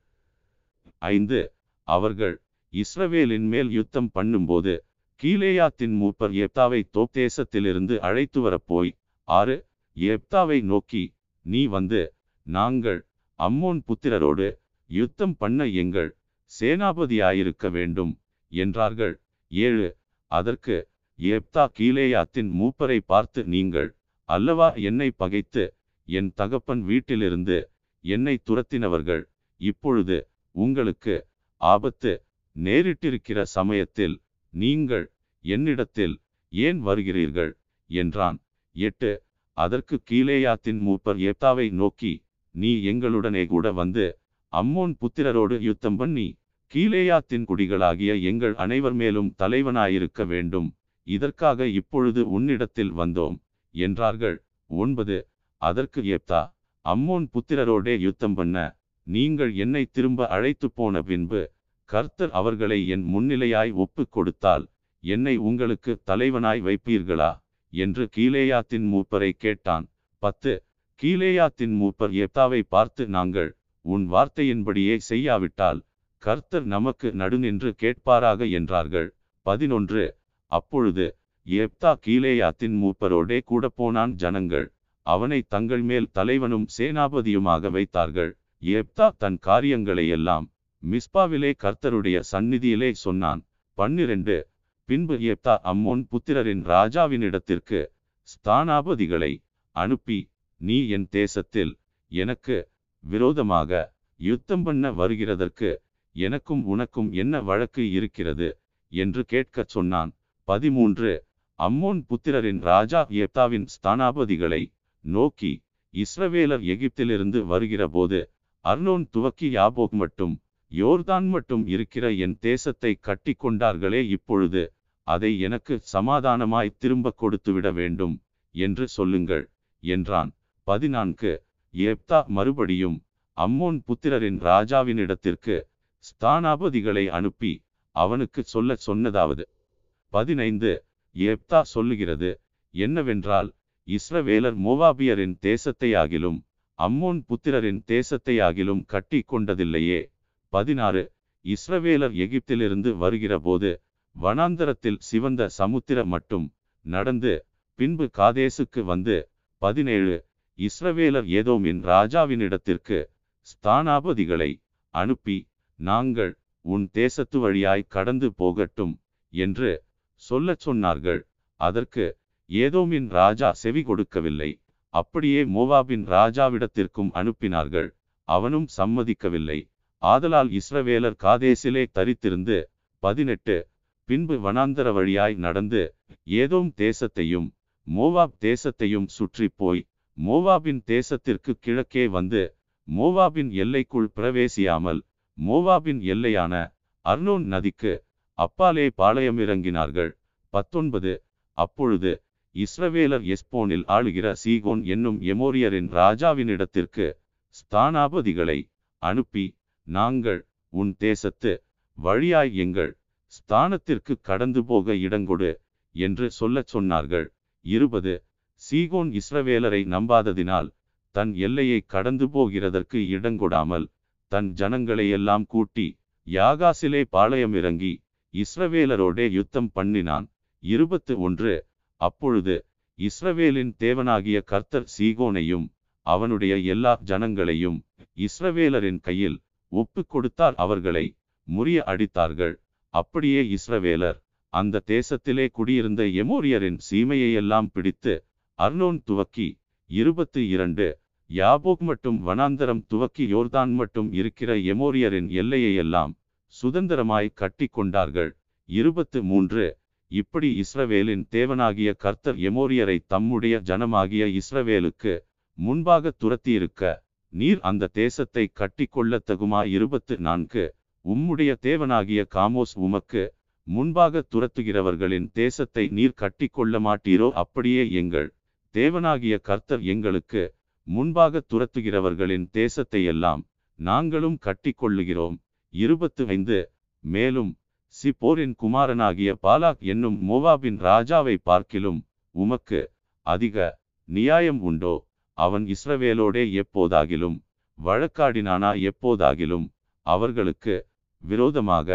ஐந்து அவர்கள் இஸ்ரவேலின் மேல் யுத்தம் பண்ணும்போது கீழேயாத்தின் மூப்பர் ஏப்தாவை தோப் தேசத்திலிருந்து அழைத்து வரப்போய் ஆறு ஏப்தாவை நோக்கி நீ வந்து நாங்கள் அம்மோன் புத்திரரோடு யுத்தம் பண்ண எங்கள் சேனாபதியாயிருக்க வேண்டும் என்றார்கள். ஏழு அதற்கு ஏப்தா கீலேயாத்தின் மூப்பரை பார்த்து நீங்கள் அல்லவா என்னை பகைத்து என் தகப்பன் வீட்டிலிருந்து என்னை துரத்தினவர்கள்? இப்பொழுது உங்களுக்கு ஆபத்து நேரிட்டிருக்கிற சமயத்தில் நீங்கள் என்னிடத்தில் ஏன் வருகிறீர்கள்? என்றான். எட்டு அதற்கு கீலேயாத்தின் மூப்பர் ஏப்தாவை நோக்கி நீ எங்களுடனே கூட வந்து அம்மோன் புத்திரரோடு யுத்தம் பண்ணி கீலேயாத்தின் குடிகளாகிய எங்கள் அனைவர் மேலும் தலைவனாயிருக்க வேண்டும். இதற்காக இப்பொழுது உன்னிடத்தில் வந்தோம் என்றார்கள். ஒன்பது. அதற்கு ஏப்தா அம்மோன் புத்திரரோடே யுத்தம் பண்ண நீங்கள் என்னை திரும்ப அழைத்து போன பின்பு கர்த்தர் அவர்களை என் முன்னிலையாய் ஒப்பு கொடுத்தால் என்னை உங்களுக்கு தலைவனாய் வைப்பீர்களா? என்று கீழேயாத்தின் மூப்பரை கேட்டான். பத்து. கீழேயாத்தின் மூப்பர் ஏப்தாவை பார்த்து நாங்கள் உன் வார்த்தையின்படியே செய்யாவிட்டால் கர்த்தர் நமக்கு நடுநின்று கேட்பாராக என்றார்கள். பதினொன்று. அப்பொழுது ஏப்தா கீலேயாத்தின் மூப்பரோடே கூட போனான் ஜனங்கள். அவனை தங்கள் மேல் தலைவனும் சேனாபதியுமாக வைத்தார்கள். ஏப்தா தன் காரியங்களை எல்லாம் மிஸ்பாவிலே கர்த்தருடைய சந்நிதியிலே சொன்னான். பன்னிரண்டு. பின்பு ஏப்தா அம்மோன் புத்திரரின் ராஜாவினிடத்திற்கு ஸ்தானாபதிகளை அனுப்பி நீ என் தேசத்தில் எனக்கு விரோதமாக யுத்தம் பண்ண வருகிறதற்கு எனக்கும் உனக்கும் என்ன வழக்கு இருக்கிறது? என்று கேட்கச் சொன்னான். பதிமூன்று. அம்மோன் புத்திரரின் ராஜா ஏப்தாவின் ஸ்தானாபதிகளை நோக்கி இஸ்ரவேலர் எகிப்திலிருந்து வருகிற போது அர்னோன் துவக்கி யாபோக் மட்டும் யோர்தான் மட்டும் இருக்கிற என் தேசத்தை கட்டி கொண்டார்களே இப்பொழுது அதை எனக்கு சமாதானமாய் திரும்ப கொடுத்துவிட வேண்டும் என்று சொல்லுங்கள் என்றான். பதினான்கு. ஏப்தா மறுபடியும் அம்மோன் புத்திரரின் ராஜாவினிடத்திற்கு ஸ்தானாபதிகளை அனுப்பி அவனுக்கு சொல்ல சொன்னதாவது பதினைந்து எப்தா சொல்லுகிறது என்னவென்றால் இஸ்ரவேலர் மோவாபியரின் தேசத்தையாகிலும் அம்மோன் புத்திரரின் தேசத்தையாகிலும் கட்டி கொண்டதில்லையே. பதினாறு இஸ்ரவேலர் எகிப்திலிருந்து வருகிறபோது வனாந்தரத்தில் சிவந்த சமுத்திர மட்டும் நடந்து பின்பு காதேசுக்கு வந்து பதினேழு இஸ்ரவேலர் ஏதோமின் ராஜாவினிடத்திற்கு ஸ்தானாபதிகளை அனுப்பி நாங்கள் உன் தேசத்து வழியாய் கடந்து போகட்டும் என்று சொல்லச் சொன்னார்கள். அதற்கு ஏதோமின் ராஜா செவி கொடுக்கவில்லை. அப்படியே மோவாபின் ராஜாவிடத்திற்கும் அனுப்பினார்கள். அவனும் சம்மதிக்கவில்லை. ஆதலால் இஸ்ரவேலர் காதேசிலே தரித்திருந்து பதினெட்டு பின்பு வனாந்தர வழியாய் நடந்து ஏதோம் தேசத்தையும் மோவாப் தேசத்தையும் சுற்றி போய் மோவாபின் தேசத்திற்கு கிழக்கே வந்து மோவாபின் எல்லைக்குள் பிரவேசியாமல் மோவாபின் எல்லையான அர்னோன் நதிக்கு அப்பாலே பாளையமிறங்கினார்கள். பத்தொன்பது. அப்பொழுது இஸ்ரவேலர் எஸ்போனில் ஆளுகிற சீகோன் என்னும் எமோரியரின் ராஜாவினிடத்திற்கு ஸ்தானாபதிகளை அனுப்பி நாங்கள் உன் தேசத்து வழியாய் எங்கள் ஸ்தானத்திற்கு கடந்து போக இடங்கொடு என்று சொல்லச் சொன்னார்கள். இருபது. சீகோன் இஸ்ரவேலரை நம்பாததினால் தன் எல்லையை கடந்து போகிறதற்கு இடங்கொடாமல் தன் ஜனங்களை எல்லாம் கூட்டி யாகாசிலே பாளையமிறங்கி இஸ்ரவேலரோடே யுத்தம் பண்ணினான். இருபத்து ஒன்று அப்பொழுது இஸ்ரவேலின் தேவனாகிய கர்த்தர் சீகோனையும் அவனுடைய எல்லா ஜனங்களையும் இஸ்ரவேலரின் கையில் ஒப்பு கொடுத்தார். அவர்களை முறிய அடித்தார்கள். அப்படியே இஸ்ரவேலர் அந்த தேசத்திலே குடியிருந்த எமோரியரின் சீமையையெல்லாம் பிடித்து அர்னோன் துவக்கி இருபத்து இரண்டு யாபோக் மட்டும் வனாந்தரம் துவக்கி யோர்தான் மட்டும் இருக்கிற எமோரியரின் எல்லையையெல்லாம் சுதந்திரமாய் கட்டி கொண்டார்கள். இருபத்து மூன்று. இப்படி இஸ்ரவேலின் தேவனாகிய கர்த்தர் எமோரியரை தம்முடைய ஜனமாகிய இஸ்ரவேலுக்கு முன்பாக துரத்தியிருக்க நீர் அந்த தேசத்தை கட்டி கொள்ளத்தகுமா இருபத்து நான்கு. உம்முடைய தேவனாகிய காமோஸ் உமக்கு முன்பாக துரத்துகிறவர்களின் தேசத்தை நீர் கட்டி கொள்ள மாட்டீரோ? அப்படியே எங்கள் தேவனாகிய கர்த்தர் எங்களுக்கு முன்பாக துரத்துகிறவர்களின் தேசத்தை எல்லாம் நாங்களும் கட்டி கொள்ளுகிறோம். இருபத்து ஐந்து மேலும் சிப்போரின் குமாரனாகிய பாலாக் என்னும் மோவாபின் ராஜாவை பார்க்கிலும் உமக்கு அதிக நியாயம் உண்டோ? அவன் இஸ்ரவேலோடே எப்போதாகிலும் வழக்காடினானா? எப்போதாகிலும் அவர்களுக்கு விரோதமாக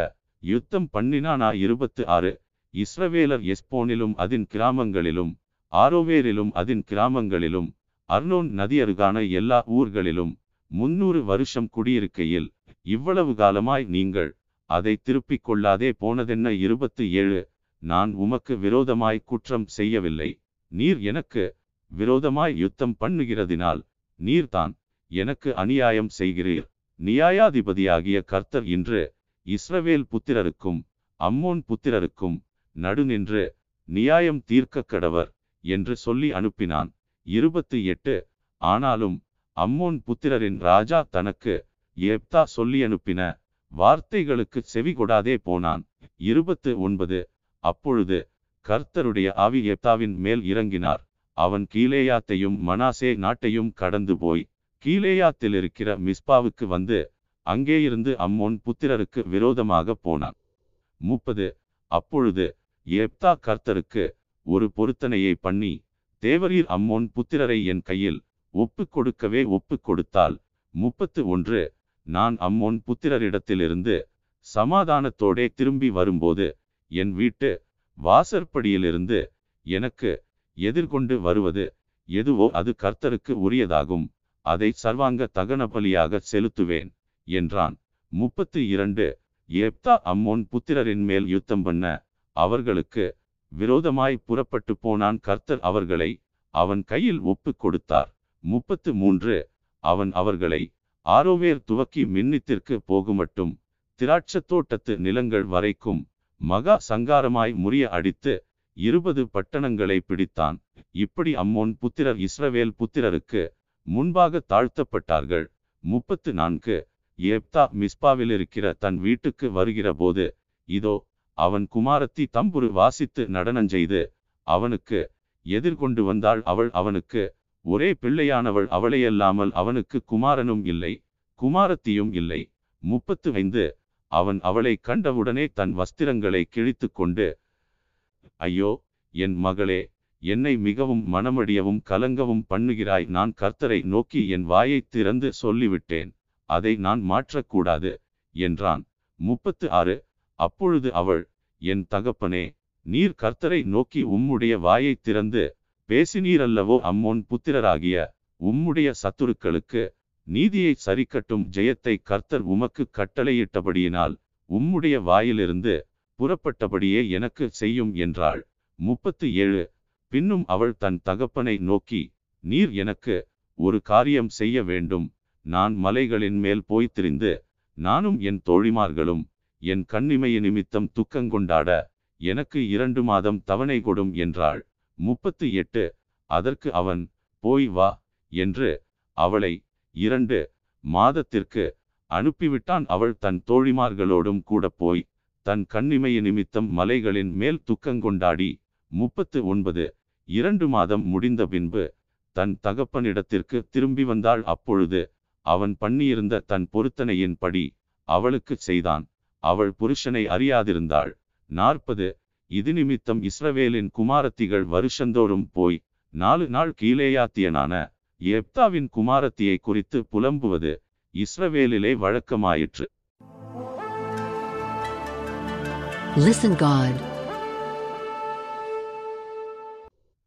யுத்தம் பண்ணினானா? இருபத்து ஆறு இஸ்ரவேலர் எஸ்போனிலும் அதன் கிராமங்களிலும் ஆரோவேரிலும் அதன் கிராமங்களிலும் அர்னோன் நதியருகான எல்லா ஊர்களிலும் முன்னூறு வருஷம் குடியிருக்கையில் இவ்வளவு காலமாய் நீங்கள் அதை திருப்பிக் கொள்ளாதே போனதென்ன? இருபத்து ஏழு. நான் உமக்கு விரோதமாய் குற்றம் செய்யவில்லை. நீர் எனக்கு விரோதமாய் யுத்தம் பண்ணுகிறதினால் நீர்தான் எனக்கு அநியாயம் செய்கிறீர். நியாயாதிபதியாகிய கர்த்தர் இன்று இஸ்ரவேல் புத்திரருக்கும் அம்மோன் புத்திரருக்கும் நடுநின்று நியாயம் தீர்க்க கடவர் என்று சொல்லி அனுப்பினான். இருபத்து எட்டு. ஆனாலும் அம்மோன் புத்திரரின் ராஜா தனக்கு ஏப்தா சொல்லி அனுப்பின வார்த்தைகளுக்கு செவி கொடாதே போனான். இருபத்து ஒன்பது. அப்பொழுது கர்த்தருடைய ஆவி ஏப்தாவின் மேல் இறங்கினார். அவன் கீலேயாத்தையும் மனாசே நாட்டையும் கடந்து போய் கீலேயாத்தில் இருக்கிற மிஸ்பாவுக்கு வந்து அங்கேயிருந்து அம்மோன் புத்திரருக்கு விரோதமாக போனான். முப்பது. அப்பொழுது ஏப்தா கர்த்தருக்கு ஒரு பொருத்தனையை பண்ணி தேவரீர் அம்மோன் புத்திரரை என் கையில் ஒப்புக் கொடுக்கவே ஒப்புக் கொடுத்தால். முப்பத்து ஒன்று. நான் அம்மோன் புத்திரரிடத்திலிருந்து சமாதானத்தோடே திரும்பி வரும்போது என் வீட்டு வாசற்படியிலிருந்து எனக்கு எதிர்கொண்டு வருவது எதுவோ அது கர்த்தருக்கு உரியதாகும். அதை சர்வாங்க தகன பலியாக செலுத்துவேன் என்றான். முப்பத்து இரண்டு ஏப்தா அம்மோன் புத்திரரின் மேல் யுத்தம் பண்ண அவர்களுக்கு விரோதமாய் புறப்பட்டு போனான் கர்த்தர் அவர்களை அவன் கையில் ஒப்பு கொடுத்தார். முப்பத்து மூன்று அவன் அவர்களை ஆரோவேர் துவக்கி மின்னித்திற்கு போகுமட்டும் திராட்சத் தோட்டத்து நிலங்கள் வரைக்கும் மகா சங்காரமாய் முறிய அடித்து இருபது பட்டணங்களை பிடித்தான். இப்படி அம்மோன் புத்திரர் இஸ்ரவேல் புத்திரருக்கு முன்பாக தாழ்த்தப்பட்டார்கள். முப்பத்து நான்கு ஏப்தா மிஸ்பாவில் இருக்கிற தன் வீட்டுக்கு வருகிற போது இதோ அவன் குமாரத்தி தம்புரு வாசித்து நடனஞ்செய்து அவனுக்கு எதிர்கொண்டு வந்தாள். அவள் அவனுக்கு ஒரே பிள்ளையானவள் அவளையல்லாமல் அவனுக்கு குமாரனும் இல்லை குமாரத்தியும் இல்லை. முப்பத்து ஐந்து. அவன் அவளை கண்டவுடனே தன் வஸ்திரங்களை கிழித்து கொண்டு ஐயோ என் மகளே என்னை மிகவும் மனமடியவும் கலங்கவும் பண்ணுகிறாய். நான் கர்த்தரை நோக்கி என் வாயை திறந்து சொல்லிவிட்டேன். அதை நான் மாற்றக்கூடாது என்றான். முப்பத்து ஆறு. அப்பொழுது அவள் என் தகப்பனே நீர் கர்த்தரை நோக்கி உம்முடைய வாயை திறந்து பேசினீரல்லவோ அம்மோன் புத்திரராகிய உம்முடைய சத்துருக்களுக்கு நீதியை சரிக்கட்டும் ஜெயத்தை கர்த்தர் உமக்கு கட்டளையிட்டபடியினால் உம்முடைய வாயிலிருந்து புறப்பட்டபடியே எனக்கு செய்யும் என்றாள். முப்பத்து ஏழு. பின்னும் அவள் தன் தகப்பனை நோக்கி நீர் எனக்கு ஒரு காரியம் செய்ய வேண்டும். நான் மலைகளின் மேல் போய் திரிந்து நானும் என் தோழிமார்களும் என் கண்ணிமைய நிமித்தம் துக்கங்கொண்டாட எனக்கு இரண்டு மாதம் தவணை கொடும் என்றாள். முப்பத்து எட்டு அதற்கு அவன் போய் வா என்று அவளை இரண்டு மாதத்திற்கு அனுப்பிவிட்டான். அவள் தன் தோழிமார்களோடும் கூட போய் தன் கண்ணிமைய நிமித்தம் மலைகளின் மேல் துக்கங்கொண்டாடி முப்பத்து ஒன்பது இரண்டு மாதம் முடிந்த பின்பு தன் தகப்பனிடத்திற்கு திரும்பி வந்தாள். அப்பொழுது அவன் பண்ணியிருந்த தன் பொருத்தனையின்படி அவளுக்கு செய்தான். அவள் புருஷனை அறியாதிருந்தாள். நாற்பது இது நிமித்தம் இஸ்ரவேலின் குமாரத்திகள் வருஷந்தோறும் போய் நாலு நாள் கீழேயாத்தியனான எப்தாவின் குமாரத்தியை குறித்து புலம்புவது இஸ்ரவேலிலே வழக்கமாயிற்று Listen God.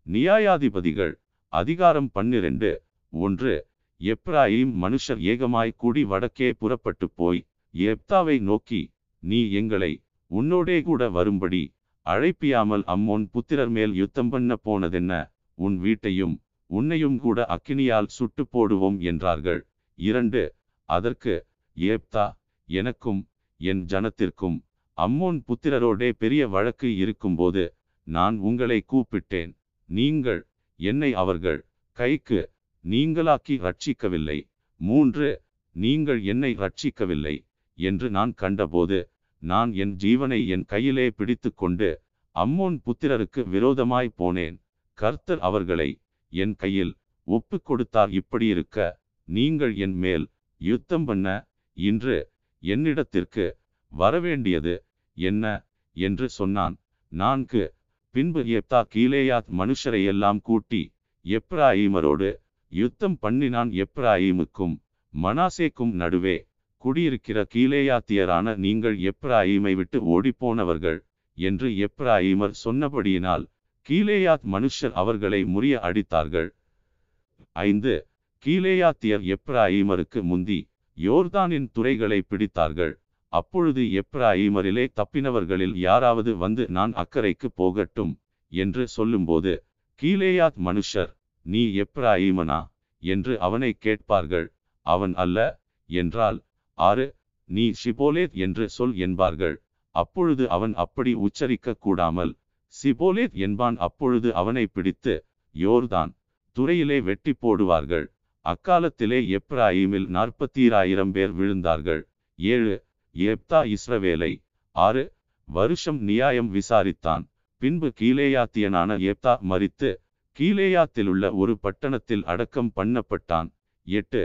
நியாயாதிபதிகள் அதிகாரம் பன்னிரண்டு ஒன்று எப்ராயிம் மனுஷர் ஏகமாய் கூடி வடக்கே புறப்பட்டு போய் எப்தாவை நோக்கி நீ எங்களை உன்னோடே கூட வரும்படி அழைப்பியாமல் அம்மோன் புத்திரர் மேல் யுத்தம் பண்ண போனதென்ன? உன் வீட்டையும் உன்னையும் கூட அக்கினியால் சுட்டு போடுவோம் என்றார்கள். இரண்டு அதற்கு ஏப்தா எனக்கும் என் ஜனத்திற்கும் அம்மோன் புத்திரரோடே பெரிய வழக்கு இருக்கும்போது நான் உங்களை கூப்பிட்டேன். நீங்கள் என்னை அவர்கள் கைக்கு நீங்களாக்கி ரட்சிக்கவில்லை. மூன்று நீங்கள் என்னை ரட்சிக்கவில்லை என்று நான் கண்டபோது நான் என் ஜீவனை என் கையிலே பிடித்து கொண்டு அம்மோன் புத்திரருக்கு விரோதமாய் போனேன். கர்த்தர் அவர்களை என் கையில் ஒப்பு கொடுத்தார் இப்படியிருக்க நீங்கள் என் மேல் யுத்தம் பண்ண இன்று என்னிடத்திற்கு வரவேண்டியது என்ன என்று சொன்னான். நான்கு பின்பு எப்தா கீலேயாத் மனுஷரை எல்லாம் கூட்டி எப்ராயிமரோடு யுத்தம் பண்ணினான். எப்ராயிமுக்கும் மனாசேக்கும் நடுவே குடியிருக்கிற கீலேயாத்தியரான நீங்கள் எப்ராயிமை விட்டு ஓடிப்போனவர்கள் என்று எப்ராயிமர் சொன்னபடியினால் கீலேயாத் மனுஷர் அவர்களை முறிய அடித்தார்கள். ஐந்து. கீலேயாத்தியர் எப்ராயிமருக்கு முந்தி யோர்தானின் துறைகளை பிடித்தார்கள். அப்பொழுது எப்ராயிமரிலே தப்பினவர்களில் யாராவது வந்து நான் அக்கறைக்கு போகட்டும் என்று சொல்லும்போது கீலேயாத் மனுஷர் நீ எப்ராயிமனா? என்று அவனை கேட்பார்கள். அவன் அல்ல என்றால் ஆறு நீ ஷிபோலேத் என்று சொல் என்பார்கள். அப்பொழுது அவன் அப்படி உச்சரிக்க கூடாமல் சிபோலேத் என்பான் அப்பொழுது அவனை பிடித்து யோர்தான் துறையிலே வெட்டி போடுவார்கள். அக்காலத்திலே எப்ராஹிமில் நாற்பத்தீராயிரம் பேர் விழுந்தார்கள். ஏழு எப்தா இஸ்ரவேலை. ஆறு வருஷம் நியாயம் விசாரித்தான். பின்பு கீலேயாத்தியனான எப்தா மறித்து கீலேயாத்திலுள்ள ஒரு பட்டணத்தில் அடக்கம் பண்ணப்பட்டான். எட்டு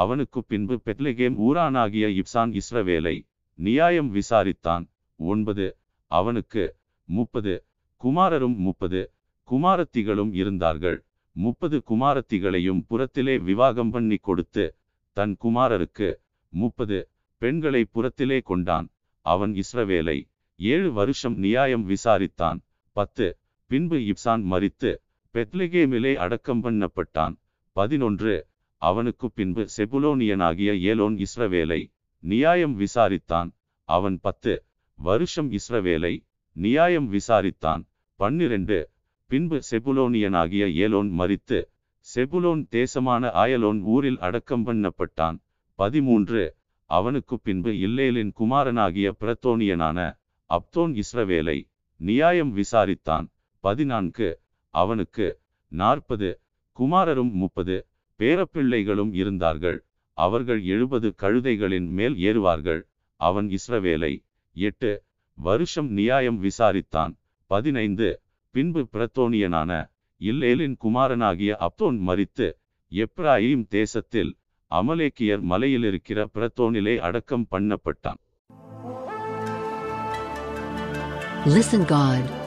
அவனுக்கு பின்பு பெத்லெகேம் ஊரானாகிய இப்சான் இஸ்ரவேலை நியாயம் விசாரித்தான். ஒன்பது அவனுக்கு முப்பது குமாரரும் முப்பது குமாரத்திகளும் இருந்தார்கள். முப்பது குமாரத்திகளையும் புறத்திலே விவாகம் பண்ணி கொடுத்து தன் குமாரருக்கு முப்பது பெண்களை புறத்திலே கொண்டான். அவன் இஸ்ரவேலை ஏழு வருஷம் நியாயம் விசாரித்தான். பத்து பின்பு இப்சான் மறித்து பெத்லிகேமிலே அடக்கம் பண்ணப்பட்டான். பதினொன்று அவனுக்கு பின்பு செபுலோனியனாகிய ஏலோன் இஸ்ரவேலை நியாயம் விசாரித்தான். அவன் பத்து வருஷம் இஸ்ரவேலை நியாயம் விசாரித்தான். பன்னிரண்டு பின்பு செபுலோனியனாகிய ஏலோன் மரித்து செபுலோன் தேசமான ஆயலோன் ஊரில் அடக்கம் பண்ணப்பட்டான். பதிமூன்று அவனுக்கு பின்பு இல்லேலின் குமாரனாகிய பிரத்தோனியனான அப்தோன் இஸ்ரவேலை நியாயம் விசாரித்தான். பதினான்கு அவனுக்கு நாற்பது குமாரரும் முப்பது பேரப்பிள்ளைகளும் இருந்தார்கள். அவர்கள் எழுபது கழுதைகளின் மேல் ஏறுவார்கள். அவன் இஸ்ரவேலை எட்டு வருஷம் நியாயம் விசாரித்தான். பதினைந்து பின்பு பிரத்தோனியனான இல்லேலின் குமாரனாகிய அப்தோன் மரித்து எப்ராயிம் தேசத்தில் அமலேக்கியர் மலையிலிருக்கிற பிரத்தோனிலே அடக்கம் பண்ணப்பட்டான். Listen God.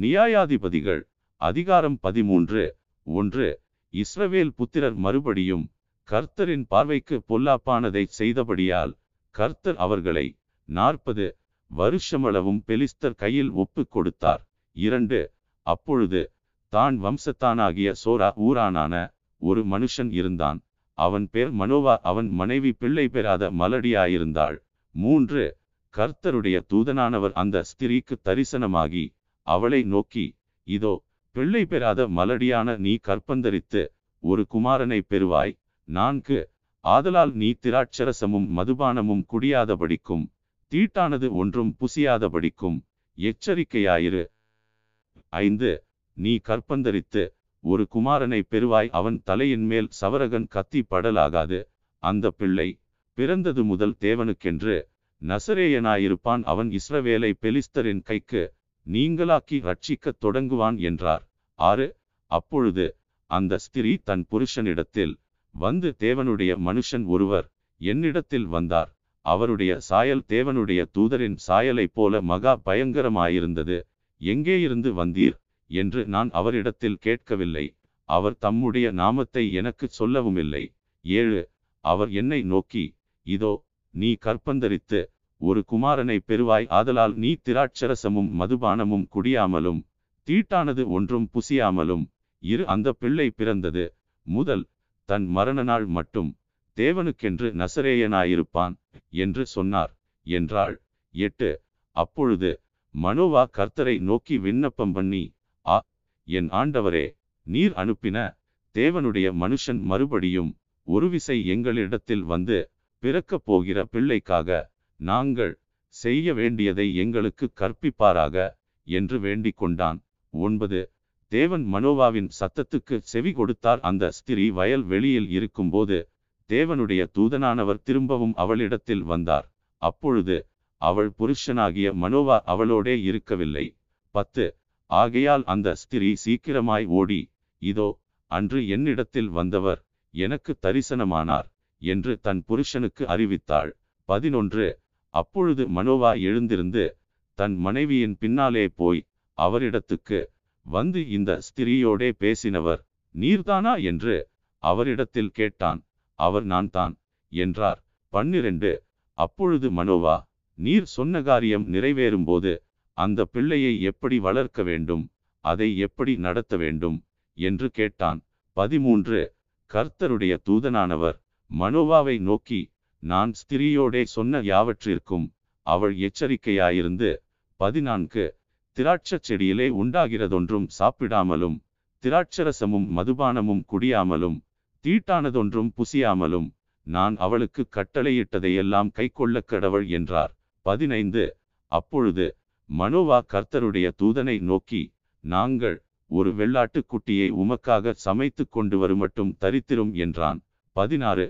நியாயாதிபதிகள் அதிகாரம் பதிமூன்று. ஒன்று. இஸ்ரவேல் புத்திரர் மறுபடியும் கர்த்தரின் பார்வைக்கு பொல்லாப்பானதை செய்தபடியால் கர்த்தர் அவர்களை நாற்பது வருஷமளவும் பெலிஸ்தர் கையில் ஒப்பு கொடுத்தார். இரண்டு. அப்பொழுது தான் வம்சத்தானாகிய சோரா ஊரானான ஒரு மனுஷன் இருந்தான். அவன் பேர் மனோவா. அவன் மனைவி பிள்ளை பெறாத மலடியாயிருந்தாள். மூன்று. கர்த்தருடைய தூதனானவர் அந்த ஸ்திரீக்கு தரிசனமாகி அவளை நோக்கி இதோ பிள்ளை பெறாத மலடியான நீ கற்பந்தரித்து ஒரு குமாரனை பெறுவாய். நான்கு ஆதலால் நீ திராட்சரசமும் மதுபானமும் குடியாதபடிக்கும் தீட்டானது ஒன்றும் புசியாதபடிக்கும் எச்சரிக்கையாயிரு. ஐந்து நீ கற்பந்தரித்து ஒரு குமாரனை பெறுவாய். அவன் தலையின் மேல் சவரகன் கத்தி படலாகாது. அந்த பிள்ளை பிறந்தது முதல் தேவனுக்கென்று நசரேயனாயிருப்பான். அவன் இஸ்ரவேலை பெலிஸ்தரின் கைக்கு நீங்களாக்கி ரட்சிக்கத் தொடங்குவான் என்றார். ஆறு அப்பொழுது அந்த ஸ்திரீ தன் புருஷனிடத்தில் வந்து தேவனுடைய மனுஷன் ஒருவர் என்னிடத்தில் வந்தார். அவருடைய சாயல் தேவனுடைய தூதரின் சாயலைப் போல மகா பயங்கரமாயிருந்தது. எங்கே இருந்து வந்தீர் என்று நான் அவரிடத்தில் கேட்கவில்லை. அவர் தம்முடைய நாமத்தை எனக்குச் சொல்லவுமில்லை. ஏழு அவர் என்னை நோக்கி இதோ நீ கற்பந்தரித்து ஒரு குமாரனை பெறுவாய். ஆதலால் நீ திராட்சரசமும் மதுபானமும் குடியாமலும் தீட்டானது ஒன்றும் புசியாமலும் இரு. அந்த பிள்ளை பிறந்தது முதல் தன் மரண நாள் மட்டும் தேவனுக்கென்று நசரேயனாயிருப்பான் என்று சொன்னார் என்றாள். எட்டு. அப்பொழுது மனோவா கர்த்தரை நோக்கி விண்ணப்பம் பண்ணி ஆ என் ஆண்டவரே நீர் அனுப்பின தேவனுடைய மனுஷன் மறுபடியும் ஒரு விசை எங்களிடத்தில் வந்து பிறக்கப் போகிற பிள்ளைக்காக நாங்கள் செய்ய வேண்டியதை எங்களுக்கு கற்பிப்பாராக என்று வேண்டிக் கொண்டான். ஒன்பது. தேவன் மனோவாவின் சத்தத்துக்கு செவி கொடுத்தார். அந்த ஸ்திரீ வயல் வெளியில் இருக்கும்போது தேவனுடைய தூதனானவர் திரும்பவும் அவளிடத்தில் வந்தார். அப்பொழுது அவள் புருஷனாகிய மனோவா அவளோடே இருக்கவில்லை. பத்து. ஆகையால் அந்த ஸ்திரீ சீக்கிரமாய் ஓடி இதோ அன்று என்னிடத்தில் வந்தவர் எனக்கு தரிசனமானார் என்று தன் புருஷனுக்கு அறிவித்தாள். பதினொன்று. அப்பொழுது மனோவா எழுந்திருந்து தன் மனைவியின் பின்னாலே போய் அவரிடத்துக்கு வந்து இந்த ஸ்திரீயோடே பேசினவர் நீர்தானா? என்று அவரிடத்தில் கேட்டான். அவர் நான் தான் என்றார். பன்னிரண்டு அப்பொழுது மனோவா நீர் சொன்ன காரியம் நிறைவேறும்போது அந்த பிள்ளையை எப்படி வளர்க்க வேண்டும் அதை எப்படி நடத்த வேண்டும்? என்று கேட்டான். பதிமூன்று கர்த்தருடைய தூதனானவர் மனோவாவை நோக்கி நான் ஸ்திரீயோடே சொன்ன யாவற்றிற்கும் அவள் எச்சரிக்கையாயிருந்து பதினான்கு திராட்சச் செடியிலே உண்டாகிறதொன்றும் சாப்பிடாமலும் திராட்சரசமும் மதுபானமும் குடியாமலும் தீட்டானதொன்றும் புசியாமலும் நான் அவளுக்கு கட்டளையிட்டதையெல்லாம் கைக்கொள்ள கடவள் என்றார். பதினைந்து அப்பொழுது மனோவா கர்த்தருடைய தூதனை நோக்கி நாங்கள் ஒரு வெள்ளாட்டுக் குட்டியை உமக்காக சமைத்து கொண்டு வருமட்டும் தரித்திரும் என்றான். பதினாறு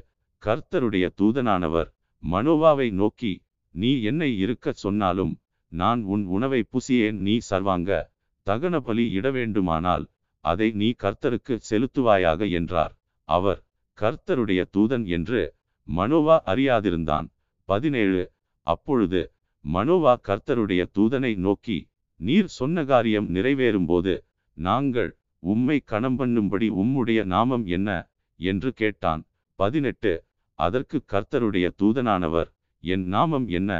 கர்த்தருடைய தூதனானவர் மனோவாவை நோக்கி நீ என்னை இருக்கச் சொன்னாலும் நான் உன் உணவை புசியேன் நீ சர்வாங்க தகன பலி இட வேண்டுமானால் அதை நீ கர்த்தருக்கு செலுத்துவாயாக என்றார். அவர் கர்த்தருடைய தூதன் என்று மனோவா அறியாதிருந்தான். பதினேழு. அப்பொழுது மனோவா கர்த்தருடைய தூதனை நோக்கி நீர் சொன்ன காரியம் நிறைவேறும்போது நாங்கள் உம்மை கணம் பண்ணும்படி உம்முடைய நாமம் என்ன? என்று கேட்டான். பதினெட்டு. அதற்கு கர்த்தருடைய தூதனானவர் என் நாமம் என்ன?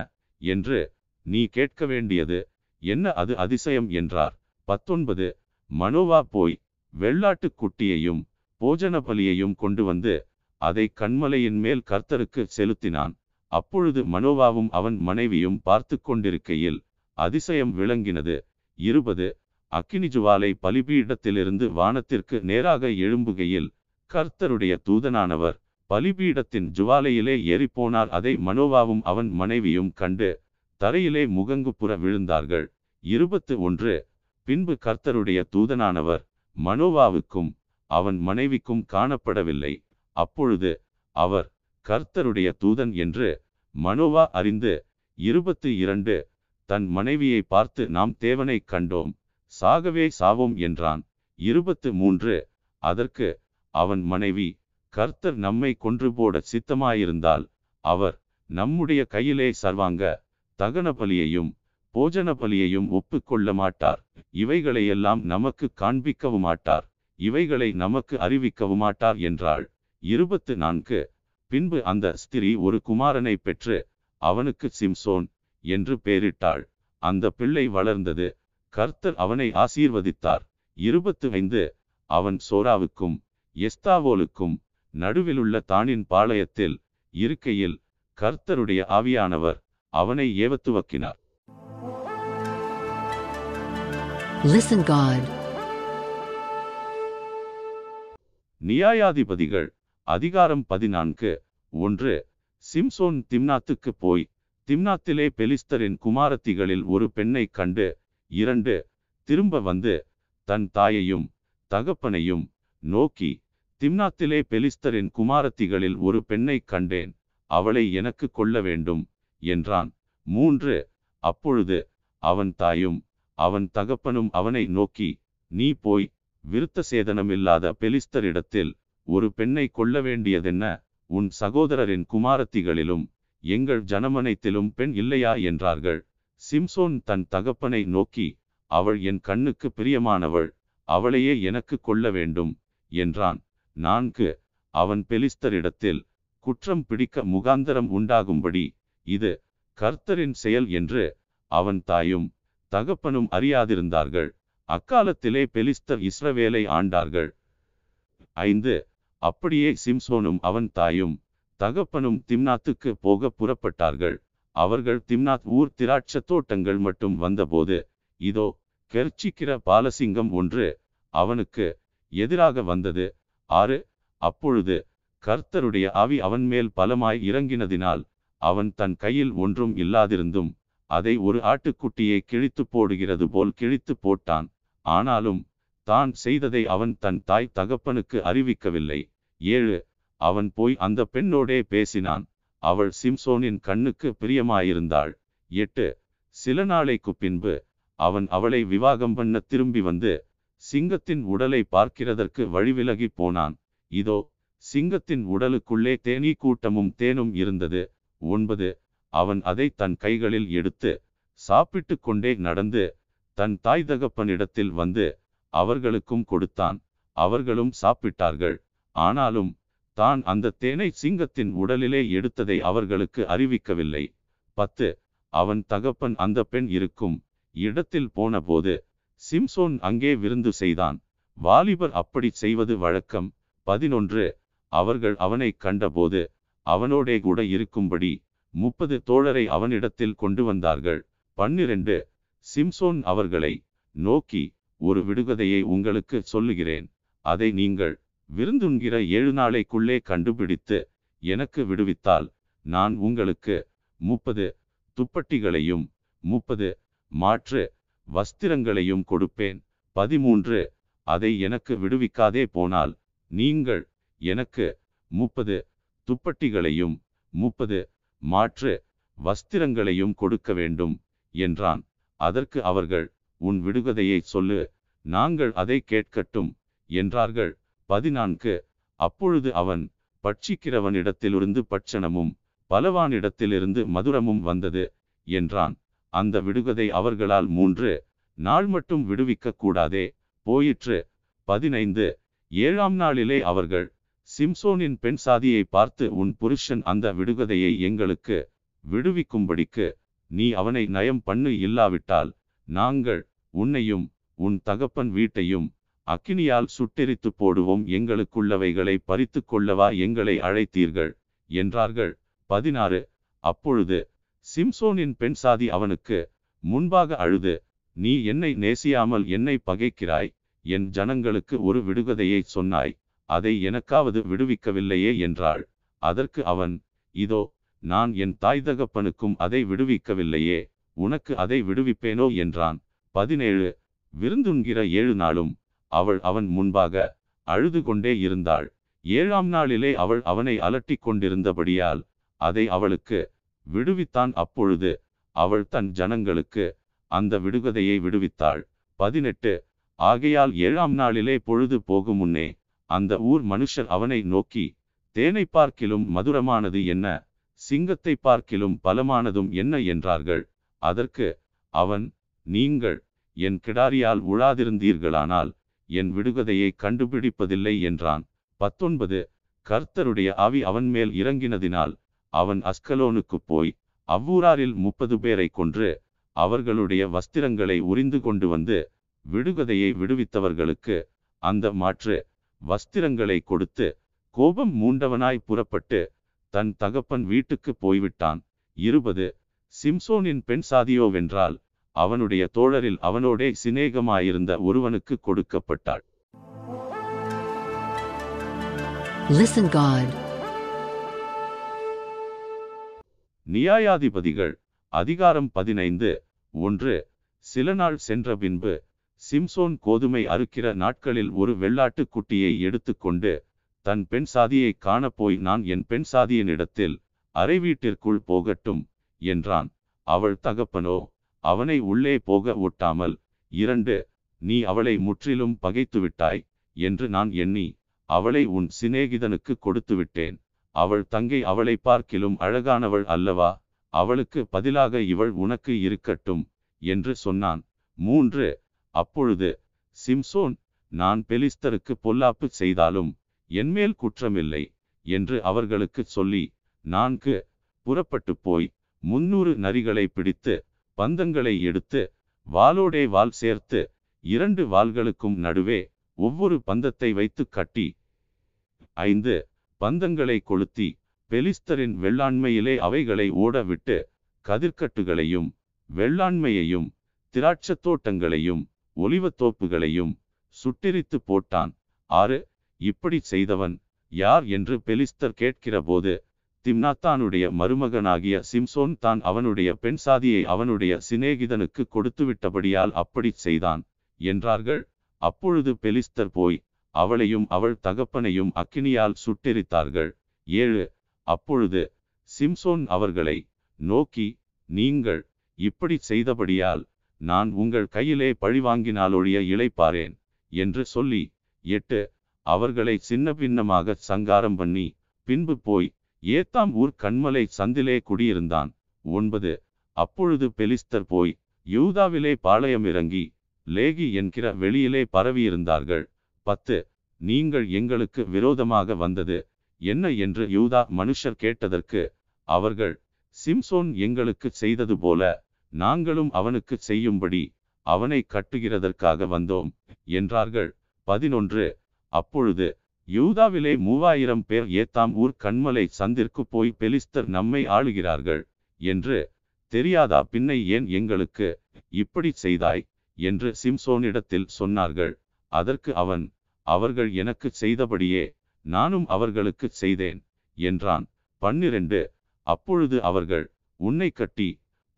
என்று நீ கேட்க வேண்டியது என்ன? அது அதிசயம் என்றார். பத்தொன்பது மனோவா போய் வெள்ளாட்டுக் குட்டியையும் போஜன பலியையும் கொண்டு வந்து அதை கண்மலையின் மேல் கர்த்தருக்கு செலுத்தினான். அப்பொழுது மனோவாவும் அவன் மனைவியும் பார்த்து கொண்டிருக்கையில் அதிசயம் விளங்கினது. இருபது அக்கினி ஜுவாலை பலிபீடத்திலிருந்து வானத்திற்கு நேராக எழும்புகையில் கர்த்தருடைய தூதனானவர் பலிபீடத்தின் ஜுவாலையிலே ஏறிப்போனார். அதை மனோவாவும் அவன் மனைவியும் கண்டு தரையிலே முகங்குப்புற விழுந்தார்கள். இருபத்து ஒன்று. பின்பு கர்த்தருடைய தூதனானவர் மனோவாவுக்கும் அவன் மனைவிக்கும் காணப்படவில்லை. அப்பொழுது அவர் கர்த்தருடைய தூதன் என்று மனோவா அறிந்து இருபத்து இரண்டு. தன் மனைவியை பார்த்து நாம் தேவனை கண்டோம். சாகவே சாவோம் என்றான். இருபத்து மூன்று. அதற்கு அவன் மனைவி கர்த்தர் நம்மை கொன்று போட சித்தமாயிருந்தால் அவர் நம்முடைய கையிலே சர்வாங்க தகன பலியையும் போஜன பலியையும் ஒப்புக்கொள்ள மாட்டார். இவைகளையெல்லாம் நமக்கு காண்பிக்கவும் மாட்டார். இவைகளை நமக்கு அறிவிக்கவும் மாட்டார் என்றாள். இருபத்து நான்கு பின்பு அந்த ஸ்திரீ ஒரு குமாரனை பெற்று அவனுக்கு சிம்சோன் என்று பெயரிட்டாள். அந்த பிள்ளை வளர்ந்தது. கர்த்தர் அவனை ஆசீர்வதித்தார். இருபத்து ஐந்து அவன் சோராவுக்கும் எஸ்தாவோலுக்கும் நடுவிலுள்ள தானின் பாளையத்தில் இருக்கையில் கர்த்தருடைய ஆவியானவர் அவனை ஏவத்துவக்கினார் Listen God. நியாயாதிபதிகள் அதிகாரம் பதினான்கு ஒன்று சிம்சோன் திம்னாத்துக்கு போய் திம்னாத்திலே பெலிஸ்தரின் குமாரத்திகளில் ஒரு பெண்ணைக் கண்டு இரண்டு திரும்ப வந்து தன் தாயையும் தகப்பனையும் நோக்கி திம்னாத்திலே பெலிஸ்தரின் குமாரத்திகளில் ஒரு பெண்ணைக் கண்டேன் அவளை எனக்கு கொள்ள வேண்டும் என்றான். மூன்று அப்பொழுது அவன் தாயும் அவன் தகப்பனும் அவனை நோக்கி நீ போய் விருத்த சேதனமில்லாத பெலிஸ்தரிடத்தில் ஒரு பெண்ணை கொள்ள வேண்டியதென்ன? உன் சகோதரரின் குமாரத்திகளிலும் எங்கள் ஜனமனைத்திலும் பெண் இல்லையா? என்றார்கள். சிம்சோன் தன் தகப்பனை நோக்கி அவள் என் கண்ணுக்கு பிரியமானவள் அவளையே எனக்கு கொள்ள வேண்டும் என்றான். நான்கு. அவன் பெலிஸ்தரிடத்தில் குற்றம் பிடிக்க முகாந்தரம் உண்டாகும்படி இது கர்த்தரின் செயல் என்று அவன் தாயும் தகப்பனும் அறியாதிருந்தார்கள். அக்காலத்திலே பெலிஸ்தர் இஸ்ரவேலை ஆண்டார்கள். ஐந்து. அப்படியே சிம்சோனும் அவன் தாயும் தகப்பனும் திம்னாத்துக்கு போக புறப்பட்டார்கள். அவர்கள் திம்னாத் ஊர் திராட்சத் தோட்டங்கள் மட்டும் வந்தபோது இதோ கெர்ச்சிக்கிற பாலசிங்கம் ஒன்று அவனுக்கு எதிராக வந்தது. ஆறு. அப்பொழுது கர்த்தருடைய ஆவி அவன் மேல் பலமாய் இறங்கினதினால் அவன் தன் கையில் ஒன்றும் இல்லாதிருந்தும் அதை ஒரு ஆட்டுக்குட்டியை கிழித்து போடுகிறது போல் கிழித்து போட்டான். ஆனாலும் தான் செய்ததை அவன் தன் தாய் தகப்பனுக்கு அறிவிக்கவில்லை. ஏழு. அவன் போய் அந்த பெண்ணோடே பேசினான். அவள் சிம்சோனின் கண்ணுக்கு பிரியமாயிருந்தாள். எட்டு. சில நாளைக்கு பின்பு அவன் அவளை விவாகம் பண்ண திரும்பி வந்து சிங்கத்தின் உடலை பார்க்கிறதற்கு வழிவிலகி போனான். இதோ சிங்கத்தின் உடலுக்குள்ளே தேனீ கூட்டமும் தேனும் இருந்தது. ஒன்பது அவன் அதை தன் கைகளில் எடுத்து சாப்பிட்டு கொண்டே நடந்து தன் தாய் தகப்பனிடத்தில் வந்து அவர்களுக்கும் கொடுத்தான். அவர்களும் சாப்பிட்டார்கள். ஆனாலும் தான் அந்த தேனை சிங்கத்தின் உடலிலே எடுத்ததை அவர்களுக்கு அறிவிக்கவில்லை. பத்து அவன் தகப்பன் அந்த பெண் இருக்கும் இடத்தில் போனபோது சிம்சோன் அங்கே விருந்து செய்தான். வாலிபர் அப்படி செய்வது வழக்கம். பதினொன்று அவர்கள் அவனை கண்டபோது அவனோடே கூட இருக்கும்படி முப்பது தோழரை அவனிடத்தில் கொண்டு வந்தார்கள். பன்னிரண்டு சிம்சோன் அவர்களை நோக்கி ஒரு விடுகதையை உங்களுக்கு சொல்லுகிறேன். அதை நீங்கள் விருந்துண்கிற ஏழு நாளைக்குள்ளே கண்டுபிடித்து எனக்கு விடுவித்தால் நான் உங்களுக்கு முப்பது துப்பட்டிகளையும் முப்பது மாற்று வஸ்திரங்களையும் கொடுப்பேன். பதிமூன்று. அதை எனக்கு விடுவிக்காதே போனால் நீங்கள் எனக்கு முப்பது. துப்பட்டிகளையும் முப்பது. மாற்று வஸ்திரங்களையும் கொடுக்க வேண்டும் என்றான். அதற்கு அவர்கள் உன் விடுகதையை சொல்லு. நாங்கள் அதை கேட்கட்டும் என்றார்கள். பதினான்கு. அப்பொழுது அவன் பட்சிக்கிறவனிடத்திலிருந்து பட்சணமும் பலவானிடத்திலிருந்து மதுரமும் வந்தது என்றான். அந்த விடுகதை அவர்களால் மூன்று நாள் மட்டும் விடுவிக்க கூடாதே போயிற்று. பதினைந்து ஏழாம் நாளிலே அவர்கள் சிம்சோனின் பெண் சாதியை பார்த்து உன் புருஷன் அந்த விடுகதையை எங்களுக்கு விடுவிக்கும்படிக்கு நீ அவனை நயம் பண்ணு இல்லாவிட்டால் நாங்கள் உன்னையும் உன் தகப்பன் வீட்டையும் அக்கினியால் சுட்டெரித்து போடுவோம். எங்களுக்குள்ளவைகளை பறித்து கொள்ளவா எங்களை அழைத்தீர்கள்? என்றார்கள். பதினாறு அப்பொழுது சிம்சோனின் பெண் சாதி அவனுக்கு முன்பாக அழுது நீ என்னை நேசியாமல் என்னை பகைக்கிறாய் என் ஜனங்களுக்கு ஒரு விடுகதையை சொன்னாய் அதை எனக்காவது விடுவிக்கவில்லையே என்றாள். அதற்கு அவன் இதோ நான் என் தாய் தகப்பனுக்கும் அதை விடுவிக்கவில்லையே உனக்கு அதை விடுவிப்பேனோ என்றான். பதினேழு விருந்துண்கிற ஏழு நாளும் அவள் அவன் முன்பாக அழுது கொண்டே இருந்தாள். ஏழாம் நாளிலே அவள் அவனை அலட்டிக் கொண்டிருந்தபடியால் அதை அவளுக்கு விடுவித்தான். அப்பொழுது அவள் தன் ஜனங்களுக்கு அந்த விடுகதையை விடுவித்தாள். பதினெட்டு. ஆகையால் ஏழாம் நாளிலே பொழுது போகும் முன்னே அந்த ஊர் மனுஷர் அவனை நோக்கி தேனை பார்க்கிலும் மதுரமானது என்ன? சிங்கத்தை பார்க்கிலும் பலமானதும் என்ன? என்றார்கள். அதற்கு அவன் நீங்கள் என் கிடாரியால் உழாதிருந்தீர்களானால் என் விடுகதையை கண்டுபிடிப்பதில்லை என்றான். பத்தொன்பது. கர்த்தருடைய ஆவி அவன் மேல் இறங்கினதினால் அவன் அஸ்கலோனுக்குப் போய் அவ்வூராரில் முப்பது பேரை கொன்று அவர்களுடைய வஸ்திரங்களை உரிந்து கொண்டு வந்து விடுகதையை விடுவித்தவர்களுக்கு அந்த மாற்று வஸ்திரங்களை கொடுத்து கோபம் மூண்டவனாய் புறப்பட்டு தன் தகப்பன் வீட்டுக்கு போய்விட்டான். இருபது. சிம்சோனின் பெண் சாதியோவென்றால் அவனுடைய தோழரில் அவனோடே சிநேகமாயிருந்த ஒருவனுக்கு கொடுக்கப்பட்டாள். Listen God. நியாயாதிபதிகள் அதிகாரம் பதினைந்து ஒன்று. சில நாள் சென்ற பின்பு சிம்சோன் கோதுமை அறுக்கிற நாட்களில் ஒரு வெள்ளாட்டுக் குட்டியை எடுத்துக்கொண்டு தன் பெண் சாதியை காணப்போய் நான் என் பெண் சாதியினிடத்தில் அறை வீட்டிற்குள் போகட்டும் என்றான். அவள் தகப்பனோ அவனை உள்ளே போக ஒட்டாமல் இரண்டு நீ அவளை முற்றிலும் பகைத்துவிட்டாய் என்று நான் எண்ணி அவளை உன் சிநேகிதனுக்கு கொடுத்து விட்டேன் அவள் தங்கை அவளை பார்க்கிலும் அழகானவள் அல்லவா? அவளுக்கு பதிலாக இவள் உனக்கு இருக்கட்டும் என்று சொன்னான். மூன்று அப்பொழுது சிம்சோன் நான் பெலிஸ்தருக்கு பொல்லாப்பு செய்தாலும் என்மேல் குற்றமில்லை என்று அவர்களுக்கு சொல்லி நான்கு புறப்பட்டு போய் முன்னூறு நரிகளை பிடித்து பந்தங்களை எடுத்து வாளோடே வால் சேர்த்து இரண்டு வாள்களுக்கும் நடுவே ஒவ்வொரு பந்தத்தை வைத்து கட்டி ஐந்து பந்தங்களை கொளுத்தி பெலிஸ்தரின் வெள்ளாண்மையிலே அவைகளை ஓடவிட்டு கதிர்க்கட்டுகளையும் வெள்ளாண்மையையும் திராட்சத் தோட்டங்களையும் ஒலிவத்தோப்புகளையும் சுட்டெரித்து போட்டான். ஆறு இப்படி செய்தவன் யார் என்று பெலிஸ்தர் கேட்கிறபோது திம்னாத்தானுடைய மருமகனாகிய சிம்சோன் தான் அவனுடைய பெண் சாதியை அவனுடைய சிநேகிதனுக்கு கொடுத்துவிட்டபடியால் அப்படி செய்தான் என்றார்கள். அப்பொழுது பெலிஸ்தர் போய் அவளையும் அவள் தகப்பனையும் அக்கினியால் சுட்டெரித்தார்கள். ஏழு. அப்பொழுது சிம்சோன் அவர்களை நோக்கி நீங்கள் இப்படி செய்தபடியால் நான் உங்கள் கையிலே பழிவாங்கினாலொழிய இளைப்பாரேன் என்று சொல்லி எட்டு. அவர்களை சின்ன பின்னமாக சங்காரம் பண்ணி பின்பு போய் ஏத்தாம் ஊர் கண்மலை சந்திலே குடியிருந்தான். ஒன்பது. அப்பொழுது பெலிஸ்தர் போய் யூதாவிலே பாளையம் இறங்கி லேகி என்கிற வெளியிலே பரவியிருந்தார்கள். பத்து நீங்கள் எங்களுக்கு விரோதமாக வந்தது என்ன என்று யூதா மனுஷர் கேட்டதற்கு அவர்கள் சிம்சோன் எங்களுக்கு செய்தது போல நாங்களும் அவனுக்கு செய்யும்படி அவனை கட்டுகிறதற்காக வந்தோம் என்றார்கள். பதினொன்று அப்பொழுது யூதாவிலே மூவாயிரம் பேர் ஏத்தாம் ஊர் கண்மலை சந்திற்கு போய் பெலிஸ்தர் நம்மை ஆளுகிறார்கள் என்று தெரியாதா பின்னை ஏன் எங்களுக்கு இப்படி செய்தாய் என்று சிம்சோனிடத்தில் சொன்னார்கள். அதற்கு அவன் அவர்கள் எனக்கு செய்தபடியே நானும் அவர்களுக்கு செய்தேன் என்றான். பன்னிரண்டு. அப்பொழுது அவர்கள் உன்னை கட்டி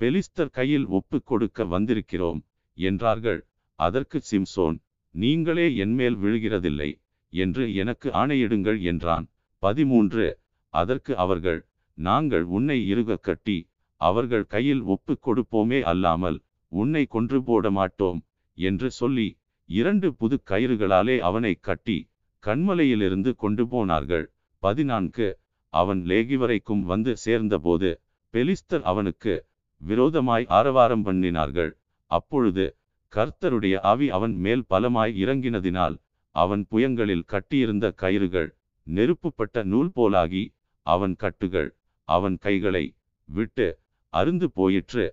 பெலிஸ்தர் கையில் ஒப்பு கொடுக்க வந்திருக்கிறோம் என்றார்கள். அதற்கு சிம்சோன் நீங்களே என்மேல் விழுகிறதில்லை என்று எனக்கு ஆணையிடுங்கள் என்றான். பதிமூன்று. அதற்கு அவர்கள் நாங்கள் உன்னை இருக கட்டி அவர்கள் கையில் ஒப்பு கொடுப்போமே அல்லாமல் உன்னை கொன்று போட மாட்டோம் என்று சொல்லி இரண்டு புது கயிறுகளாலே அவனை கட்டி கண்மலையிலிருந்து கொண்டு போனார்கள். பதினான்கு. அவன் லேகி வரைக்கும் வந்து சேர்ந்தபோது பெலிஸ்தர் அவனுக்கு விரோதமாய் ஆரவாரம் பண்ணினார்கள். அப்பொழுது கர்த்தருடைய ஆவி அவன் மேல் பலமாய் இறங்கினதினால் அவன் புயங்களில் கட்டியிருந்த கயிறுகள் நெருப்புப்பட்ட நூல் போலாகி அவன் கட்டுகள் அவன் கைகளை விட்டு அருந்து போயிற்று.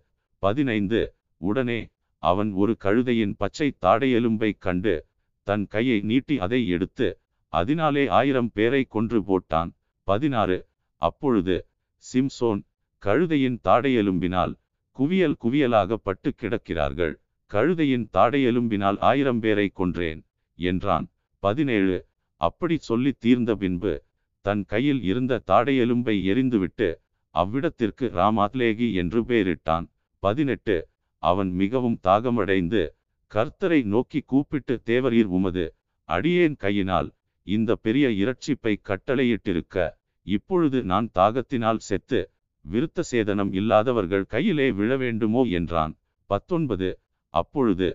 பதினைந்து. உடனே அவன் ஒரு கழுதையின் பச்சை தாடையெலும்பை கண்டு தன் கையை நீட்டி அதை எடுத்து அதனாலே ஆயிரம் பேரை கொன்று போட்டான். பதினாறு. அப்பொழுது சிம்சோன் கழுதையின் தாடையெலும்பினால் குவியல் குவியலாக பட்டு கிடக்கிறார்கள். கழுதையின் தாடையெலும்பினால் ஆயிரம் பேரை கொன்றேன் என்றான். பதினேழு. அப்படி சொல்லி தீர்ந்த பின்பு தன் கையில் இருந்த தாடையெலும்பை எரிந்துவிட்டு அவ்விடத்திற்கு ராமாத்லேகி என்று பெயரிட்டான். பதினெட்டு. அவன் மிகவும் தாகமடைந்து கர்த்தரை நோக்கி கூப்பிட்டு தேவரீர் உமது அடியேன் கையினால் இந்த பெரிய இரட்சிப்பை கட்டளையிட்டிருக்க இப்பொழுது நான் தாகத்தினால் செத்து விருத்த சேதனம் இல்லாதவர்கள் கையிலே விழ வேண்டுமோ? என்றான். பத்தொன்பது. அப்பொழுது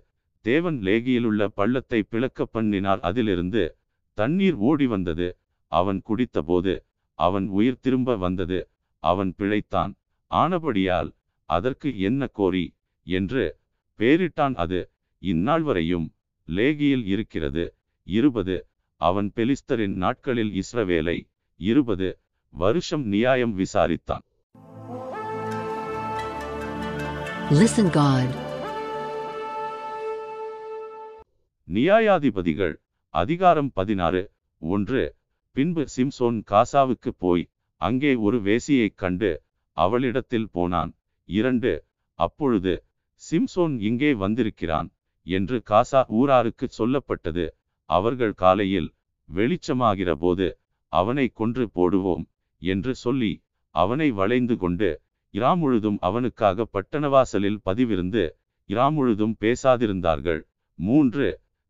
தேவன் லேகியிலுள்ள பள்ளத்தை பிளக்க பண்ணினார். அதிலிருந்து தண்ணீர் ஓடி வந்தது. அவன் குடித்தபோது அவன் உயிர் திரும்ப வந்தது. அவன் பிழைத்தான். ஆனபடியால் அதற்கு என்ன கோரி? என்று பேரிட்டான் அது. இந்நாள் வரையும் லேகியில் இருக்கிறது. இருபது. அவன் பெலிஸ்தரின் நாட்களில் இஸ்ரவேலை. இருபது. வருஷம் நியாயம் விசாரித்தான். Listen God. நியாயாதிபதிகள் அதிகாரம் பதினாறு. ஒன்று. பின்பு சிம்சோன் காசாவுக்கு போய் அங்கே ஒரு வேசியைக் கண்டு அவளிடத்தில் போனான். இரண்டு. அப்பொழுது சிம்சோன் இங்கே வந்திருக்கிறான் என்று காசா ஊராருக்கு சொல்லப்பட்டது. அவர்கள் காலையில் வெளிச்சமாகிற போது அவனை கொன்று போடுவோம் என்று சொல்லி அவனை வளைந்து கொண்டு இராமுழுதும் அவனுக்காக பட்டணவாசலில் பதிவிருந்து இராமுழுதும் பேசாதிருந்தார்கள். மூன்று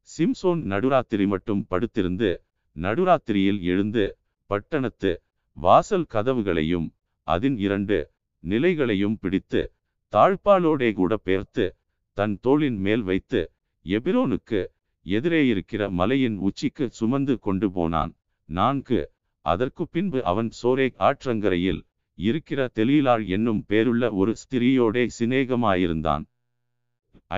சிம்சோன் நடுராத்திரி மட்டும் படுத்திருந்து நடுராத்திரியில் எழுந்து பட்டணத்து வாசல் கதவுகளையும் அதன் இரண்டு நிலைகளையும் பிடித்து தாழ்பாலோடே கூட பெயர்த்து தன் தோளின் மேல் வைத்து எபிரோனுக்கு எதிரே இருக்கிற மலையின் உச்சிக்கு சுமந்து கொண்டு போனான். நான்கு அதற்கு பின்பு அவன் சோரே ஆற்றங்கரையில் இருக்கிற தெலீலாள் என்னும் பேருள்ள ஒரு ஸ்திரீயோடே சிநேகமாயிருந்தான்.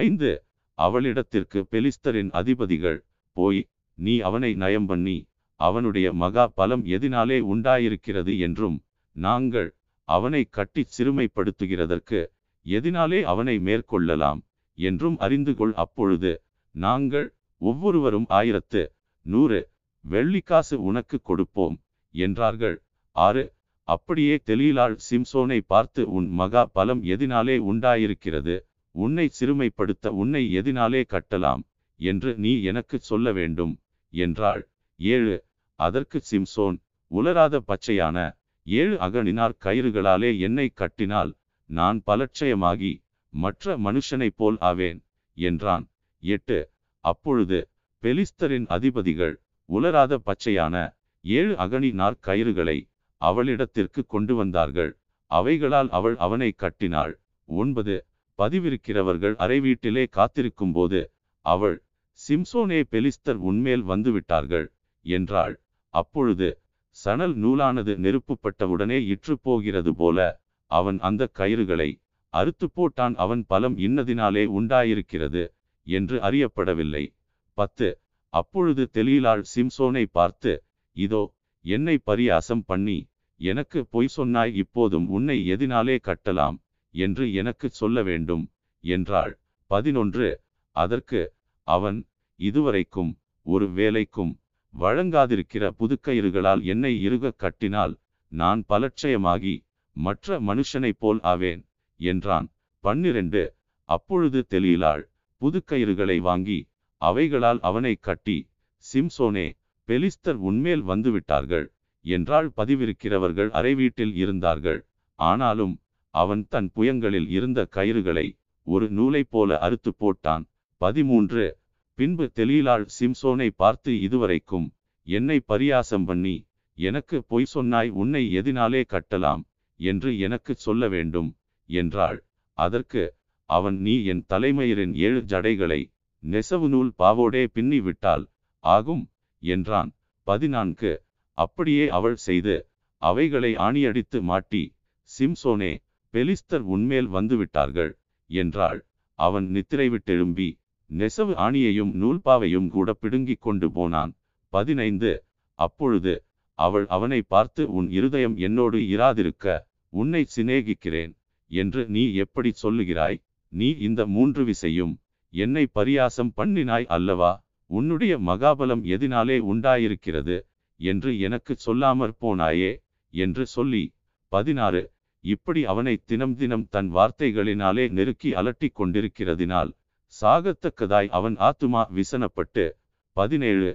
ஐந்து அவளிடத்திற்கு பெலிஸ்தரின் அதிபதிகள் போய் நீ அவனை நயம் பண்ணி அவனுடைய மகா பலம் எதினாலே உண்டாயிருக்கிறது என்றும் நாங்கள் அவனை கட்டிச் சிறுமைப்படுத்துகிறதற்கு எதினாலே அவனை மேற்கொள்ளலாம் என்றும் அறிந்து கொள். அப்பொழுது நாங்கள் ஒவ்வொருவரும் ஆயிரத்து நூறு வெள்ளிக்காசு உனக்கு கொடுப்போம் என்றார்கள். ஆறு அப்படியே தெலீலாள் சிம்சோனை பார்த்து உன் மகா பலம் எதினாலே உண்டாயிருக்கிறது உன்னை சிறுமைப்படுத்த உன்னை எதினாலே கட்டலாம் என்று நீ எனக்கு சொல்ல வேண்டும் என்றாள். ஏழு அதற்கு சிம்சோன் உலராத பச்சையான ஏழு அகனினார் கயிறுகளாலே என்னை கட்டினால் நான் பலட்சயமாகி மற்ற மனுஷனைப் போல் ஆவேன் என்றான். எட்டு. அப்பொழுது பெலிஸ்தரின் அதிபதிகள் உலராத பச்சையான ஏழு அகனி நாற்கயிறுகளை அவளிடத்திற்கு கொண்டு வந்தார்கள். அவைகளால் அவள் அவனை கட்டினாள். ஒன்பது. பதிவிருக்கிறவர்கள் அறை வீட்டிலே காத்திருக்கும்போது அவள் சிம்சோனே பெலிஸ்தர் உன்மேல் வந்துவிட்டார்கள் என்றாள். அப்பொழுது சணல் நூலானது நெருப்புப்பட்டவுடனே இற்று போகிறது போல அவன் அந்த கயிறுகளை அறுத்து போட்டான். அவன் பலம் இன்னதினாலே உண்டாயிருக்கிறது என்று அறியப்படவில்லை. பத்து. அப்பொழுது தெலீலாள் சிம்சோனை பார்த்து இதோ என்னை பரியாசம் பண்ணி எனக்கு பொய் சொன்னாய். இப்போதும் உன்னை எதினாலே கட்டலாம் என்று எனக்கு சொல்ல வேண்டும் என்றாள். பதினொன்று. அதற்கு அவன் இதுவரைக்கும் ஒரு வேலைக்கும் வழங்காதிருக்கிற புதுக்கயிறுகளால் என்னை இறுக கட்டினால் நான் பலட்சயமாகி மற்ற மனுஷனைப் போல் ஆவேன் என்றான். பன்னிரண்டு. அப்பொழுது தெளியிலாள் புதுக்கயிறுகளை வாங்கி அவைகளால் அவனை கட்டி சிம்சோனே பெலிஸ்தர் உன்மேல் வந்துவிட்டார்கள் என்றால் பதிவிருக்கிறவர்கள் அறை வீட்டில் இருந்தார்கள். ஆனாலும் அவன் தன் புயங்களில் இருந்த கயிறுகளை ஒரு நூலைப் போல அறுத்து போட்டான். பதிமூன்று. பின்பு தெளியிலாள் சிம்சோனை பார்த்து இதுவரைக்கும் என்னை பரியாசம் பண்ணி எனக்கு பொய் சொன்னாய் உன்னை எதினாலே கட்டலாம் என்று எனக்குச் சொல்ல வேண்டும் என்றாள். அதற்கு அவன் நீ என் தலைமயிரின் ஏழு ஜடைகளை நெசவு நூல் பாவோடே பின்னி விட்டால் ஆகும் என்றான். பதினான்கு அப்படியே அவள் செய்து அவைகளை ஆணியடித்து மாட்டி சிம்சோனே பெலிஸ்தர் உன்மேல் வந்துவிட்டார்கள் என்றாள். அவன் நித்திரை விட்டெழும்பி நெசவு ஆணியையும் நூல்பாவையும் கூட பிடுங்கிக் கொண்டு போனான். பதினைந்து அப்பொழுது அவள் அவனை பார்த்து உன் இருதயம் என்னோடு இராதிருக்க உன்னை சிநேகிக்கிறேன் என்று நீ எப்படி சொல்லுகிறாய்? நீ இந்த மூன்று விசையும் என்னை பரியாசம் பண்ணினாய் அல்லவா? உன்னுடைய மகாபலம் எதினாலே உண்டாயிருக்கிறது என்று எனக்கு சொல்லாமற் போனாயே என்று சொல்லி பதினாறு இப்படி அவனை தினம் தினம் தன் வார்த்தைகளினாலே நெருக்கி அலட்டிக் கொண்டிருக்கிறதினால் சாகத்தக்கதாய் அவன் ஆத்துமா விசனப்பட்டு பதினேழு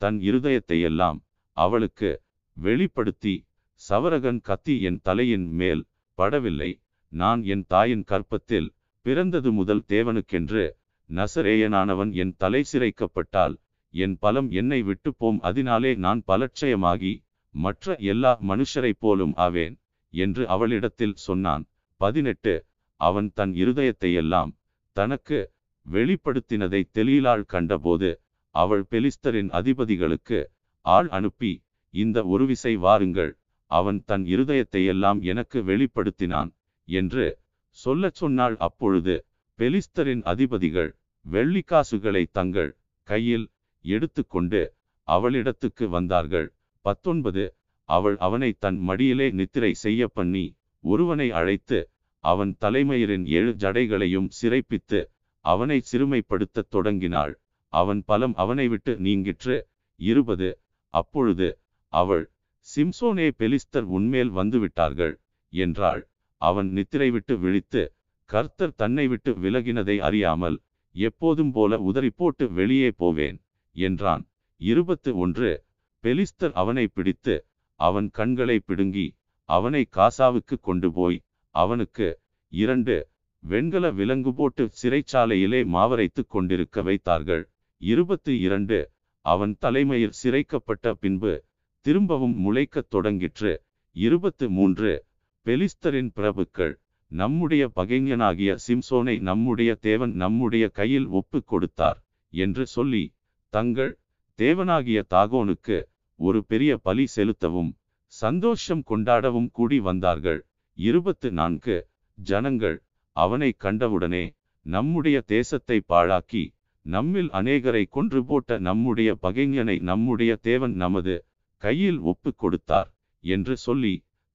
தன் இருதயத்தையெல்லாம் அவளுக்கு வெளிப்படுத்தி சவரகன் கத்தி என் தலையின் மேல் படவில்லை. நான் என் தாயின் கற்பத்தில் பிறந்தது முதல் தேவனுக்கென்று நசரேயனானவன் என் தலை சிரைக்கப்பட்டால் என் பலம் என்னை விட்டுப்போம் அதனாலே நான் பலட்சயமாகி மற்ற எல்லா மனுஷரைப் போலும் ஆவேன் என்று அவளிடத்தில் சொன்னான். பதினெட்டு அவன் தன் இருதயத்தையெல்லாம் தனக்கு வெளிப்படுத்தினதை தெலீலாள் கண்டபோது அவள் பெலிஸ்தரின் அதிபதிகளுக்கு ஆள் அனுப்பி இந்த ஒரு விசை வாருங்கள் அவன் தன் இருதயத்தையெல்லாம் எனக்கு வெளிப்படுத்தினான் என்று சொல்லச் சொன்னாள். அப்பொழுது பெலிஸ்தரின் அதிபதிகள் வெள்ளிக்காசுகளை தங்கள் கையில் எடுத்துக்கொண்டு அவளிடத்துக்கு வந்தார்கள். பத்தொன்பது அவள் அவனை தன் மடியிலே நித்திரை செய்ய பண்ணி ஒருவனை அழைத்து அவன் தலைமயிரின் ஏழு ஜடைகளையும் சிறைப்பித்து அவனை சிறுமைப்படுத்தத் தொடங்கினாள். அவன் பலம் அவனை விட்டு நீங்கிற்று. இருபது அப்பொழுது அவள் சிம்சோனே பெலிஸ்தர் உன்மேல் வந்துவிட்டார்கள் என்றாள். அவன் நித்திரை விட்டு விழித்து கர்த்தர் தன்னை விட்டு விலகினதை அறியாமல் எப்போதும் போல உதறி போட்டு வெளியே போவேன் என்றான். இருபத்து ஒன்று பெலிஸ்தர் அவனை பிடித்து அவன் கண்களை பிடுங்கி அவனை காசாவுக்கு கொண்டு போய் அவனுக்கு இரண்டு வெண்கல விலங்கு போட்டு சிறைச்சாலையிலே மாவரைத்து கொண்டிருக்க வைத்தார்கள். இருபத்து இரண்டு அவன் தலைமையில் சிறைக்கப்பட்ட பின்பு திரும்பவும் முளைக்கத் தொடங்கிற்று. இருபத்து மூன்று. பெலிஸ்தரின் பிரபுக்கள். நம்முடைய பகைஞனாகிய சிம்சோனை நம்முடைய தேவன் நம்முடைய கையில் ஒப்பு கொடுத்தார் என்று சொல்லி தங்கள் தேவனாகிய தாகோனுக்கு ஒரு பெரிய பலி செலுத்தவும் சந்தோஷம் கொண்டாடவும் கூடி வந்தார்கள். இருபத்து நான்கு. ஜனங்கள் அவனை கண்டவுடனே நம்முடைய தேசத்தை பாழாக்கி நம்மில் அநேகரை கொன்று போட்ட நம்முடைய பகைஞனை நம்முடைய தேவன் நமது கையில் ஒப்பு கொடுத்தார் என்று சொல்லி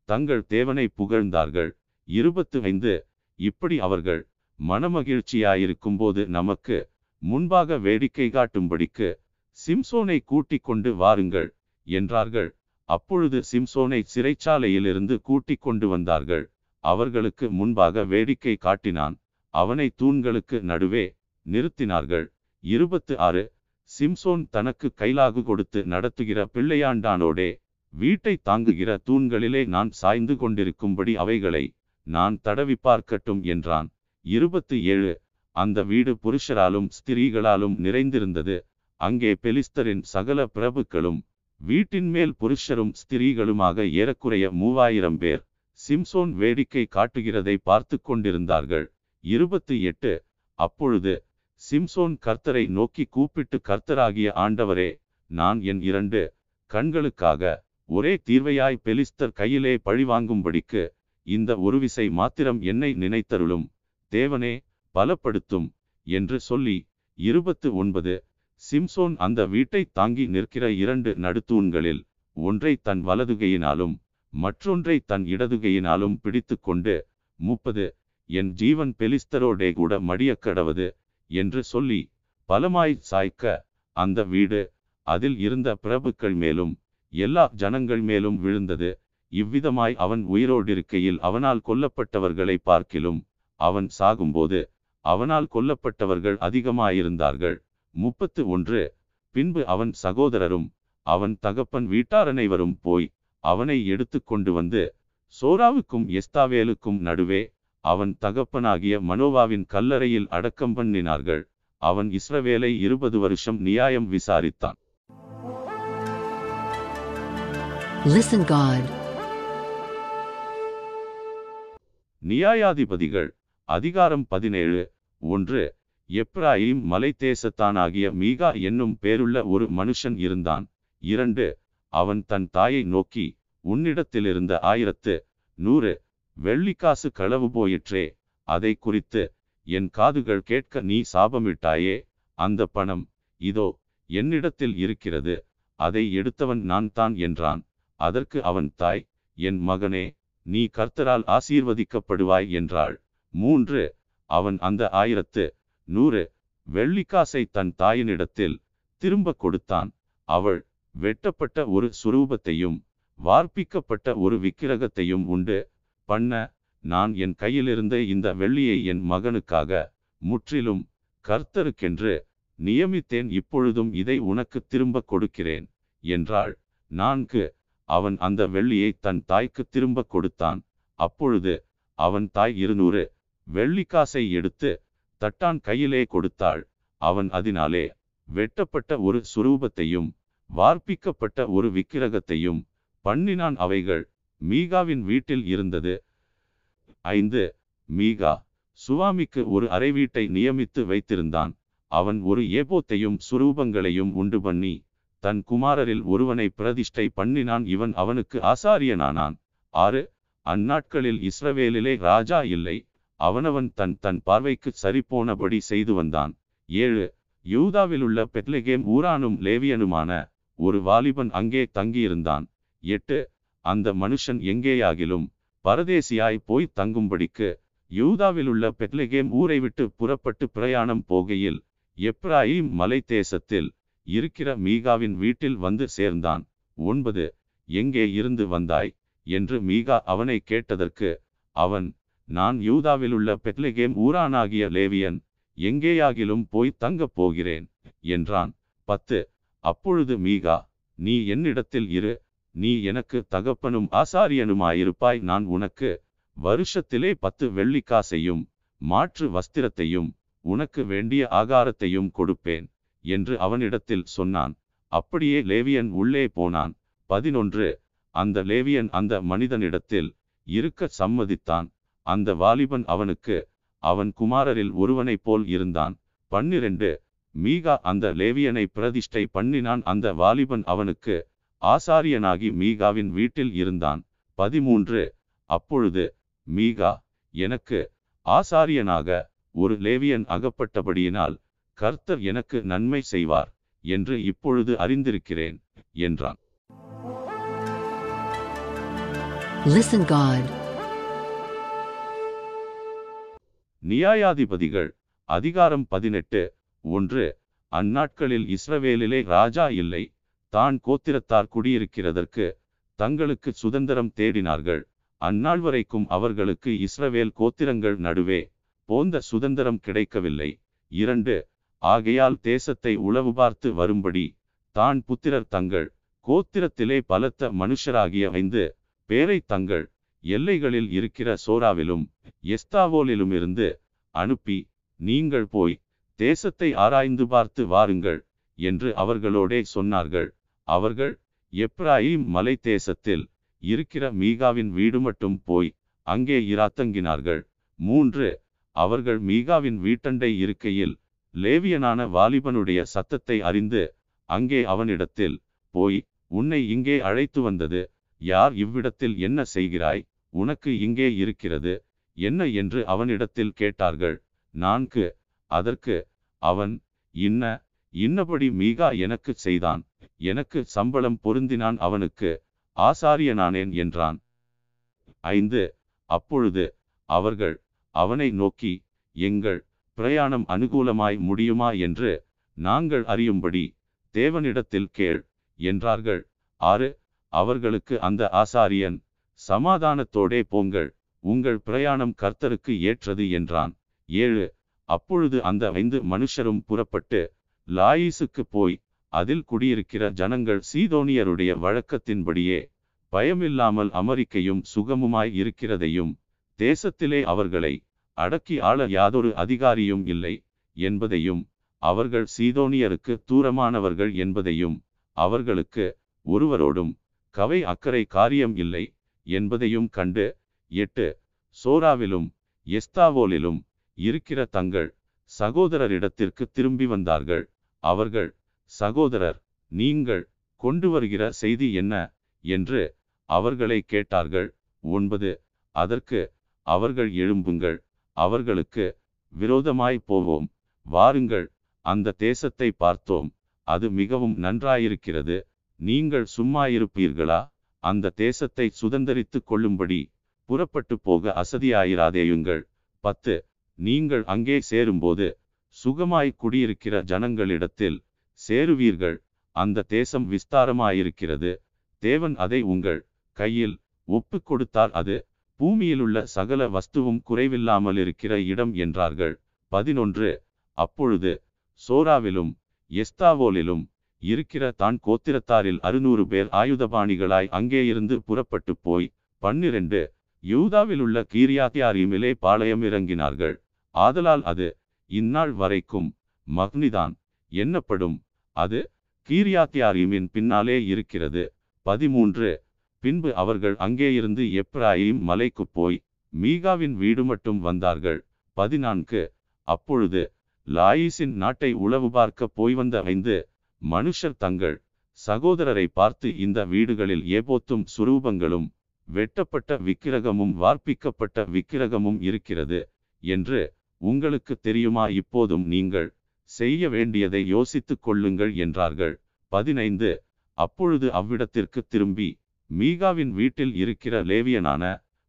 தங்கள் தேவனை புகழ்ந்தார்கள். இருபத்து ஐந்து இப்படி அவர்கள் மனமகிழ்ச்சியாயிருக்கும்போது நமக்கு முன்பாக வேடிக்கை காட்டும்படிக்கு சிம்சோனை கூட்டிக் கொண்டு வாருங்கள் என்றார்கள். அப்பொழுது சிம்சோனை சிறைச்சாலையிலிருந்து கூட்டிக் கொண்டு வந்தார்கள். அவர்களுக்கு முன்பாக வேடிக்கை காட்டினான். அவனை தூண்களுக்கு நடுவே நிறுத்தினார்கள். இருபத்து ஆறு சிம்சோன் தனக்கு கைலாகு கொடுத்து நடத்துகிற பிள்ளையாண்டானோடே வீட்டை தாங்குகிற தூண்களிலே நான் சாய்ந்து கொண்டிருக்கும்படி அவைகளை நான் தடவி பார்க்கட்டும் என்றான். இருபத்து ஏழு. அந்த வீடு புருஷராலும் ஸ்திரீகளாலும் நிறைந்திருந்தது. அங்கே பெலிஸ்தரின் சகல பிரபுக்களும் வீட்டின் மேல் புருஷரும் ஸ்திரீகளுமாக ஏறக்குறைய மூவாயிரம் பேர் சிம்சோன் வேடிக்கை காட்டுகிறதை பார்த்து கொண்டிருந்தார்கள். இருபத்து எட்டு. அப்பொழுது சிம்சோன் கர்த்தரை நோக்கி கூப்பிட்டு கர்த்தராகிய ஆண்டவரே நான் என் இரண்டு கண்களுக்காக ஒரே தீர்வையாய் பெலிஸ்தர் கையிலே பழிவாங்கும்படிக்கு இந்த ஒரு விசை மாத்திரம் என்னை நினைத்தருளும். தேவனே பலப்படுத்தும் என்று சொல்லி இருபத்து ஒன்பது சிம்சோன் அந்த வீட்டை தாங்கி நிற்கிற இரண்டு நடுத்தூண்களில் ஒன்றை தன் வலதுகையினாலும் மற்றொன்றை தன் இடதுகையினாலும் பிடித்து கொண்டு முப்பது என் ஜீவன் பெலிஸ்தரோடே கூட மடியக் கடவது. என்று சொல்லி பலமாய் சாய்க்க அந்த வீடு அதில் இருந்த பிரபுக்கள் மேலும் எல்லா ஜனங்கள் மேலும் விழுந்தது. இவ்விதமாய் அவன் உயிரோடிருக்கையில் அவனால் கொல்லப்பட்டவர்களை பார்க்கிலும் அவன் சாகும்போது அவனால் கொல்லப்பட்டவர்கள் அதிகமாயிருந்தார்கள். முப்பத்து ஒன்று. பின்பு அவன் சகோதரரும் அவன் தகப்பன் வீட்டாரனைவரும் போய் அவனை எடுத்து கொண்டு வந்து சோராவுக்கும் எஸ்தாவேலுக்கும் நடுவே அவன் தகப்பனாகிய மனோவாவின் கல்லறையில் அடக்கம் பண்ணினார்கள். அவன் இஸ்ரவேலை இருபது வருஷம் நியாயம் விசாரித்தான். Listen God. நியாயாதிபதிகள் அதிகாரம் பதினேழு ஒன்று எப்ராயிம் மலை தேசத்தானாகிய மீகா என்னும் பேருள்ள ஒரு மனுஷன் இருந்தான். இரண்டு அவன் தன் தாயை நோக்கி உன்னிடத்திலிருந்த ஆயிரத்து நூறு வெள்ளிக்காசு களவு போயிற்றே அதை குறித்து என் காதுகள் கேட்க நீ சாபமிட்டாயே அந்த பணம் இதோ என்னிடத்தில் இருக்கிறது அதை எடுத்தவன் நான் தான் என்றான். அதற்கு அவன் தாய் என் மகனே நீ கர்த்தரால் ஆசீர்வதிக்கப்படுவாய் என்றாள். மூன்று அவன் அந்த ஆயிரத்து நூறு வெள்ளிக்காசை தன் தாயினிடத்தில் திரும்ப கொடுத்தான். அவள் வெட்டப்பட்ட ஒரு சுரூபத்தையும் வார்ப்பிக்கப்பட்ட ஒரு விக்கிரகத்தையும் உண்டு. பண்ண நான் என் கையிலிருந்த இந்த வெள்ளியை என் மகனுக்காக முற்றிலும் கர்த்தருக்கென்று நியமித்தேன் இப்பொழுதும் இதை உனக்கு திரும்ப கொடுக்கிறேன் என்றாள். நான்கு அவன் அந்த வெள்ளியை தன் தாய்க்கு திரும்ப கொடுத்தான். அப்பொழுது அவன் தாய் இருநூறு வெள்ளிக்காசை எடுத்து தட்டான் கையிலே கொடுத்தாள். அவன் அதனாலே வெட்டப்பட்ட ஒரு சுரூபத்தையும் வார்ப்பிக்கப்பட்ட ஒரு விக்கிரகத்தையும் பண்ணினான். அவைகள் மீகாவின் வீட்டில் இருந்தது. ஐந்து மீகா சுவாமிக்கு ஒரு அறை வீட்டை நியமித்து வைத்திருந்தான். அவன் ஒரு ஏபோத்தையும் சுரூபங்களையும் உண்டு பண்ணி தன் குமாரரில் ஒருவனை பிரதிஷ்டை பண்ணினான். இவன் அவனுக்கு ஆசாரியனானான். ஆறு அந்நாட்களில் இஸ்ரவேலிலே ராஜா இல்லை. அவனவன் தன் தன் பார்வைக்கு சரிபோனபடி செய்து வந்தான். ஏழு யூதாவிலுள்ள பெத்லகேம் ஊரானும் லேவியனுமான ஒரு வாலிபன் அங்கே தங்கியிருந்தான். எட்டு அந்த மனுஷன் எங்கேயாகிலும் பரதேசியாய் போய் தங்கும்படிக்கு யூதாவிலுள்ள பெத்லகேம் ஊரை விட்டு புறப்பட்டு பிரயாணம் போகையில் எப்ராயிம் மலை தேசத்தில் இருக்கிற மீகாவின் வீட்டில் வந்து சேர்ந்தான். ஒன்பது எங்கே இருந்து வந்தாய்? என்று மீகா அவனை கேட்டதற்கு அவன் நான் யூதாவிலுள்ள பெத்லகேம் ஊரானாகிய லேவியன் எங்கேயாகிலும் போய் தங்கப் போகிறேன் என்றான். பத்து அப்பொழுது மீகா நீ என்னிடத்தில் இரு நீ எனக்கு தகப்பனும் ஆசாரியனுமாயிருப்பாய். நான் உனக்கு வருஷத்திலே பத்து வெள்ளிக்காசையும் மாற்று வஸ்திரத்தையும் உனக்கு வேண்டிய ஆகாரத்தையும் கொடுப்பேன் என்று அவனிடத்தில் சொன்னான். அப்படியே லேவியன் உள்ளே போனான். பதினொன்று அந்த லேவியன் அந்த மனிதனிடத்தில் இருக்க சம்மதித்தான். அந்த வாலிபன் அவனுக்கு அவன் குமாரரில் ஒருவனைப் போல் இருந்தான். பன்னிரண்டு மீகா அந்த லேவியனை பிரதிஷ்டை பண்ணினான். அந்த வாலிபன் அவனுக்கு ஆசாரியனாகி மீகாவின் வீட்டில் இருந்தான். பதிமூன்று. அப்பொழுது மீகா எனக்கு ஆசாரியனாக ஒரு லேவியன் அகப்பட்டபடியினால் கர்த்தர் எனக்கு நன்மை செய்வார் என்று இப்பொழுது அறிந்திருக்கிறேன் என்றான். Listen God. நியாயாதிபதிகள் அதிகாரம் பதினெட்டு. ஒன்று. அந்நாட்களில் இஸ்ரவேலிலே ராஜா இல்லை. தான் கோத்திரத்தார் குடியிருக்கிறதற்கு தங்களுக்கு சுதந்திரம் தேடினார்கள். அந்நாள் வரைக்கும் அவர்களுக்கு இஸ்ரவேல் கோத்திரங்கள் நடுவே போந்த சுதந்திரம் கிடைக்கவில்லை. இரண்டு ஆகையால் தேசத்தை உளவு பார்த்து வரும்படி தான் புத்திரர் தங்கள் கோத்திரத்திலே பலத்த மனுஷராகிய ஐந்து பேரை தங்கள் எல்லைகளில் இருக்கிற சோராவிலும் எஸ்தாவோலிலுமிருந்து அனுப்பி நீங்கள் போய் தேசத்தை ஆராய்ந்து பார்த்து வாருங்கள் என்று அவர்களோடே சொன்னார்கள். அவர்கள் எப்ராயிம் மலை தேசத்தில் இருக்கிற மீகாவின் வீடு மட்டும் போய் அங்கே இராத்தங்கினார்கள். மூன்று அவர்கள் மீகாவின் வீட்டண்டை இருக்கையில் லேவியனான வாலிபனுடைய சத்தத்தை அறிந்து அங்கே அவனிடத்தில் போய் உன்னை இங்கே அழைத்து வந்தது யார்? இவ்விடத்தில் என்ன செய்கிறாய்? உனக்கு இங்கே இருக்கிறது என்ன? என்று அவனிடத்தில் கேட்டார்கள். நான்கு அதற்கு அவன் இன்ன இன்னபடி மீகா எனக்கு செய்தான். எனக்கு சம்பளம் பொருந்தினான் அவனுக்கு. ஆசாரியனானேன் என்றான். ஐந்து. அப்பொழுது அவர்கள் அவனை நோக்கி எங்கள் பிரயாணம் அனுகூலமாய் முடியுமா என்று நாங்கள் அறியும்படி தேவனிடத்தில் கேள் என்றார்கள். ஆறு. அவர்களுக்கு அந்த ஆசாரியன் சமாதானத்தோடே போங்கள் உங்கள் பிரயாணம் கர்த்தருக்கு ஏற்றது என்றான். ஏழு. அப்பொழுது அந்த ஐந்து மனுஷரும் புறப்பட்டு லாயீசுக்கு போய் அதில் குடியிருக்கிற ஜனங்கள் சீதோனியருடைய வழக்கத்தின்படியே பயமில்லாமல் அமெரிக்கையும் சுகமுமாய் இருக்கிறதையும் தேசத்திலே அவர்களை அடக்கி ஆள யாதொரு அதிகாரியும் இல்லை என்பதையும் அவர்கள் சீதோனியருக்கு தூரமானவர்கள் என்பதையும் அவர்களுக்கு ஒருவரோடும் கவை அக்கறை காரியம் இல்லை என்பதையும் கண்டு எட்டு சோராவிலும் எஸ்தாவோலிலும் இருக்கிற தங்கள் சகோதரரிடத்திற்கு திரும்பி வந்தார்கள். அவர்கள் சகோதரர் நீங்கள் கொண்டு வருகிற செய்தி என்ன? என்று அவர்களை கேட்டார்கள். ஒன்பது. அதற்கு அவர்கள் எழும்புங்கள். அவர்களுக்கு விரோதமாய் போவோம். வாருங்கள். அந்த தேசத்தை பார்த்தோம். அது மிகவும் நன்றாயிருக்கிறது. நீங்கள் சும்மா இருப்பீர்களா அந்த தேசத்தை சுதந்தரித்துக் கொள்ளும்படி புறப்பட்டு போக அசதியாயிராதேயுங்கள் பத்து. நீங்கள் அங்கே சேரும்போது சுகமாய் குடியிருக்கிற ஜனங்களிடத்தில் சேருவீர்கள். அந்த தேசம் விஸ்தாரமாயிருக்கிறது. தேவன் அதை உங்கள் கையில் ஒப்பு கொடுத்தால் அது பூமியிலுள்ள சகல வஸ்துவும் குறைவில்லாமல் இருக்கிற இடம் என்றார்கள். பதினொன்று. அப்பொழுது சோராவிலும் எஸ்தாவோலிலும் இருக்கிற தான் கோத்திரத்தாரில் அறுநூறு பேர் ஆயுதபாணிகளாய் அங்கேயிருந்து புறப்பட்டு போய் பன்னிரண்டு. யூதாவிலுள்ள கீரியாத்தியாரியுமிலே பாளையம் இறங்கினார்கள். ஆதலால் அது இந்நாள் வரைக்கும் மக்னிதான் என்னப்படும்? அது கீரியாத்தியாரிமின் பின்னாலே இருக்கிறது. பதிமூன்று. பின்பு அவர்கள் அங்கேயிருந்து எப்ராயிம் மலைக்கு போய் மீகாவின் வீடு மட்டும் வந்தார்கள். பதினான்கு. அப்பொழுது லாயிசின் நாட்டை உளவு பார்க்க போய் வந்த ஐந்து மனுஷர் தங்கள் சகோதரரை பார்த்து இந்த வீடுகளில் ஏபோத்தும் சுரூபங்களும் வெட்டப்பட்ட விக்கிரகமும் வார்ப்பிக்கப்பட்ட விக்கிரகமும் இருக்கிறது என்று உங்களுக்கு தெரியுமா? இப்போதும் நீங்கள் செய்ய வேண்டியதை யோசித்துக் கொள்ளுங்கள் என்றார்கள். பதினைந்து. அப்பொழுது அவ்விடத்திற்கு திரும்பி மீகாவின் வீட்டில் இருக்கிற லேவியனான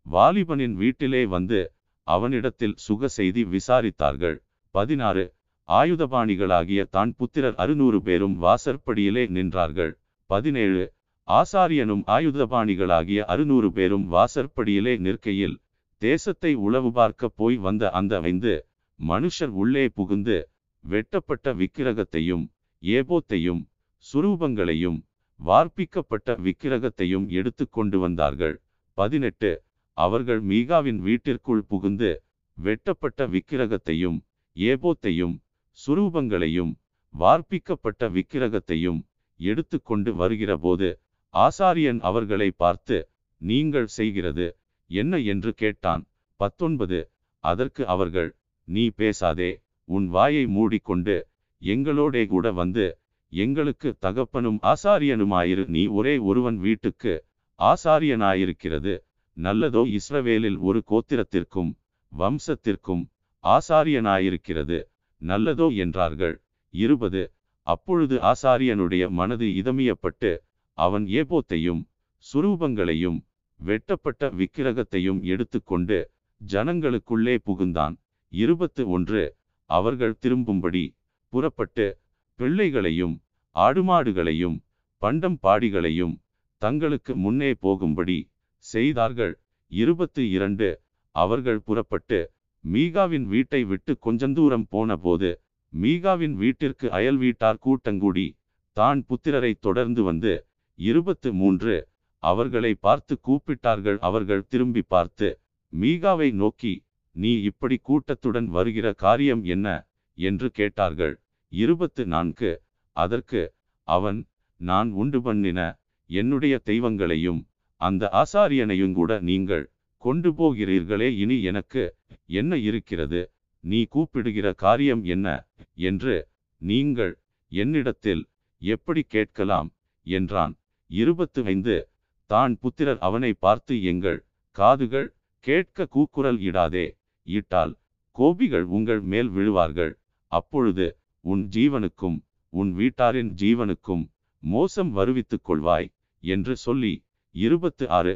வாலிபனின் வீட்டிலே வந்து அவனிடத்தில் சுக செய்தி விசாரித்தார்கள். பதினாறு. ஆயுதபாணிகளாகிய தான் புத்திரர் அறுநூறு பேரும் வாசற்படியிலே நின்றார்கள். பதினேழு. ஆசாரியனும் ஆயுதபாணிகளாகிய அறுநூறு பேரும் வாசற்படியிலே நிற்கையில் தேசத்தை உளவு பார்க்க போய் வந்த அந்த ஐந்து மனுஷர் உள்ளே புகுந்து வெட்டப்பட்ட விக்கிரகத்தையும் ஏபோத்தையும் சுரூபங்களையும் வார்ப்பிக்கப்பட்ட விக்கிரகத்தையும் எடுத்து கொண்டு வந்தார்கள். பதினெட்டு. அவர்கள் மீகாவின் வீட்டிற்குள் புகுந்து வெட்டப்பட்ட விக்கிரகத்தையும் ஏபோத்தையும் சுரூபங்களையும் வார்ப்பிக்கப்பட்ட விக்கிரகத்தையும் எடுத்து கொண்டு வருகிறபோது ஆசாரியன் அவர்களை பார்த்து நீங்கள் செய்கிறது என்ன என்று கேட்டான். பத்தொன்பது. அதற்கு அவர்கள் நீ பேசாதே. உன் வாயை மூடிக்கொண்டு எங்களோடே கூட வந்து எங்களுக்கு தகப்பனும் ஆசாரியனுமாயிரு. நீ ஒரே ஒருவன் வீட்டுக்கு ஆசாரியனாயிருக்கிறது. நல்லதோ இஸ்ரவேலில் ஒரு கோத்திரத்திற்கும் வம்சத்திற்கும் ஆசாரியனாயிருக்கிறது. நல்லதோ என்றார்கள். இருபது. அப்பொழுது ஆசாரியனுடைய மனது இதமியப்பட்டு அவன் ஏபோத்தையும் சுரூபங்களையும் வெட்டப்பட்ட விக்கிரகத்தையும் எடுத்துக்கொண்டு ஜனங்களுக்குள்ளே புகுந்தான். இருபத்து ஒன்று அவர்கள் திரும்பும்படி புறப்பட்டு பிள்ளைகளையும் ஆடுமாடுகளையும் பண்டம் பாடிகளையும் தங்களுக்கு முன்னே போகும்படி செய்தார்கள். இருபத்து இரண்டு அவர்கள் புறப்பட்டு மீகாவின் வீட்டை விட்டு கொஞ்சந்தூரம் போனபோது மீகாவின் வீட்டிற்கு அயல் வீட்டார் கூட்டங்கூடி தான் புத்திரரை தொடர்ந்து வந்து இருபத்து மூன்று அவர்களை பார்த்து கூப்பிட்டார்கள். அவர்கள் திரும்பி பார்த்து மீகாவை நோக்கி நீ இப்படி கூட்டத்துடன் வருகிற காரியம் என்ன? என்று கேட்டார்கள். இருபத்து நான்கு அதற்கு அவன் நான் உண்டு பண்ணின என்னுடைய தெய்வங்களையும் அந்த ஆசாரியனையும் கூட நீங்கள் கொண்டு போகிறீர்களே. இனி எனக்கு என்ன இருக்கிறது? நீ கூப்பிடுகிற காரியம் என்ன? என்று நீங்கள் என்னிடத்தில் எப்படி கேட்கலாம்? என்றான். இருபத்து ஐந்து தான் புத்திரர் அவனை பார்த்து எங்கள் காதுகள் கேட்க கூக்குரல் இடாதே. இட்டால் கோபிகள் உங்கள் மேல் விழுவார்கள். அப்பொழுது உன் ஜீவனுக்கும் உன் வீட்டாரின் ஜீவனுக்கும் மோசம் வருவித்துக் கொள்வாய் என்று சொல்லி இருபத்து ஆறு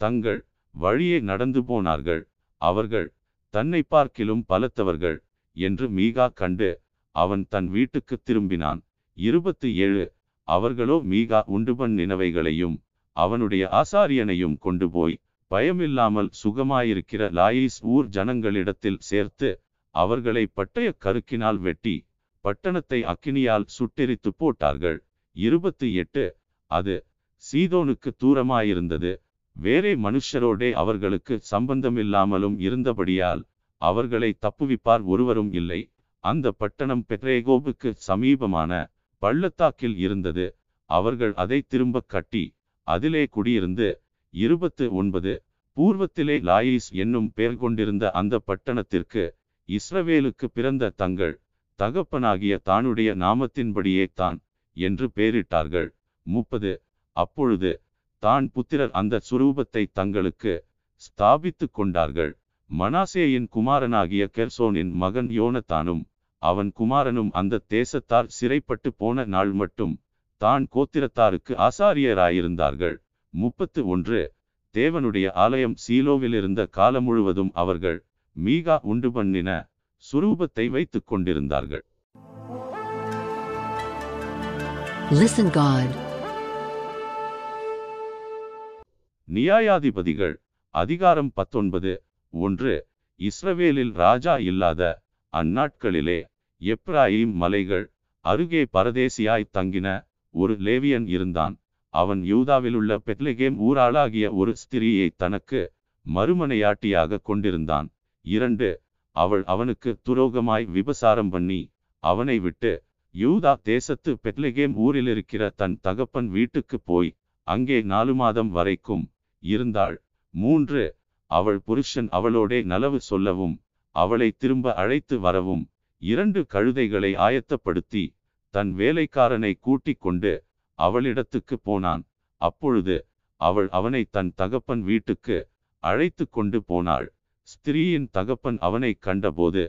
தங்கள் வழியே நடந்து போனார்கள். அவர்கள் தன்னை பார்க்கிலும் பலத்தவர்கள் என்று மீகா கண்டு அவன் தன் வீட்டுக்கு திரும்பினான். இருபத்து ஏழு அவர்களோ மீகா உண்டுபன் நினவைகளையும் அவனுடைய ஆசாரியனையும் கொண்டு போய் பயமில்லாமல் சுகமாயிருக்கிற லாயிஸ் ஊர் ஜனங்களிடத்தில் சேர்த்து அவர்களை பட்டய கருக்கினால் வெட்டி பட்டணத்தை அக்கினியால் சுட்டெரித்து போட்டார்கள். இருபத்து எட்டு. அது சீதோனுக்கு தூரமாயிருந்தது. வேறே மனுஷரோடே அவர்களுக்கு சம்பந்தமில்லாமலும் இருந்தபடியால் அவர்களை தப்புவிப்பார் ஒருவரும் இல்லை. அந்த பட்டணம் பெட்ரேகோபுக்கு சமீபமான பள்ளத்தாக்கில் இருந்தது. அவர்கள் அதை திரும்ப கட்டி அதிலே குடியிருந்து இருபத்து ஒன்பது பூர்வத்திலே லாயிஸ் என்னும் பெயர் கொண்டிருந்த அந்த பட்டணத்திற்கு இஸ்ரவேலுக்கு பிறந்த தங்கள் தகப்பனாகிய தானுடைய நாமத்தின்படியே தான் என்று பெயரிட்டார்கள். முப்பது அப்பொழுது தான் புத்திரர் அந்த சுரூபத்தை தங்களுக்கு ஸ்தாபித்து கொண்டார்கள். மனாசேயின் குமாரனாகிய கெர்சோனின் மகன் யோனத்தானும் அவன் குமாரனும் அந்த தேசத்தார் சிறைப்பட்டு போன நாள் மட்டும் தான் கோத்திரத்தாருக்கு ஆசாரியராயிருந்தார்கள். முப்பத்து ஒன்று. தேவனுடைய ஆலயம் சீலோவிலிருந்த காலம் முழுவதும் அவர்கள் மீகா உண்டு பண்ணின சுரூபத்தை வைத்துக் கொண்டிருந்தார்கள். நியாயாதிபதிகள் அதிகாரம் பத்தொன்பது ஒன்று. இஸ்ரவேலில் ராஜா இல்லாத அந்நாட்களிலே எப்ராயிம் மலைகள் அருகே பரதேசியாய் தங்கின ஒரு லேவியன் இருந்தான். அவன் யூதாவிலுள்ள பெத்லெகேம் ஊராளாகிய ஒரு ஸ்திரியை தனக்கு மறுமனையாட்டியாக கொண்டிருந்தான். இரண்டு அவள் அவனுக்கு துரோகமாய் விபசாரம் பண்ணி அவனை விட்டு யூதா தேசத்து பெத்லெகேம் ஊரில் இருக்கிற தன் தகப்பன் வீட்டுக்கு போய் அங்கே நாலு மாதம் வரைக்கும் இருந்தாள். மூன்று அவள் புருஷன் அவளோடே நலவு சொல்லவும் அவளை திரும்ப அழைத்து வரவும் இரண்டு கழுதைகளை ஆயத்தப்படுத்தி தன் வேலைக்காரனை கூட்டிக் கொண்டு அவளிடத்துக்கு போனான். அப்பொழுது அவள் அவனை தன் தகப்பன் வீட்டுக்கு அழைத்து கொண்டு போனாள். ஸ்திரீயின் தகப்பன் அவனை கண்டபோது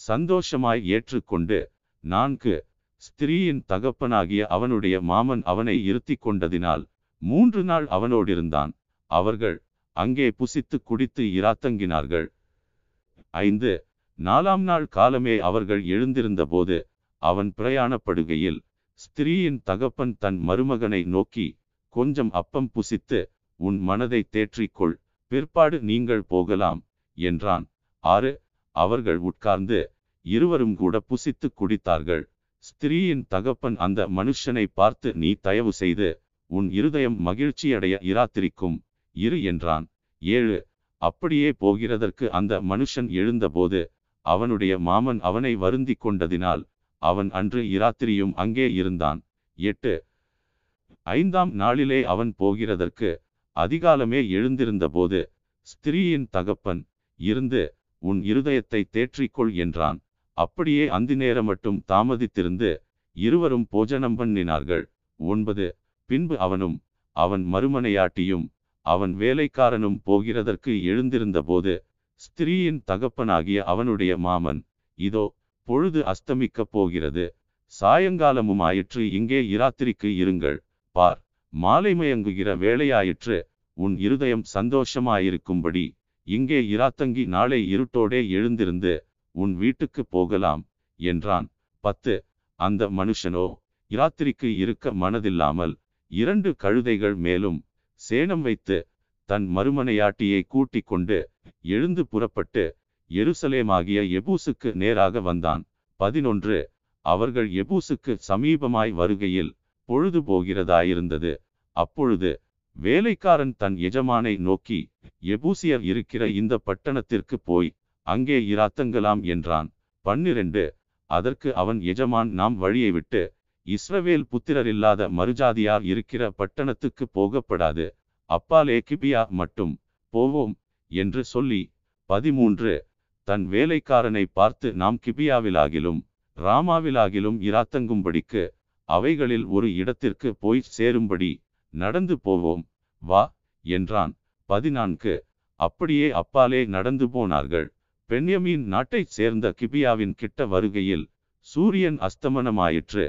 சந்தோஷமாய் ஏற்றுக்கொண்டு நான்கு ஸ்திரீயின் தகப்பனாகிய அவனுடைய மாமன் அவனை இருத்தி கொண்டதினால் மூன்று நாள் அவனோடிருந்தான். அவர்கள் அங்கே புசித்து குடித்து இராத்தங்கினார்கள். ஐந்து நாலாம் நாள் காலமே அவர்கள் எழுந்திருந்தபோது அவன் பிரயாணப்படுகையில் ஸ்திரீயின் தகப்பன் தன் மருமகனை நோக்கி கொஞ்சம் அப்பம் புசித்து உன் மனதை தேற்றிக்கொள். பிற்பாடு நீங்கள் போகலாம் என்றான். ஆறு அவர்கள் உட்கார்ந்து இருவரும் கூட புசித்து குடித்தார்கள். ஸ்திரீயின் தகப்பன் அந்த மனுஷனை பார்த்து நீ தயவு செய்து உன் இருதயம் மகிழ்ச்சியடைய இராத்திரிக்கும் இரு என்றான். ஏழு அப்படியே போகிறதற்கு அந்த மனுஷன் எழுந்தபோது அவனுடைய மாமன் அவனை வருந்தி கொண்டதினால் அவன் அன்று இராத்திரியும் அங்கே இருந்தான். எட்டு. ஐந்தாம் நாளிலே அவன் போகிறதற்கு அதிகாலமே எழுந்திருந்தபோது ஸ்திரீயின் தகப்பன் இருந்து உன் இருதயத்தை தேற்றிக்கொள் என்றான். அப்படியே அந்தி நேரம் மட்டும் தாமதித்திருந்து இருவரும் போஜனம் பண்ணினார்கள். ஒன்பது. பின்பு அவனும் அவன் மறுமனையாட்டியும் அவன் வேலைக்காரனும் போகிறதற்கு எழுந்திருந்தபோது ஸ்திரீயின் தகப்பனாகிய அவனுடைய மாமன் இதோ பொழுது அஸ்தமிக்கப் போகிறது. சாயங்காலமும் ஆயிற்று இங்கே இராத்திரிக்கு இருங்கள். பார் மாலைமயங்குகிற வேலையாயிற்று உன் இருதயம் சந்தோஷமாயிருக்கும்படி. இங்கே இராத்தங்கி நாளை இருட்டோடே எழுந்திருந்து உன் வீட்டுக்கு போகலாம் என்றான். பத்து அந்த மனுஷனோ இராத்திரிக்கு இருக்க மனதில்லாமல் இரண்டு கழுதைகள் மேலும் சேணம் வைத்து தன் மறுமனையாட்டியை கூட்டிக் கொண்டு எழுந்து புறப்பட்டு எருசலேமாகிய எபூசுக்கு நேராக வந்தான். பதினொன்று. அவர்கள் எபூசுக்கு சமீபமாய் வருகையில் பொழுது போகிறதாயிருந்தது. அப்பொழுது வேலைக்காரன் தன் எஜமானை நோக்கி எபூசியர் இருக்கிற இந்த பட்டணத்திற்கு போய் அங்கே இராத்தங்கலாம் என்றான். பன்னிரண்டு. அதற்கு அவன் எஜமான் நாம் வழியை விட்டு இஸ்ரவேல் புத்திரரில்லாத மறுஜாதியார் இருக்கிற பட்டணத்துக்கு போகப்படாது. அப்பாலே கிபியா மட்டும் போவோம் என்று சொல்லி பதிமூன்று. தன் வேலைக்காரனை பார்த்து நாம் கிபியாவிலாகிலும் ராமாவிலாகிலும் இராத்தங்கும்படிக்கு அவைகளில் ஒரு இடத்திற்கு போய் சேரும்படி நடந்து போவோம் வா என்றான். பதினான்கு. அப்படியே அப்பாலே நடந்து போனார்கள். பெண்யமீன் நாட்டைச் சேர்ந்த கிபியாவின் கிட்ட வருகையில் சூரியன் அஸ்தமனமாயிற்று.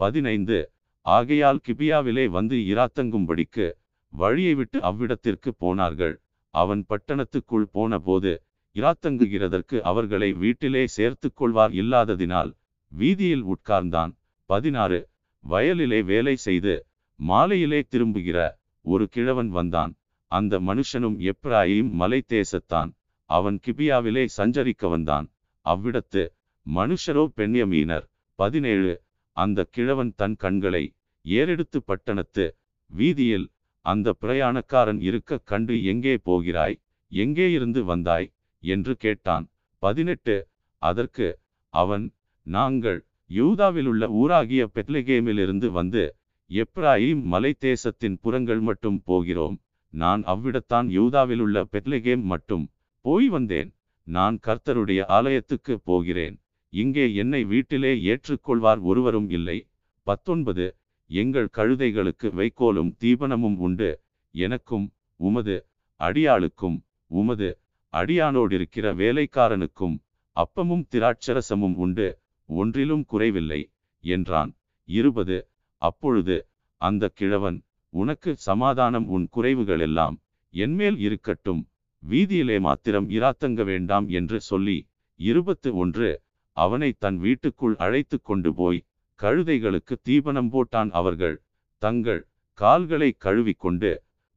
பதினைந்து. ஆகையால் கிபியாவிலே வந்து இராத்தங்கும்படிக்கு வழியை விட்டு அவ்விடத்திற்கு போனார்கள். அவன் பட்டணத்துக்குள் போனபோது இராத்தங்குகிறதற்கு அவர்களை வீட்டிலே சேர்த்து கொள்வார் இல்லாததினால் வீதியில் உட்கார்ந்தான். பதினாறு. வயலிலே வேலை செய்து மாலையிலே திரும்புகிற ஒரு கிழவன் வந்தான். அந்த மனுஷனும் எப்ராயிம் மலை தேசத்தான். அவன் கிபியாவிலே சஞ்சரிக்க வந்தான். அவ்விடத்து மனுஷரோ பெண்யமீனர் பதினேழு. அந்த கிழவன் தன் கண்களை ஏறெடுத்து பட்டணத்து வீதியில் அந்த பிரயாணக்காரன் இருக்க கண்டு எங்கே போகிறாய்? எங்கே இருந்து வந்தாய்? என்று கேட்டான். பதினெட்டு. அதற்கு அவன் நாங்கள் யூதாவிலுள்ள ஊராகிய பெத்லெகேமிலிருந்து வந்து எப்ராயிம் மலை தேசத்தின் புறங்கள் மட்டும் போகிறோம். நான் அவ்விடத்தான் யூதாவிலுள்ள பெத்லெகேம் மட்டும் போய் வந்தேன். நான் கர்த்தருடைய ஆலயத்துக்கு போகிறேன். இங்கே என்னை வீட்டிலே ஏற்றுக்கொள்வார் ஒருவரும் இல்லை. பத்தொன்பது. எங்கள் கழுதைகளுக்கு வைக்கோலும் தீபனமும் உண்டு. எனக்கும் உமது அடியாளுக்கும் உமது அடியானோடிருக்கிற வேலைக்காரனுக்கும் அப்பமும் திராட்சரசமும் உண்டு ஒன்றிலும் குறைவில்லை என்றான். இருபது. அப்பொழுது அந்த கிழவன் உனக்கு சமாதானம் உன் குறைவுகளெல்லாம் என்மேல் இருக்கட்டும் வீதியிலே மாத்திரம் இராத்தங்க வேண்டாம் என்று சொல்லி இருபத்து ஒன்று அவனை தன் வீட்டுக்குள் அழைத்து கொண்டு போய் கழுதைகளுக்கு தீபனம் போட்டான். அவர்கள் தங்கள் கால்களை கழுவிக்கொண்டு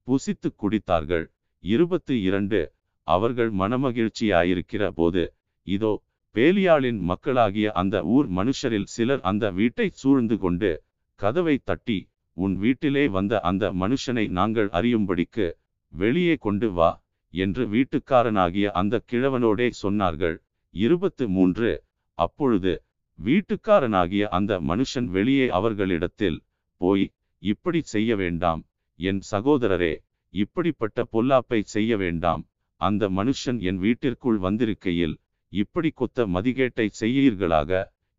புசித்து குடித்தார்கள். இருபத்து இரண்டு அவர்கள் மனமகிழ்ச்சியாயிருக்கிற போது இதோ பேலியாளின் மக்களாகிய அந்த ஊர் மனுஷரில் சிலர் அந்த வீட்டை சூழ்ந்து கொண்டு கதவை தட்டி உன் வீட்டிலே வந்த அந்த மனுஷனை நாங்கள் அறியும்படிக்கு வெளியே கொண்டு வா என்று வீட்டுக்காரனாகிய அந்த கிழவனோடே சொன்னார்கள். இருபத்து மூன்று. அப்பொழுது வீட்டுக்காரனாகிய அந்த மனுஷன் வெளியே அவர்களிடத்தில் போய் இப்படி செய்ய வேண்டாம். என் சகோதரரே இப்படிப்பட்ட பொல்லாப்பை செய்ய வேண்டாம். அந்த மனுஷன் என் வீட்டிற்குள் வந்திருக்கையில் இப்படி கொத்த மதிகேட்டை செய்யீர்களாக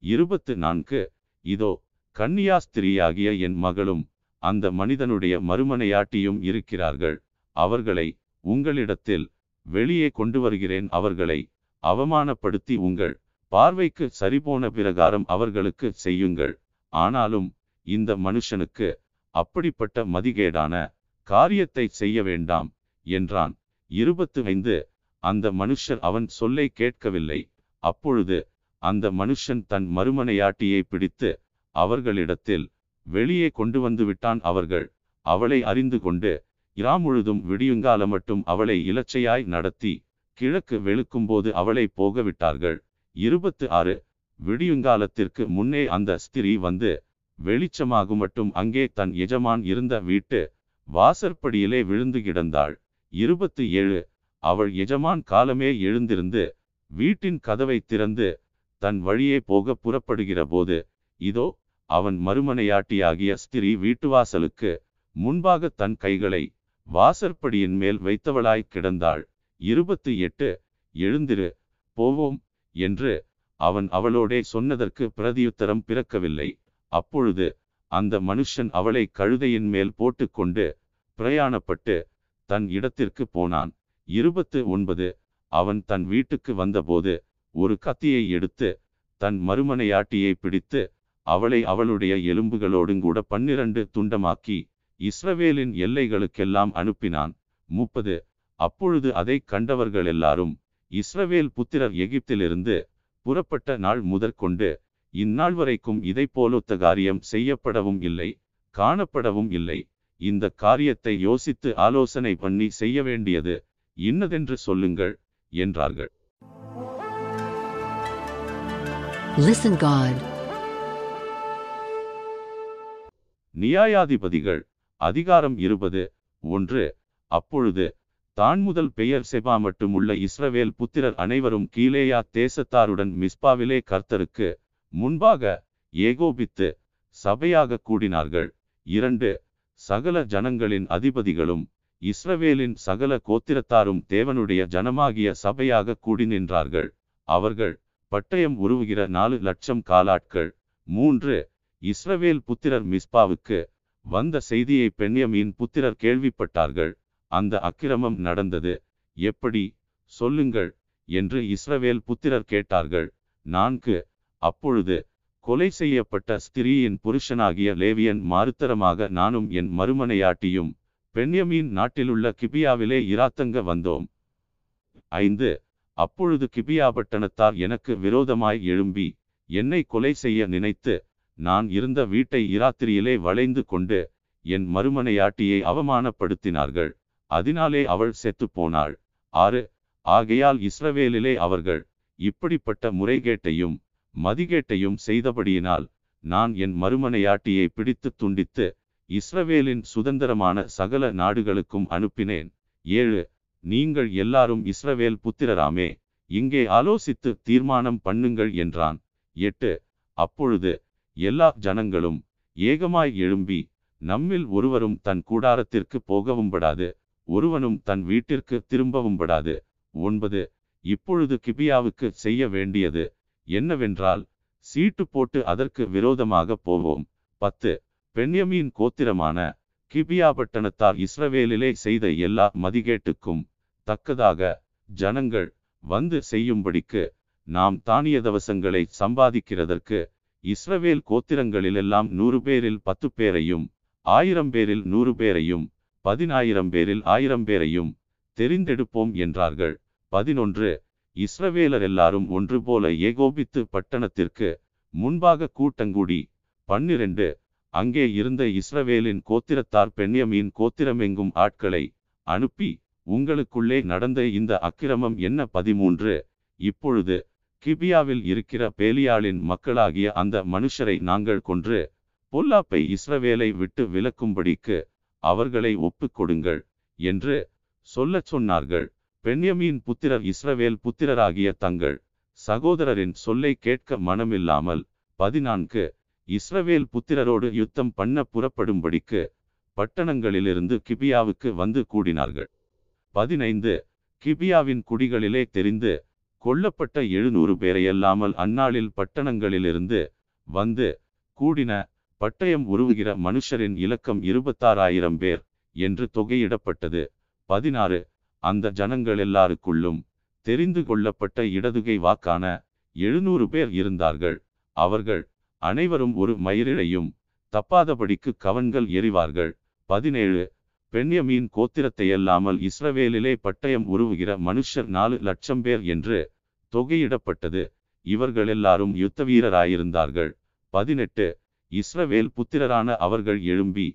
இருபத்து நான்கு இதோ கன்னியாஸ்திரியாகிய என் மகளும் அந்த மனிதனுடைய மறுமனையாட்டியும் இருக்கிறார்கள். அவர்களை உங்களிடத்தில் வெளியே கொண்டு வருகிறேன் அவர்களை அவமானப்படுத்தி உங்கள் பார்வைக்கு சரிபோன பிரகாரம் அவர்களுக்கு செய்யுங்கள். ஆனாலும் இந்த மனுஷனுக்கு அப்படிப்பட்ட மதிகேடான காரியத்தை செய்ய வேண்டாம் என்றான். இருபத்து ஐந்து. அந்த மனுஷர் அவன் சொல்லை கேட்கவில்லை. அப்பொழுது அந்த மனுஷன் தன் மறுமனையாட்டியை பிடித்து அவர்களிடத்தில் வெளியே கொண்டு வந்து விட்டான். அவர்கள் அவளை அறிந்து கொண்டு இராமுழுதும் விடியுங்கால மட்டும் அவளை இலச்சையாய் நடத்தி கிழக்கு வெளுக்கும்போது அவளை போகவிட்டார்கள் இருபத்து ஆறு. விடியுங்காலத்திற்கு முன்னே அந்த ஸ்திரீ வந்து வெளிச்சமாகும் மட்டும் அங்கே தன் எஜமான் இருந்த வீட்டு வாசற்படியிலே விழுந்து கிடந்தாள். இருபத்து ஏழு. அவள் எஜமான் காலமே எழுந்திருந்து வீட்டின் கதவை திறந்து தன் வழியே போக புறப்படுகிற போது இதோ அவன் மறுமனையாட்டியாகிய ஸ்திரீ வீட்டுவாசலுக்கு முன்பாக தன் கைகளை வாசற்படியின் மேல் வைத்தவளாய் கிடந்தாள். இருபத்து எட்டு. எழுந்திரு போவோம் என்று அவன் அவளோடே சொன்னதற்கு பிரதியுத்தரம் பிறக்கவில்லை. அப்பொழுது அந்த மனுஷன் அவளை கழுதையின் மேல் போட்டுக்கொண்டு பிரயாணப்பட்டு தன் இடத்திற்கு போனான். இருபத்து ஒன்பது அவன் தன் வீட்டுக்கு வந்தபோது ஒரு கத்தியை எடுத்து தன் மறுமனையாட்டியை பிடித்து அவளை அவளுடைய எலும்புகளோடுங்கூட பன்னிரண்டு துண்டமாக்கி இஸ்ரவேலின் எல்லைகளுக்கெல்லாம் அனுப்பினான். முப்பது அப்பொழுது அதை கண்டவர்கள் எல்லாரும் இஸ்ரவேல் புத்திரர் எகிப்திலிருந்து புறப்பட்ட நாள் முதற்கொண்டு இந்நாள் வரைக்கும் இதை போலொத்த காரியம் செய்யப்படவும் இல்லை காணப்படவும் இல்லை. இந்த காரியத்தை யோசித்து ஆலோசனை பண்ணி செய்ய வேண்டியது இன்னதென்று சொல்லுங்கள் என்றார்கள் Listen God. நியாயாதிபதிகள் அதிகாரம் இருபது ஒன்று அப்பொழுது தான் முதல் பெயர் செபா மட்டுமுள்ள இஸ்ரவேல் புத்திரர் அனைவரும் கீலேயா தேசத்தாருடன் மிஸ்பாவிலே கர்த்தருக்கு முன்பாக ஏகோபித்து சபையாக கூடினார்கள் இரண்டு சகல ஜனங்களின் அதிபதிகளும் இஸ்ரவேலின் சகல கோத்திரத்தாரும் தேவனுடைய ஜனமாகிய சபையாக கூடி நின்றார்கள். அவர்கள் பட்டயம் உருவுகிற நாலு லட்சம் காலாட்கள் மூன்று இஸ்ரவேல் புத்திரர் மிஸ்பாவுக்கு வந்த செய்தியை பெண்யமின் புத்திரர் கேள்விப்பட்டார்கள். அந்த அக்கிரமம் நடந்தது. எப்படி? சொல்லுங்கள் என்று இஸ்ரவேல் புத்திரர் கேட்டார்கள். நான்கு. அப்பொழுது கொலை செய்யப்பட்ட ஸ்திரீயின் புருஷனாகிய லேவியன் மாறுத்தரமாக நானும் என் மறுமனையாட்டியும் பெண்யமீன் நாட்டிலுள்ள கிபியாவிலே இராத்தங்க வந்தோம். ஐந்து. அப்பொழுது கிபியா பட்டணத்தார் எனக்கு விரோதமாய் எழும்பி என்னை கொலை செய்ய நினைத்து நான் இருந்த வீட்டை இராத்திரியிலே வளைந்து கொண்டு என் மறுமனையாட்டியை அவமானப்படுத்தினார்கள். அதனாலே அவள் செத்துப்போனாள் ஆறு. ஆகையால் இஸ்ரவேலிலே அவர்கள் இப்படிப்பட்ட முறைகேட்டையும் மதிகேட்டையும் செய்தபடியினால் நான் என் மறுமனையாட்டியை பிடித்து துண்டித்து இஸ்ரவேலின் சுதந்திரமான சகல நாடுகளுக்கும் அனுப்பினேன். ஏழு நீங்கள் எல்லாரும் இஸ்ரவேல் புத்திரராமே இங்கே ஆலோசித்து தீர்மானம் பண்ணுங்கள் என்றான். எட்டு அப்பொழுது எல்லா ஜனங்களும் ஏகமாய் எழும்பி நம்மில் ஒருவரும் தன் கூடாரத்திற்கு போகவும் படாது ஒருவனும் தன் வீட்டிற்கு திரும்பவும் படாது. ஒன்பது இப்பொழுது கிபியாவுக்கு செய்ய வேண்டியது என்னவென்றால் சீட்டு போட்டு அதற்கு விரோதமாக போவோம். பத்து பெண்யமியின் கோத்திரமான கிபியாபட்டணத்தார் இஸ்ரவேலிலே செய்த எல்லா மதிகேட்டுக்கும் தக்கதாக ஜனங்கள் வந்து செய்யும்படிக்கு நாம் தானிய தவசங்களை சம்பாதிக்கிறதற்கு இஸ்ரவேல் கோத்திரங்களிலெல்லாம் நூறு பேரில் பத்து பேரையும் ஆயிரம் பேரில் நூறு பேரையும் பதினாயிரம் பேரில் ஆயிரம் பேரையும் தெரிந்தெடுப்போம் என்றார்கள். பதினொன்று இஸ்ரவேலர் எல்லாரும் ஒன்று போல ஏகோபித்து பட்டணத்திற்கு முன்பாக கூட்டங்கூடி பன்னிரண்டு அங்கே இருந்த இஸ்ரவேலின் கோத்திரத்தார் பெண்யமீன் கோத்திரமெங்கும் ஆட்களை அனுப்பி உங்களுக்குள்ளே நடந்த இந்த அக்கிரமம் என்ன? பதிமூன்று இப்பொழுது கிபியாவில் இருக்கிற பேலியாளின் மக்களாகிய அந்த மனுஷரை நாங்கள் கொன்று பொல்லாப்பை இஸ்ரவேலை விட்டு விலக்கும்படிக்கு அவர்களை ஒப்புக் கொடுங்கள் என்று சொல்லச் சொன்னார்கள். பெண்யமீன் புத்திரர் இஸ்ரவேல் புத்திரராகிய தங்கள் சகோதரரின் சொல்லை கேட்க மனமில்லாமல் பதினான்கு இஸ்ரவேல் புத்திரரோடு யுத்தம் பண்ண புறப்படும்படிக்கு பட்டணங்களிலிருந்து கிபியாவுக்கு வந்து கூடினார்கள். பதினைந்து கிபியாவின் குடிகளிலே தெரிந்து கொல்லப்பட்ட எழுநூறு பேரையல்லாமல் அந்நாளில் பட்டணங்களிலிருந்து வந்து கூடின பட்டயம் உருவுகிற மனுஷரின் இலக்கம் இருபத்தாறாயிரம் பேர் என்று தொகையிடப்பட்டது. பதினாறு அந்த ஜனங்கள் எல்லாருக்குள்ளும் தெரிந்து கொள்ளப்பட்ட இடதுகை வாக்கான எழுநூறு பேர் இருந்தார்கள். அவர்கள் அனைவரும் ஒரு மயிரிழையும் தப்பாதபடிக்கு கவன்கள் எறிவார்கள். பதினேழு பெண்யமீன் கோத்திரத்தையல்லாமல் இஸ்ரவேலிலே பட்டயம் உருவுகிற மனுஷர் நாலு லட்சம் பேர் என்று தொகையிடப்பட்டது. இவர்கள் எல்லாரும் யுத்த வீரராயிருந்தார்கள் பதினெட்டு இஸ்ரவேல் புத்திரரான அவர்கள் எழும்பி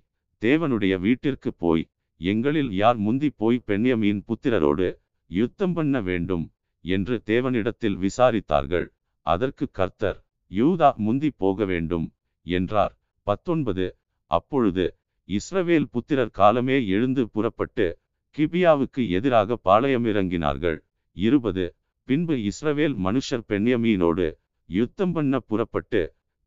தேவனுடைய வீட்டிற்கு போய் எங்களில் யார் முந்தி போய் பெண்ணியமியின் புத்திரரோடு யுத்தம் பண்ண வேண்டும் என்று தேவனிடத்தில் விசாரித்தார்கள். அதற்கு கர்த்தர் யூதா முந்தி போக வேண்டும் என்றார். பத்தொன்பது அப்பொழுது இஸ்ரவேல் புத்திரர் காலமே எழுந்து புறப்பட்டு கிபியாவுக்கு எதிராக பாளையமிறங்கினார்கள் இருபது பின்பு இஸ்ரவேல் மனுஷர் பெண்யமீனோடு யுத்தம் பண்ண புறப்பட்டு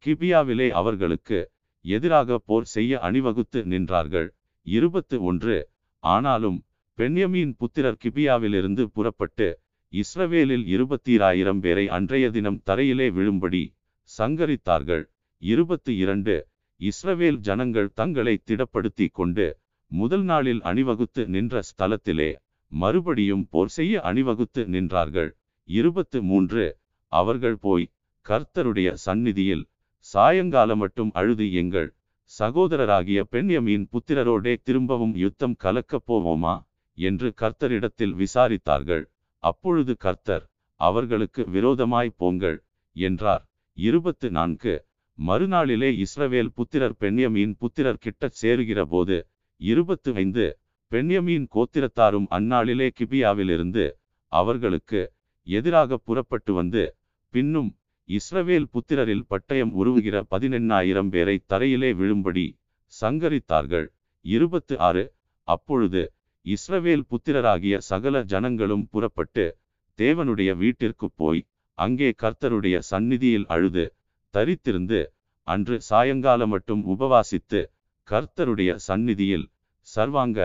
கிபியாவிலே அவர்களுக்கு எதிராக போர் செய்ய அணிவகுத்து நின்றார்கள். இருபத்து ஒன்று. ஆனாலும் பெண்யமீன் புத்திரர் கிபியாவிலிருந்து புறப்பட்டு இஸ்ரவேலில் இருபத்தீராயிரம் பேரை அன்றைய தினம் தரையிலே விழும்படி சங்கரித்தார்கள். இருபத்து இரண்டு. இஸ்ரவேல் ஜனங்கள் தங்களை திடப்படுத்தி கொண்டு முதல் நாளில் அணிவகுத்து நின்ற ஸ்தலத்திலே மறுபடியும் போர் செய்ய அணிவகுத்து நின்றார்கள். இருபத்து மூன்று. அவர்கள் போய் கர்த்தருடைய சந்நிதியில் சாயங்காலம் மட்டும் அழுது எங்கள் சகோதரராகிய பெண்யமியின் புத்திரரோடே திரும்பவும் யுத்தம் கலக்கப் போவோமா? என்று கர்த்தரிடத்தில் விசாரித்தார்கள். அப்பொழுது கர்த்தர் அவர்களுக்கு விரோதமாய் போங்கள் என்றார். இருபத்து நான்கு மறுநாளிலே இஸ்ரவேல் புத்திரர் பெண்யமீன் புத்திரர் கிட்டச் சேருகிற போது இருபத்து ஐந்து பெண்யமீன் கோத்திரத்தாரும் அந்நாளிலே கிபியாவிலிருந்து அவர்களுக்கு எதிராக புறப்பட்டு வந்து பின்னும் இஸ்ரவேல் புத்திரரில் பட்டயம் உருவுகிற பதினெண்ணாயிரம் பேரை தரையிலே விழும்படி சங்கரித்தார்கள். இருபத்து ஆறு அப்பொழுது இஸ்ரவேல் புத்திரராகிய சகல ஜனங்களும் புறப்பட்டு தேவனுடைய வீட்டிற்கு போய் அங்கே கர்த்தருடைய சந்நிதியில் அழுது தரித்திருந்து அன்று சாயங்காலம் மட்டும் உபவாசித்து கர்த்தருடைய சந்நிதியில் சர்வாங்க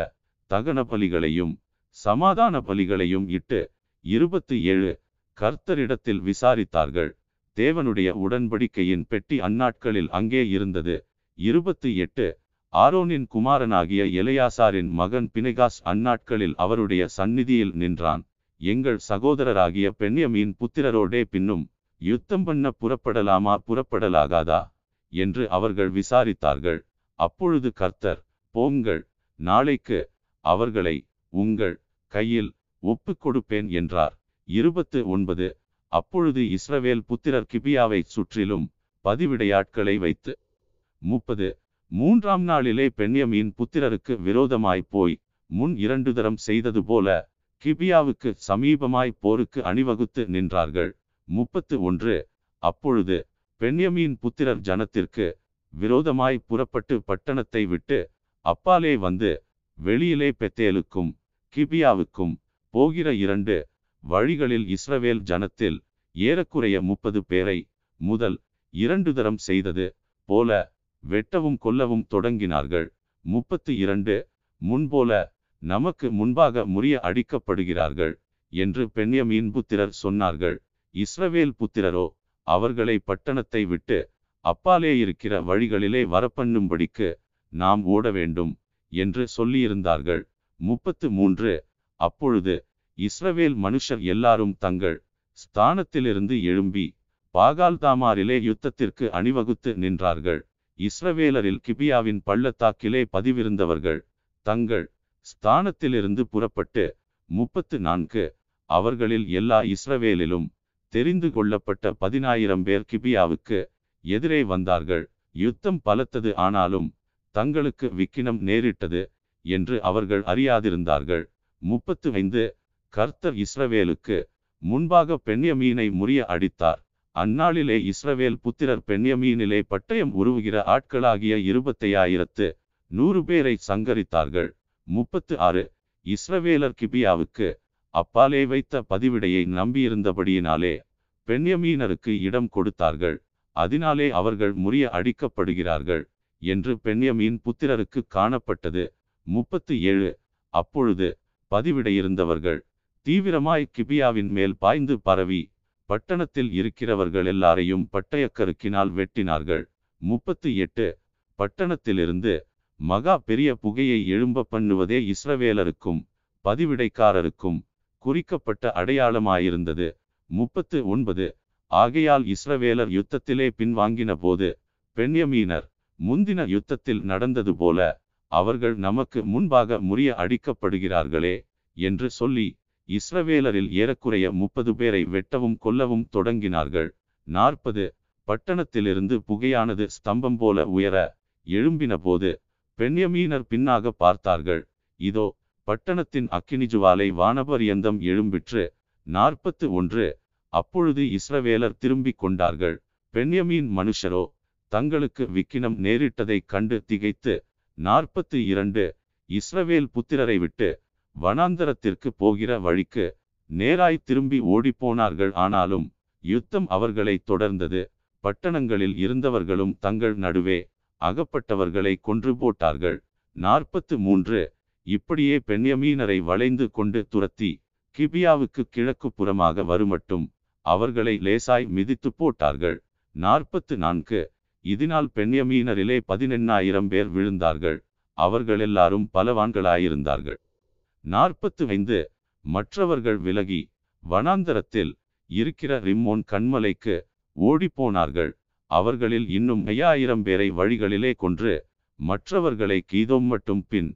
தகன பலிகளையும் சமாதான பலிகளையும் இட்டு இருபத்தி ஏழு கர்த்தரிடத்தில் விசாரித்தார்கள். தேவனுடைய உடன்படிக்கையின் பெட்டி அந்நாட்களில் அங்கே இருந்தது. இருபத்தி எட்டு. ஆரோனின் குமாரனாகிய எலையாசாரின் மகன் பினெகாஸ் அந்நாட்களில் அவருடைய சந்நிதியில் நின்றான். எங்கள் சகோதரராகிய பெண்யமீன் புத்திரரோடே பின்னும் யுத்தம் பண்ண புறப்படலாமா? புறப்படலாகாதா என்று அவர்கள் விசாரித்தார்கள். அப்பொழுது கர்த்தர் போங்கள் நாளைக்கு அவர்களை உங்கள் கையில் ஒப்புக் கொடுப்பேன் என்றார். இருபத்து ஒன்பது. அப்பொழுது இஸ்ரவேல் புத்திரர் கிபியாவை சுற்றிலும் பதிவிடையாட்களை வைத்து முப்பது. மூன்றாம் நாளிலே பெண்யமீன் புத்திரருக்கு விரோதமாய் போய் முன் இரண்டு தரம் செய்தது போல கிபியாவுக்கு சமீபமாய் போருக்கு அணிவகுத்து நின்றார்கள். முப்பத்து ஒன்று. அப்பொழுது பெண்யமீன் புத்திரர் ஜனத்திற்கு விரோதமாய் புறப்பட்டு பட்டணத்தை விட்டு அப்பாலே வந்து வெளியிலே பெத்தேலுக்கும் கிபியாவுக்கும் போகிற இரண்டு வழிகளில் இஸ்ரவேல் ஜனத்தில் ஏறக்குறைய முப்பது பேரை முதல் இரண்டு தரம் செய்தது போல வெட்டவும் கொல்லவும் தொடங்கினார்கள். முப்பத்து இரண்டு முன்போல நமக்கு முன்பாக முறிய அடிக்கப்படுகிறார்கள் என்று பெண்யமீன் புத்திரர் சொன்னார்கள். இஸ்ரவேல் புத்திரரோ அவர்களை பட்டணத்தை விட்டு அப்பாலே இருக்கிற வழிகளிலே வரப்பண்ணும்படிக்கு நாம் ஓட வேண்டும் என்று சொல்லியிருந்தார்கள். முப்பத்து மூன்று அப்பொழுது இஸ்ரவேல் மனுஷர் எல்லாரும் தங்கள் ஸ்தானத்திலிருந்து எழும்பி பாகால்தாமாரிலே யுத்தத்திற்கு அணிவகுத்து நின்றார்கள். இஸ்ரவேலரில் கிபியாவின் பள்ளத்தாக்கிலே பதிவிருந்தவர்கள் தங்கள் ஸ்தானத்திலிருந்து புறப்பட்டு முப்பத்து நான்கு அவர்களில் எல்லா இஸ்ரவேலிலும் தெரிந்து கொள்ளப்பட்ட பதினாயிரம் பேர் கிபியாவுக்கு எதிரே வந்தார்கள். யுத்தம் பலத்தது ஆனாலும் தங்களுக்கு விக்கினம் நேரிட்டது என்று அவர்கள் அறியாதிருந்தார்கள். முப்பத்து ஐந்து கர்த்தர் இஸ்ரவேலுக்கு முன்பாக பெண்யமீனை முறிய அடித்தார். அந்நாளிலே இஸ்ரவேல் புத்திரர் பெண்யமீனிலே பட்டயம் உருவுகிற ஆட்களாகிய இருபத்தையாயிரத்து நூறு பேரை சங்கரித்தார்கள். முப்பத்து ஆறு. இஸ்ரவேலர் கிபியாவுக்கு அப்பாலே வைத்த பதிவிடையை நம்பியிருந்தபடியினாலே பெண்யமீனருக்கு இடம் கொடுத்தார்கள். அதனாலே அவர்கள் முறிய அடிக்கப்படுகிறார்கள் என்று பெண்யமீன் புத்திரருக்கு காணப்பட்டது. முப்பத்து ஏழு. அப்பொழுது பதிவிடையிருந்தவர்கள் தீவிரமாய் கிபியாவின் மேல் பாய்ந்து பரவி பட்டணத்தில் இருக்கிறவர்கள் எல்லாரையும் பட்டயக்கருக்கினால் வெட்டினார்கள். முப்பத்து எட்டு. பட்டணத்திலிருந்து மகா பெரிய புகையை எழும்ப பண்ணுவதே இஸ்ரவேலருக்கும் பதிவிடைக்காரருக்கும் குறிக்கப்பட்ட அடையாளமாயிருந்தது. முப்பத்து ஒன்பது. ஆகையால் இஸ்ரவேலர் யுத்தத்திலே பின்வாங்கின போது பெண்யமீனர் முந்தின யுத்தத்தில் நடந்தது போல அவர்கள் நமக்கு முன்பாக முறிய அடிக்கப்படுகிறார்களே என்று சொல்லி இஸ்ரவேலரில் ஏறக்குறைய முப்பது பேரை வெட்டவும் கொல்லவும் தொடங்கினார்கள். நாற்பது பட்டணத்திலிருந்து புகையானது ஸ்தம்பம் போல உயர எழும்பின போது பெண்யமீனர் பின்னாக பார்த்தார்கள். இதோ பட்டணத்தின் அக்கினிஜுவாலை வானபரியந்தம் எழும்பிற்று. நாற்பத்து ஒன்று அப்பொழுது இஸ்ரவேலர் திரும்பிக் கொண்டார்கள். பெண்யமீன் மனுஷரோ தங்களுக்கு விக்கினம் நேரிட்டதைக் கண்டு திகைத்து நாற்பத்து இரண்டு இஸ்ரவேல் புத்திரரை விட்டு வனாந்தரத்திற்கு போகிற வழிக்கு நேராய் திரும்பி ஓடிப்போனார்கள். ஆனாலும் யுத்தம் அவர்களை தொடர்ந்தது. பட்டணங்களில் இருந்தவர்களும் தங்கள் நடுவே அகப்பட்டவர்களை கொன்று போட்டார்கள். நாற்பத்து மூன்று இப்படியே பெண்யமீனரை வளைந்து கொண்டு துரத்தி கிபியாவுக்கு கிழக்கு புறமாக வருமட்டும் அவர்களை லேசாய் மிதித்து போட்டார்கள். நாற்பத்து நான்கு இதனால் பெண்யமீனரிலே பதினெண்ணாயிரம் பேர் விழுந்தார்கள். அவர்கள் எல்லாரும் பலவான்களாயிருந்தார்கள். நாற்பத்து ஐந்து மற்றவர்கள் விலகி வனாந்தரத்தில் இருக்கிற ரிம்மோன் கண்மலைக்கு ஓடிப்போனார்கள். அவர்களில் இன்னும் ஐயாயிரம் பேரை வழிகளிலே கொன்று மற்றவர்களை கீதோம் மட்டும் பின்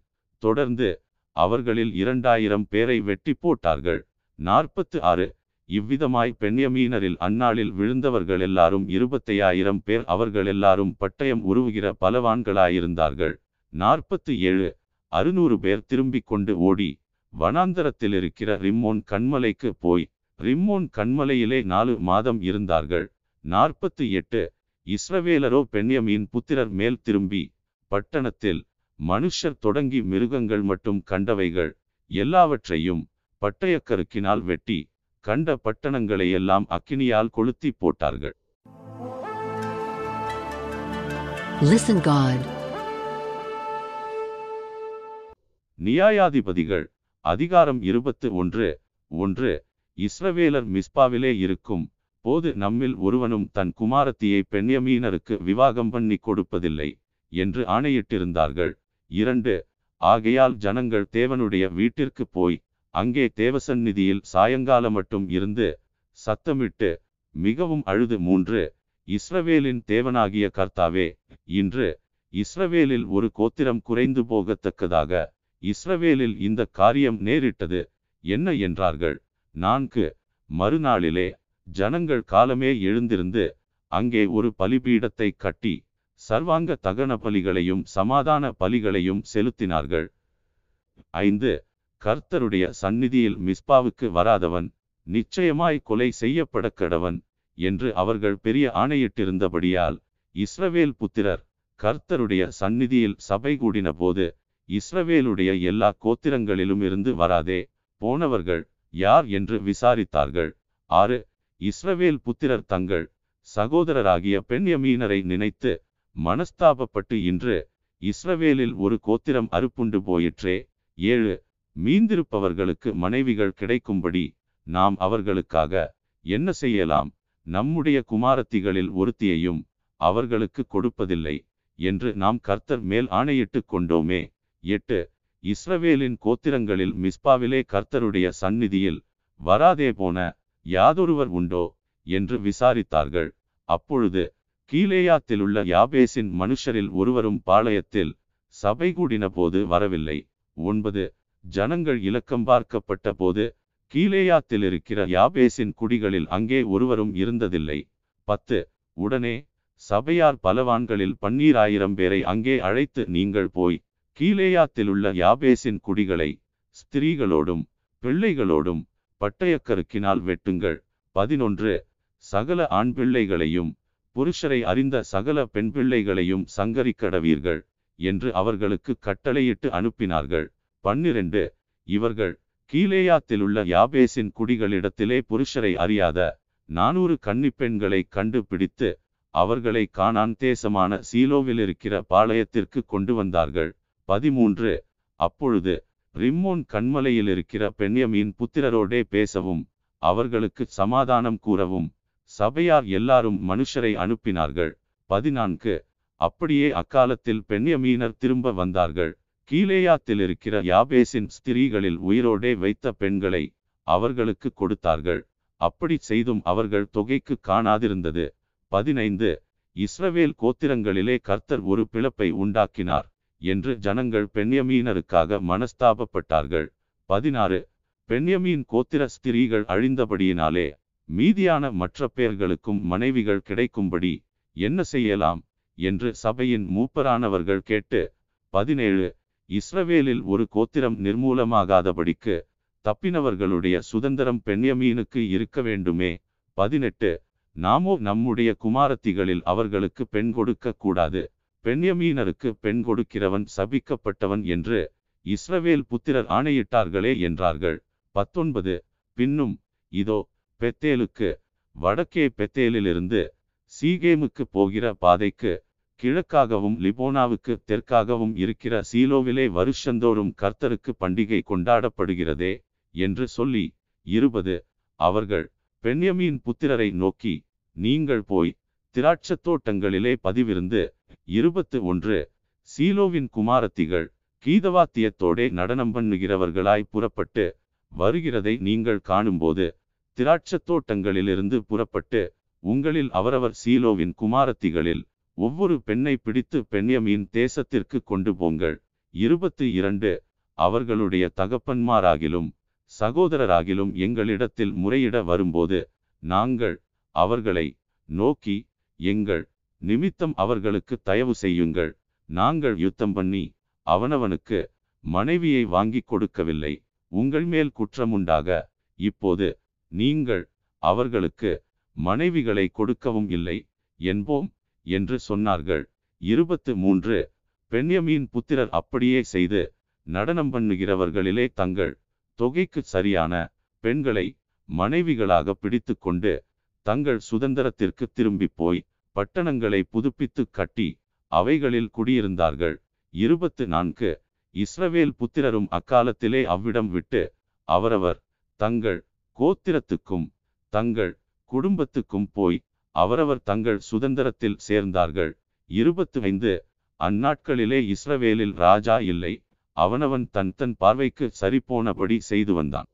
தொடர்ந்து அவர்களில் இரண்டாயிரம் பேரை வெட்டி போட்டார்கள். நாற்பத்து ஆறு இவ்விதமாய் பெண்யமீனரில் அந்நாளில் விழுந்தவர்கள் எல்லாரும் இருபத்தையாயிரம் பேர் அவர்கள் எல்லாரும் பட்டயம் உருவுகிற பலவான்களாயிருந்தார்கள். நாற்பத்து ஏழு அறுநூறு பேர் திரும்பிக் கொண்டு ஓடி வனாந்தரத்தில் இருக்கிற ரிம்மோன் கண்மலைக்கு போய் ரிம்மோன் கண்மலையிலே நாலு மாதம் இருந்தார்கள் நாற்பத்தி எட்டு இஸ்ரவேலரோ பெண்யமியின் புத்திரர் மேல் திரும்பி பட்டணத்தில் மனுஷர் தொடங்கி மிருகங்கள் மட்டும் கண்டவைகள் எல்லாவற்றையும் பட்டயக்கருக்கினால் வெட்டி கண்ட பட்டணங்களை எல்லாம் அக்கினியால் கொளுத்தி போட்டார்கள் Listen God. நியாயாதிபதிகள் அதிகாரம் இருபத்து ஒன்று ஒன்று இஸ்ரவேலர் மிஸ்பாவிலே இருக்கும் போது நம்மில் ஒருவனும் தன் குமாரத்தியை பெண்யமீனருக்கு விவாகம் பண்ணி கொடுப்பதில்லை என்று ஆணையிட்டிருந்தார்கள். இரண்டு ஆகையால் ஜனங்கள் தேவனுடைய வீட்டிற்கு போய் அங்கே தேவசந்நிதியில் சாயங்காலம் மட்டும் இருந்து சத்தமிட்டு மிகவும் அழுது மூன்று இஸ்ரவேலின் தேவனாகிய கர்த்தாவே இன்று இஸ்ரவேலில் ஒரு கோத்திரம் குறைந்து போகத்தக்கதாக இஸ்ரவேலில் இந்த காரியம் நேரிட்டது. என்ன என்றார்கள்? நான்கு. மறுநாளிலே ஜனங்கள் காலமே எழுந்திருந்து அங்கே ஒரு பலிபீடத்தை கட்டி சர்வாங்க தகன பலிகளையும் சமாதான பலிகளையும் செலுத்தினார்கள். ஐந்து. கர்த்தருடைய சந்நிதியில் மிஸ்பாவுக்கு வராதவன் நிச்சயமாய் கொலை செய்யப்பட கடவன் என்று அவர்கள் பெரிய ஆணையிட்டிருந்தபடியால் இஸ்ரவேல் புத்திரர் கர்த்தருடைய சந்நிதியில் சபை கூடின போது இஸ்ரவேலுடைய எல்லா கோத்திரங்களிலும் இருந்து வராதே போனவர்கள் யார் என்று விசாரித்தார்கள். ஆறு இஸ்ரவேல் புத்திரர் தங்கள் சகோதரராகிய பெண்யமீனரை நினைத்து மனஸ்தாபப்பட்டு இன்று இஸ்ரவேலில் ஒரு கோத்திரம் அறுப்புண்டு போயிற்றே. ஏழு மீந்திருப்பவர்களுக்கு மனைவிகள் கிடைக்கும்படி நாம் அவர்களுக்காக என்ன செய்யலாம்? நம்முடைய குமாரத்திகளில் ஒருத்தியையும் அவர்களுக்கு கொடுப்பதில்லை என்று நாம் கர்த்தர் மேல் ஆணையிட்டு கொண்டோமே. எட்டு. இஸ்ரவேலின் கோத்திரங்களில் மிஸ்பாவிலே கர்த்தருடைய சந்நிதியில் வராதே போன யாதொருவர் உண்டோ என்று விசாரித்தார்கள். அப்பொழுது கீலேயாத்திலுள்ள யாபேசின் மனுஷரில் ஒருவரும் பாளையத்தில் சபை கூடின போது வரவில்லை. ஒன்பது. ஜனங்கள் இலக்கம் பார்க்கப்பட்ட போது கீலேயாத்தில் இருக்கிற யாபேசின் குடிகளில் அங்கே ஒருவரும் இருந்ததில்லை. பத்து. உடனே சபையார் பலவான்களில் பன்னீராயிரம் பேரை அங்கே அழைத்து நீங்கள் போய் கீலேயாத்திலுள்ள யாபேசின் குடிகளை ஸ்திரீகளோடும் பிள்ளைகளோடும் பட்டயக்கருக்கினால் வெட்டுங்கள். பதினொன்று. சகல ஆண் பிள்ளைகளையும் புருஷரை அறிந்த சகல பெண் பிள்ளைகளையும் சங்கரிக்கடவீர்கள் என்று அவர்களுக்கு கட்டளையிட்டு அனுப்பினார்கள். பன்னிரண்டு. இவர்கள் கீலேயாத்திலுள்ள யாபேசின் குடிகளிடத்திலே புருஷரை அறியாத நானூறு கன்னிப்பெண்களை கண்டுபிடித்து அவர்களை காணான் தேசமான சீலோவில் இருக்கிற பாளையத்திற்கு கொண்டு வந்தார்கள். பதிமூன்று. அப்பொழுது ரிம்மோன் கண்மலையில் இருக்கிற பெண்யமீன் புத்திரரோடே பேசவும் அவர்களுக்கு சமாதானம் கூறவும் சபையார் எல்லாரும் மனுஷரை அனுப்பினார்கள். பதினான்கு. அப்படியே அக்காலத்தில் பெண்யமீனர் திரும்ப வந்தார்கள். கீலேயாத்தில் இருக்கிற யாபேசின் ஸ்திரீகளில் உயிரோடே வைத்த பெண்களை அவர்களுக்கு கொடுத்தார்கள். அப்படி செய்தும் அவர்கள் தொகைக்கு காணாதிருந்தது. பதினைந்து. இஸ்ரவேல் கோத்திரங்களிலே கர்த்தர் ஒரு பிளப்பை உண்டாக்கினார். என்று ஜனங்கள் பெண்யமீனருக்காக மனஸ்தாபப்பட்டார்கள். பதினாறு. பெண்யமீன் கோத்திர ஸ்திரீகள் அழிந்தபடியினாலே மீதியான மற்ற பேர்களுக்கும் மனைவிகள் கிடைக்கும்படி என்ன செய்யலாம்? என்று சபையின் மூப்பரானவர்கள் கேட்டு பதினேழு. இஸ்ரவேலில் ஒரு கோத்திரம் நிர்மூலமாகாதபடிக்கு தப்பினவர்களுடைய சுதந்திரம் பெண்யமீனுக்கு இருக்க வேண்டுமே? பதினெட்டு. நாமோ நம்முடைய குமாரத்திகளில் அவர்களுக்கு பெண் கொடுக்க கூடாது. பெண்யமீனருக்கு பெண் கொடுக்கிறவன் சபிக்கப்பட்டவன் என்று இஸ்ரவேல் புத்திரர் ஆணையிட்டார்களே என்றார்கள். பத்தொன்பது. பின்னும் இதோ பெத்தேலுக்கு வடக்கே பெத்தேலிலிருந்து சீகேமுக்கு போகிற பாதைக்கு கிழக்காகவும் லிபோனாவுக்கு தெற்காகவும் இருக்கிற சீலோவிலே வருஷந்தோறும் கர்த்தருக்கு பண்டிகை கொண்டாடப்படுகிறதே என்று சொல்லி இருபது. அவர்கள் பெண்யமீன் புத்திரரை நோக்கி நீங்கள் போய் திராட்சத் தோட்டங்களிலே பதிவிருந்து இருபத்து ஒன்று சீலோவின் குமாரத்திகள் கீதவாத்தியத்தோடே நடனம் பண்ணுகிறவர்களாய் புறப்பட்டு வருகிறதை நீங்கள் காணும்போது திராட்சத் தோட்டங்களிலிருந்து புறப்பட்டு உங்களில் அவரவர் சீலோவின் குமாரத்திகளில் ஒவ்வொரு பெண்ணை பிடித்து பெண்யமீன் தேசத்திற்கு கொண்டு போங்கள். இருபத்து இரண்டு அவர்களுடைய தகப்பன்மாராகிலும் சகோதரராகிலும் எங்களிடத்தில் முறையிட வரும்போது நாங்கள் அவர்களை நோக்கி எங்கள் நிமித்தம் அவர்களுக்கு தயவு செய்யுங்கள். நாங்கள் யுத்தம் பண்ணி அவனவனுக்கு மனைவியை வாங்கிக் கொடுக்கவில்லை. உங்கள் மேல் குற்றமுண்டாக இப்போது நீங்கள் அவர்களுக்கு மனைவிகளை கொடுக்கவும் இல்லை என்போம் என்று சொன்னார்கள். இருபத்து மூன்று பெண்யமீன் புத்திரர் அப்படியே செய்து நடனம் பண்ணுகிறவர்களிலே தங்கள் தொகைக்கு சரியான பெண்களை மனைவிகளாக பிடித்து கொண்டு தங்கள் சுதந்திரத்திற்கு திரும்பி போய் பட்டணங்களை புதுப்பித்து கட்டி அவைகளில் குடியிருந்தார்கள். இருபத்து நான்கு இஸ்ரவேல் புத்திரரும் அக்காலத்திலே அவ்விடம் விட்டு அவரவர் தங்கள் கோத்திரத்துக்கும் தங்கள் குடும்பத்துக்கும் போய் அவரவர் தங்கள் சுதந்திரத்தில் சேர்ந்தார்கள். இருபத்து ஐந்து அந்நாட்களிலே இஸ்ரவேலில் ராஜா இல்லை. அவனவன் தன் தன் பார்வைக்கு சரிபோனபடி செய்து வந்தான்.